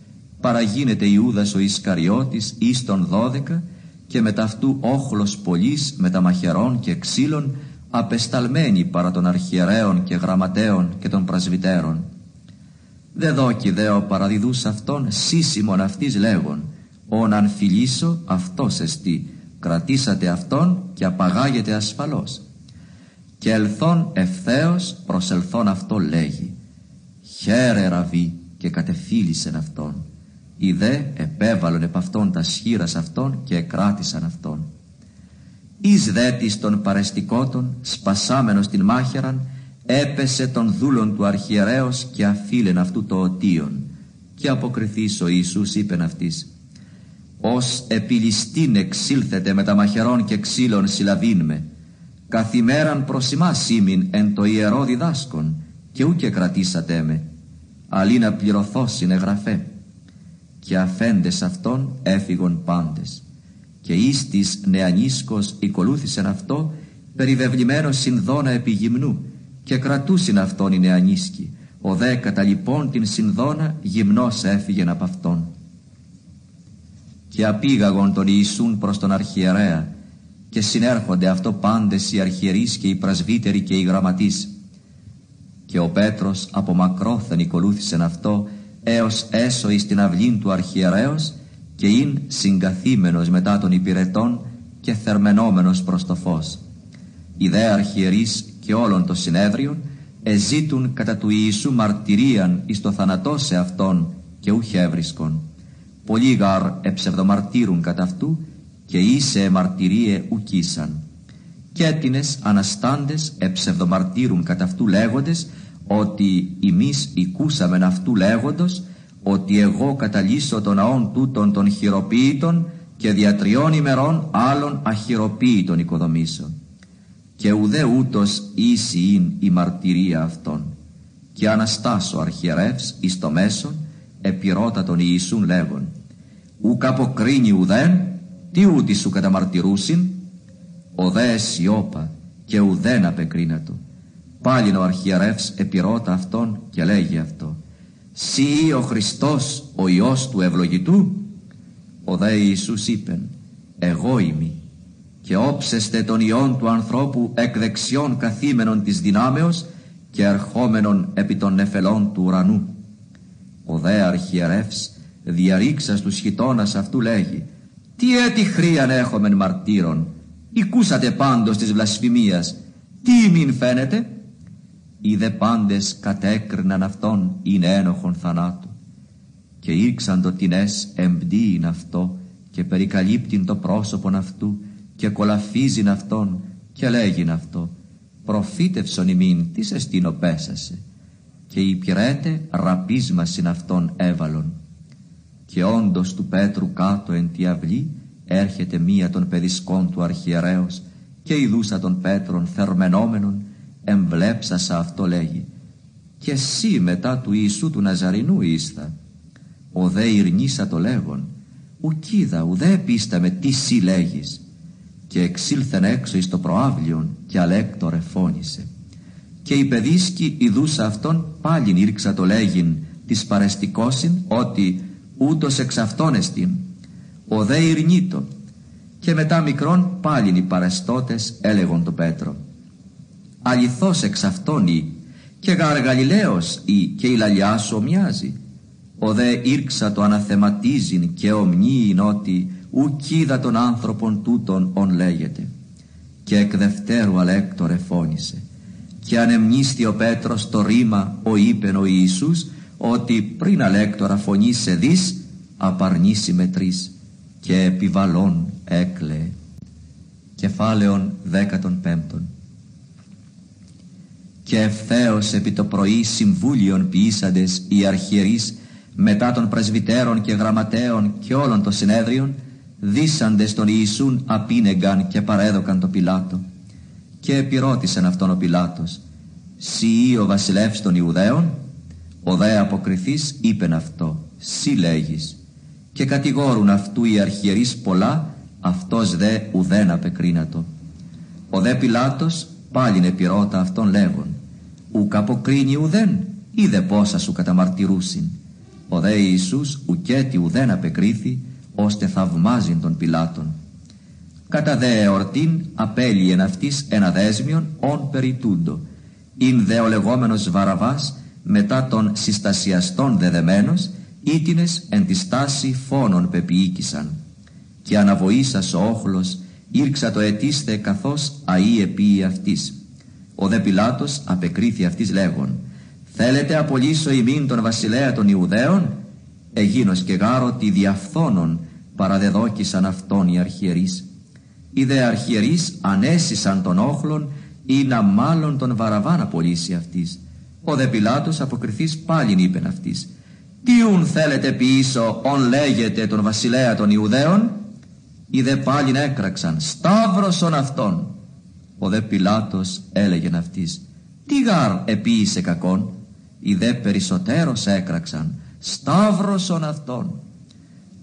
παραγίνεται Ιούδας ο Ισκαριώτης εις των δώδεκα και με ταυτού όχλος πολλής με τα μαχαιρών και ξύλων απεσταλμένοι παρά των αρχιερέων και γραμματέων και των πρασβυτέρων. Δε δόκι δε ο παραδιδούς αυτών σύσιμον αυτής λέγον, ον αν φιλήσω αυτός εστί, κρατήσατε αυτόν και απαγάγετε ασφαλώς. Και ελθόν ευθέως προσελθόν αυτό λέγει, χαίρε ραβή και κατεφίλησεν αυτόν. Οι δε επέβαλον επ' αυτόν τα σχήρας αυτών και εκράτησαν αυτόν. Εις δέτης των παρεστικότων, σπασάμενος την μάχαιραν, έπεσε τον δούλον του αρχιερέως και αφήλεν αυτού το οτίον. Και αποκριθείς ο Ιησούς είπεν αυτής, «Ως επιλιστήν εξήλθετε με τα μαχαιρών και ξύλων συλλαβήν με, καθημέραν προς ημάς ήμην εν το ιερό διδάσκον, και ούκε κρατήσατε με, αλλή να πληρωθώ συνεγραφέ. Και αφέντες αυτών έφυγον πάντες. Και εις της νεανίσκος οικολούθησεν αυτό περιβεβλημένος συνδόνα επί γυμνού και κρατούσιν αυτόν οι νεανίσκοι. Ο δε κατά λοιπόν την συνδόνα γυμνός έφυγεν από αυτόν. Και απήγαγον τον Ιησούν προς τον αρχιερέα και συνέρχονται αυτό πάντες οι αρχιερείς και οι πρασβύτεροι και οι γραμματείς και ο Πέτρος από μακρόθεν οικολούθησεν αυτό έως έσω εις την αυλήν του αρχιερέως και ειν συγκαθήμενος μετά των υπηρετών και θερμενόμενος προς το φως. Οι δε αρχιερείς και όλων των συνέδριων εζήτουν κατά του Ιησού μαρτυρίαν εις το θανατό σε αυτόν και ούχ έβρισκον. Πολλοί γαρ εψευδομαρτύρουν κατά αυτού και είσαι μαρτυρίε ουκίσαν. Και έτινες αναστάντες εψευδομαρτύρουν κατά αυτού λέγοντες ότι εμείς οικούσαμεν αυτού λέγοντος ότι εγώ καταλύσω τον ναόν τούτων των χειροποίητων και δια τριών ημερών άλλων αχειροποίητων οικοδομήσεων. Και ουδέ ούτως ίση ειν η μαρτυρία αυτών. Και αναστάσω αρχιερεύς εις το μέσον, επιρώτα τον Ιησούν λέγον, ουκ αποκρίνει ουδέν, τι ούτι σου καταμαρτυρούσιν, ο δε σιώπα και ουδέν απεκρίνατο. Πάλιν ο αρχιερεύς επιρώτα αυτόν και λέγει αυτό, «Σύ ο Χριστός ο Υιός του ευλογητού» Ο δε Ιησούς είπεν «Εγώ είμαι» και όψεστε τον Υιόν του ανθρώπου εκ δεξιών καθήμενων της δυνάμεως και ερχόμενων επί των νεφελών του ουρανού. Ο δε αρχιερεύς διαρρήξας τους χιτώνας αυτού λέγει «Τι έτη χρίαν έχομεν μαρτύρων, οικούσατε πάντως της βλασφημίας, τι μην φαίνεται» οι δε πάντες κατέκριναν αυτόν είναι ένοχον θανάτου. Και ήρξαν το τινές εμπdύειν αυτό και περικαλύπτην το πρόσωπον αυτού και κολαφίζειν αυτόν και λέγειν αυτό προφήτευσον ημίν τι σε στήνο πέσασε και οι πυρέτε ραπίσμασιν αυτόν έβαλον και όντως του Πέτρου κάτω εν τη αυλή έρχεται μία των παιδισκών του αρχιερέως και ειδούσα των Πέτρων θερμενόμενων εμβλέψασα αυτό λέγει και εσύ μετά του Ιησού του Ναζαρινού ήστα ο δε ειρνήσα το λέγον ουκίδα ουδέ με τι σύ λέγεις και εξήλθεν έξω εις το προάβλιον και αλέκτορε φώνησε. Και η παιδίσκη ειδούσα αυτόν πάλιν ήρξα το λέγειν της παρεστικόσιν ότι ούτως εξ αυτόν εστίν ο δε ειρνήτο και μετά μικρόν πάλιν οι παρεστώτες έλεγον το Πέτρο αληθώς εξ αυτόν ή και γαρ Γαλιλαίος ή και η λαλιά σου ομοιάζει. Ο δε ήρξα το αναθεματίζειν και ομνίειν ότι ουκίδα των άνθρωπων τούτων ον λέγεται. Και εκ δευτέρου αλέκτορε φώνησε. Και ανεμνίστη ο Πέτρος το ρήμα ο είπεν ο Ιησούς ότι πριν αλέκτορα φωνής σε δεις απαρνήσει με τρεις και επιβαλών έκλαιε. Κεφάλαιον δέκατον πέμπτον και ευθέως επί το πρωί συμβούλιον ποιήσαντες οι αρχιερείς μετά των πρεσβυτέρων και γραμματέων και όλων των συνέδριων δίσαντες τον Ιησούν απίνεγκαν και παρέδωκαν το Πιλάτο και επιρώτησαν αυτόν ο Πιλάτος «Σύ ο βασιλεύς των Ιουδαίων» ο δε αποκριθής είπεν αυτό «Σύ λέγεις» και κατηγόρουν αυτού οι αρχιερείς πολλά αυτός δε ουδέν απεκρίνατο. Ο δε Πιλάτος πάλιν επιρώτα αυτόν λέγον ουκ αποκρίνει ουδέν είδε πόσα σου καταμαρτυρούσιν Ο δε Ιησούς ουκέτι ουδέν απεκρίθη, ώστε θαυμάζει των πιλάτων. Κατά δε εορτήν απέλυεν αυτής ένα δέσμιον ον περιτούντο. Ειν δε ο λεγόμενος Βαραβάς μετά των συστασιαστών δεδεμένος ήτινες εν τη στάση φόνων πεποιήκησαν. Και αναβοήσας ο όχλος ήρξα το ετήστε καθώς αΐ επίη αυτής. Ο δε Πιλάτος απεκρίθη αυτής λέγον «Θέλετε απολύσω ημίν τον βασιλέα των Ιουδαίων» Εγίνος και γάρο τη διαφθόνων παραδεδόκησαν αυτόν οι αρχιερείς. Οι δε αρχιερείς ανέσυσαν τον όχλον ή να μάλλον τον Βαραβάν απολύσει αυτής. Ο δε Πιλάτος αποκριθείς πάλιν είπεν αυτής. «Τίουν θέλετε πίσω ον λέγεται τον βασιλέα των Ιουδαίων» Οι δε πάλιν έκραξαν «Σταύρωσον αυτόν» Ο δε Πιλάτος έλεγεν αυτής «Τι γάρ επίησε κακόν» Οι δε περισσότερος έκραξαν «Σταύρωσον αυτόν»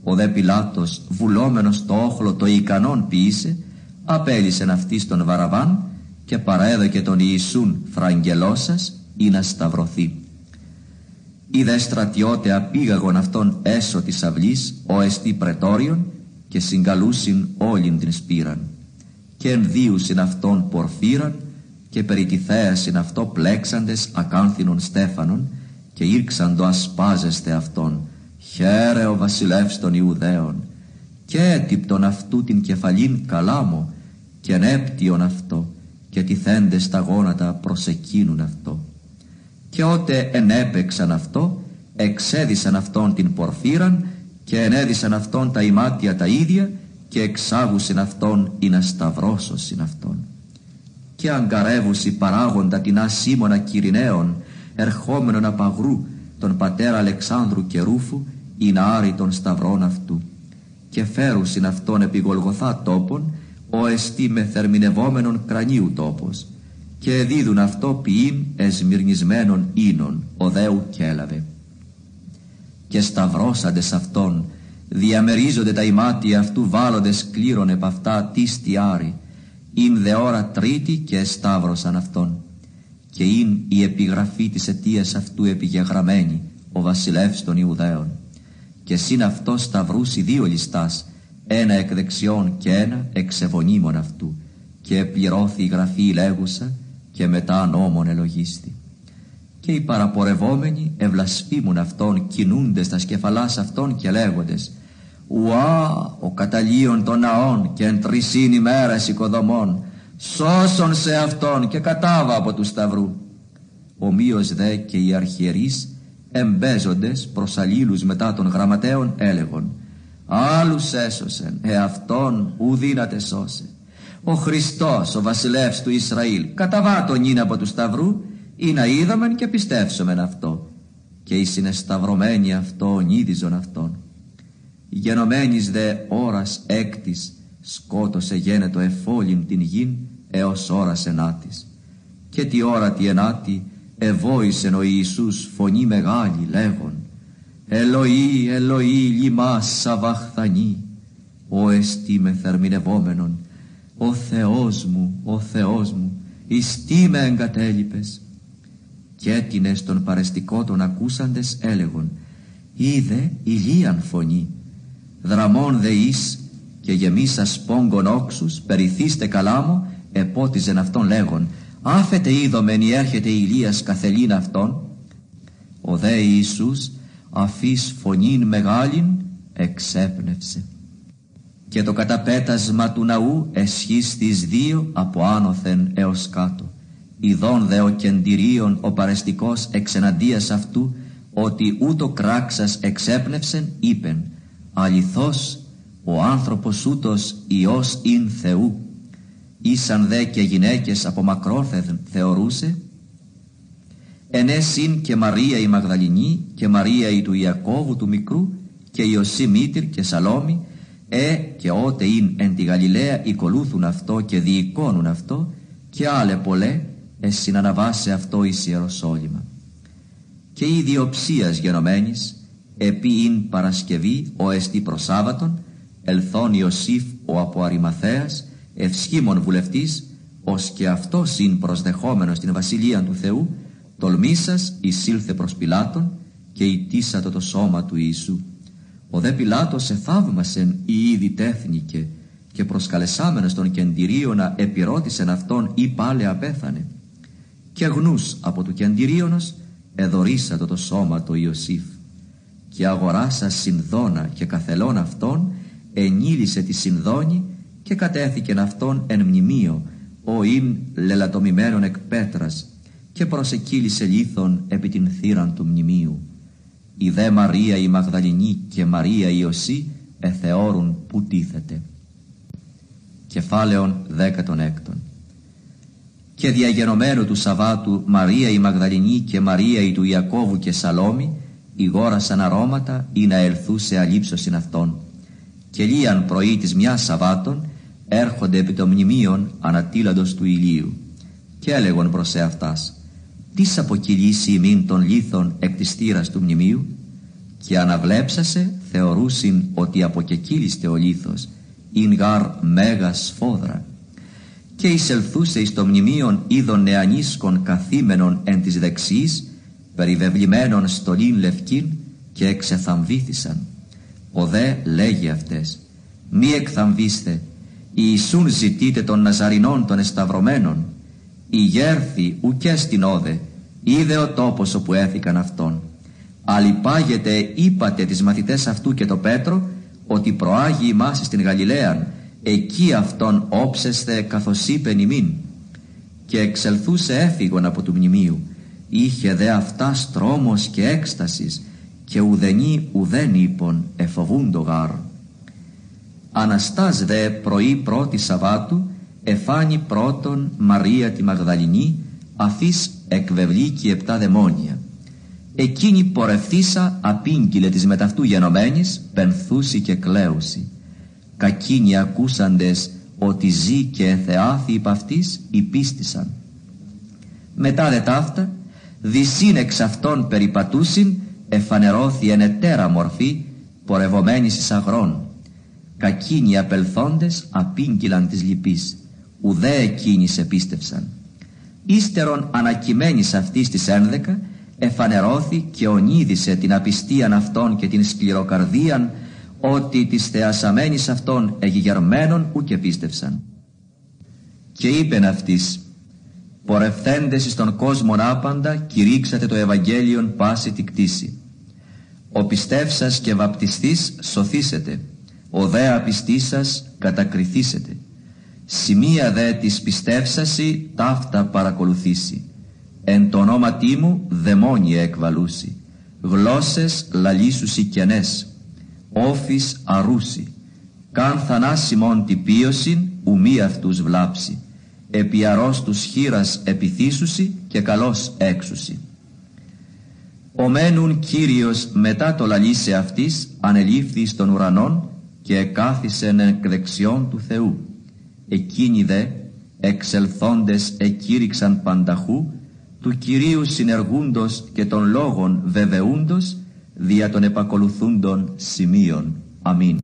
Ο δε Πιλάτος βουλόμενος το όχλο το ικανόν ποιήσε απέλησεν αυτής τον Βαραβάν και παραέδωκε τον Ιησούν φραγγελώσας ή να σταυρωθεί. Οι δε στρατιώτε απήγαγον αυτόν έσω της αυλής ο εστί πρετόριον και συγκαλούσιν όλην την σπήραν και ενδύουσιν αυτόν πορφύραν και περί τη θέασιν αυτό πλέξαντες ακάνθινον στέφανον και ήρξαν το ασπάζεστε αυτόν χαίρε ο βασιλεύς των Ιουδαίων και έτυπτον αυτού την κεφαλήν καλάμο και ενέπτυον αυτό και τυθέντες τα γόνατα προς εκείνουν αυτό και ότε ενέπεξαν αυτό εξέδισαν αυτόν την πορφύραν και ενέδισαν αυτόν τα ημάτια τα ίδια και εξάγουσιν αυτόν ή να σταυρώσωσιν αυτόν. Και αγκαρεύουσι παράγοντα την ασήμωνα Κυριναίων ερχόμενον απαγρού τον πατέρα Αλεξάνδρου και Ρούφου ή να άρει των σταυρών αυτού. Και φέρουσιν αυτόν επί Γολγοθά τόπον ο εστί με θερμινευόμενον κρανίου τόπος και δίδουν αυτό ποιήν εσμυρνισμένων ίνων ο δέου και έλαβε. Και σταυρώσαντες αυτόν διαμερίζονται τα ημάτια αυτού βάλλοντες κλήρων επ' αυτά τι άρη ειν δε ώρα τρίτη και εσταύρωσαν αυτόν. Και ειν η επιγραφή της αιτίας αυτού επιγεγραμμένη ο βασιλεύς των Ιουδαίων. Και συν αυτό σταυρούσι δύο ληστάς ένα εκ δεξιών και ένα εξ ευωνίμων αυτού. Και πληρώθη η γραφή λέγουσα και μετά νόμον ελογίστη και οι παραπορευόμενοι ευλασφήμουν αυτόν κινούνται στα σκεφαλάς αυτών και λέγοντες «Ουά, ο καταλίων των ναών και εν τρισήν ημέρας οικοδομών, σώσον σε αυτόν και κατάβα από του σταυρού». Ομοίως δε και οι αρχιερείς εμπέζοντες προς αλλήλους μετά των γραμματέων έλεγον «Άλλους έσωσεν, εαυτόν ου δύναται σώσε». Ο Χριστός, ο βασιλεύς του Ισραήλ, καταβάτων είναι από του σταυρού ή να είδαμεν και πιστεύσομεν αυτό. Και οι συνεσταυρωμένοι αυτό ονίδιζον αυτόν γενομένης δε ώρας έκτης σκότωσε γένετο εφόλην την γην έως ώρας ενάτης. Και τη ώρα τη ενάτη εβόησεν ο Ιησούς φωνή μεγάλη λέγον Ελοή, Ελοή, λιμά σαβαχθανή, ο εστί με θερμινευόμενον, ο Θεός μου, ο Θεός μου, εις τι με εγκατέλειπες, και έτεινες των παρεστικό των ακούσαντες έλεγον είδε ηλίαν φωνή. Δραμών δε εις και γεμίσας σπόγκον όξους περιθύστε καλάμο επότιζεν αυτόν λέγον άφετε είδομεν ή έρχεται Ηλίας καθελήν αυτόν ο δε Ιησούς αφής φωνήν μεγάλην εξέπνευσε και το καταπέτασμα του ναού εσχείς δύο από άνωθεν έως κάτω. Ιδών δε ο κεντηρίων ο παρεστικός εξεναντίας αυτού ότι ούτω κράξας εξέπνευσεν είπεν αληθώς ο άνθρωπος ούτως Υιός ειν Θεού ήσαν δε και γυναίκες από μακρόθεν θεωρούσε ενέσυν και Μαρία η Μαγδαληνή και Μαρία η του Ιακώβου του μικρού και Ιωσή Μήτυρ και Σαλόμη ε και ότε ειν εν τη Γαλιλαία οικολούθουν αυτό και διοικώνουν αυτό και άλλε πολλέ εσυναναβάσε αυτό εις Ιεροσόλυμα. Και η διοψίας γενομένης, επί ειν Παρασκευή ο εστί προσάβατον, ελθόν Ιωσήφ ο από Αριμαθέας, ευσχήμων βουλευτής, ως και αυτός συν προσδεχόμενος την Βασιλεία του Θεού, τολμήσας εισήλθε προς Πιλάτων και ητήσατο το σώμα του Ιησού. Ο δε Πιλάτος εθαύμασεν ή ήδη τέθνηκε και προσκαλεσάμενος τον κεντηρίωνα επιρώτησεν αυτόν ή πάλε απέθανε. Και γνούς από του κεντηρίωνος εδωρήσατο το σώμα του Ιωσήφ και αγοράσα συνδόνα και καθελών αυτών ενήλυσε τη συνδόνη και κατέθηκεν αυτόν εν μνημείο ο ειν λελατομημένον εκ πέτρας και προσεκύλησε λίθον επί την θύραν του μνημείου. Η δε Μαρία η Μαγδαληνή και Μαρία η Ιωσή εθεώρουν που τίθεται. Κεφάλαιον δέκατον έκτον. Και διαγενομένου του Σαββάτου Μαρία η Μαγδαληνή και Μαρία η του Ιακώβου και Σαλόμη ηγόρασαν αρώματα ή να ελθούσε αλήψωσιν αυτών. Και λίαν πρωί της μιας Σαββάτων έρχονται επί των μνημείων ανατήλαντος του ηλίου και έλεγον προς εαυτάς «Τις αποκυλήσει ημίν των λίθων εκ της θύρας του μνημείου» και αναβλέψασε θεωρούσιν ότι αποκεκύλιστε ο λίθος «ειν γάρ μέγα σφόδρα» και εισελθούσε εις το μνημείον είδων νεανίσκων καθήμενων εν της δεξής περιβεβλημένων στολήν λευκήν και εξεθαμβήθησαν. Ο δε λέγει αυτές «Μη εκθαμβήστε, Ιησούν ζητείτε των Ναζαρινών των εσταυρωμένων, η γέρθη ουκέ στην όδε, είδε ο τόπος όπου έθηκαν αυτόν. Αλυπάγεται είπατε τις μαθητές αυτού και το Πέτρο, ότι προάγει ημάς στην Γαλιλαίαν, εκεί αυτόν όψεσθε καθώς είπε νημήν. Και εξελθούσε έφυγον από του μνημείου, είχε δε αυτά στρώμος και έκστασης, και ουδενή ουδέν είπον εφοβούντο γάρ. Αναστάς δε πρωί πρώτη Σαββάτου εφάνει πρώτον Μαρία τη Μαγδαληνή αφής εκβεβλήκη επτά δαιμόνια. Εκείνη πορευθήσα απήγγειλε της μεταυτού γενομένης πενθούση και κλαίουση. Κακίνοι ακούσαντες ότι ζει και εθεάθη υπ' αυτής υπίστησαν. Μετά δε ταύτα δυσύν εξ αυτών περιπατούσιν εφανερώθη εν ετέρα μορφή πορευομένης εις αγρών κακίνοι απελθόντες απήγγυλαν της λυπής ουδέ εκείνοι πίστευσαν ύστερον ανακειμένης αυτής της ένδεκα εφανερώθη και ονείδησε την απιστίαν αυτών και την σκληροκαρδίαν ότι της θεασαμένης αυτών εγιγερμένων ουκ πίστευσαν και είπεν αυτής πορευθέντες εις τον κόσμον άπαντα κηρύξατε το Ευαγγέλιον πάση τη κτήση ο πιστεύσας και βαπτιστής σωθήσετε ο δε απιστής σας κατακριθήσετε. Σημεία δε της πιστεύσασι ταύτα παρακολουθήσει. Εν το ονόματί μου δαιμόνια εκβαλούσι. Γλώσσες λαλήσουσι κενές. Όφης αρούσι. Καν θανάσιμον τυπίωσιν ουμή αυτούς βλάψει. Επί αρρώστους χείρας επιθύσουσι και καλός έξουσι. Ομένουν Κύριος μετά το λαλίσε αυτής ανελήφθη στον ουρανόν και εκάθισεν εκ δεξιών του Θεού. Εκείνοι δε εξελθόντες εκήρυξαν πανταχού του Κυρίου συνεργούντος και των λόγων βεβαιούντος δια των επακολουθούντων σημείων. Αμήν.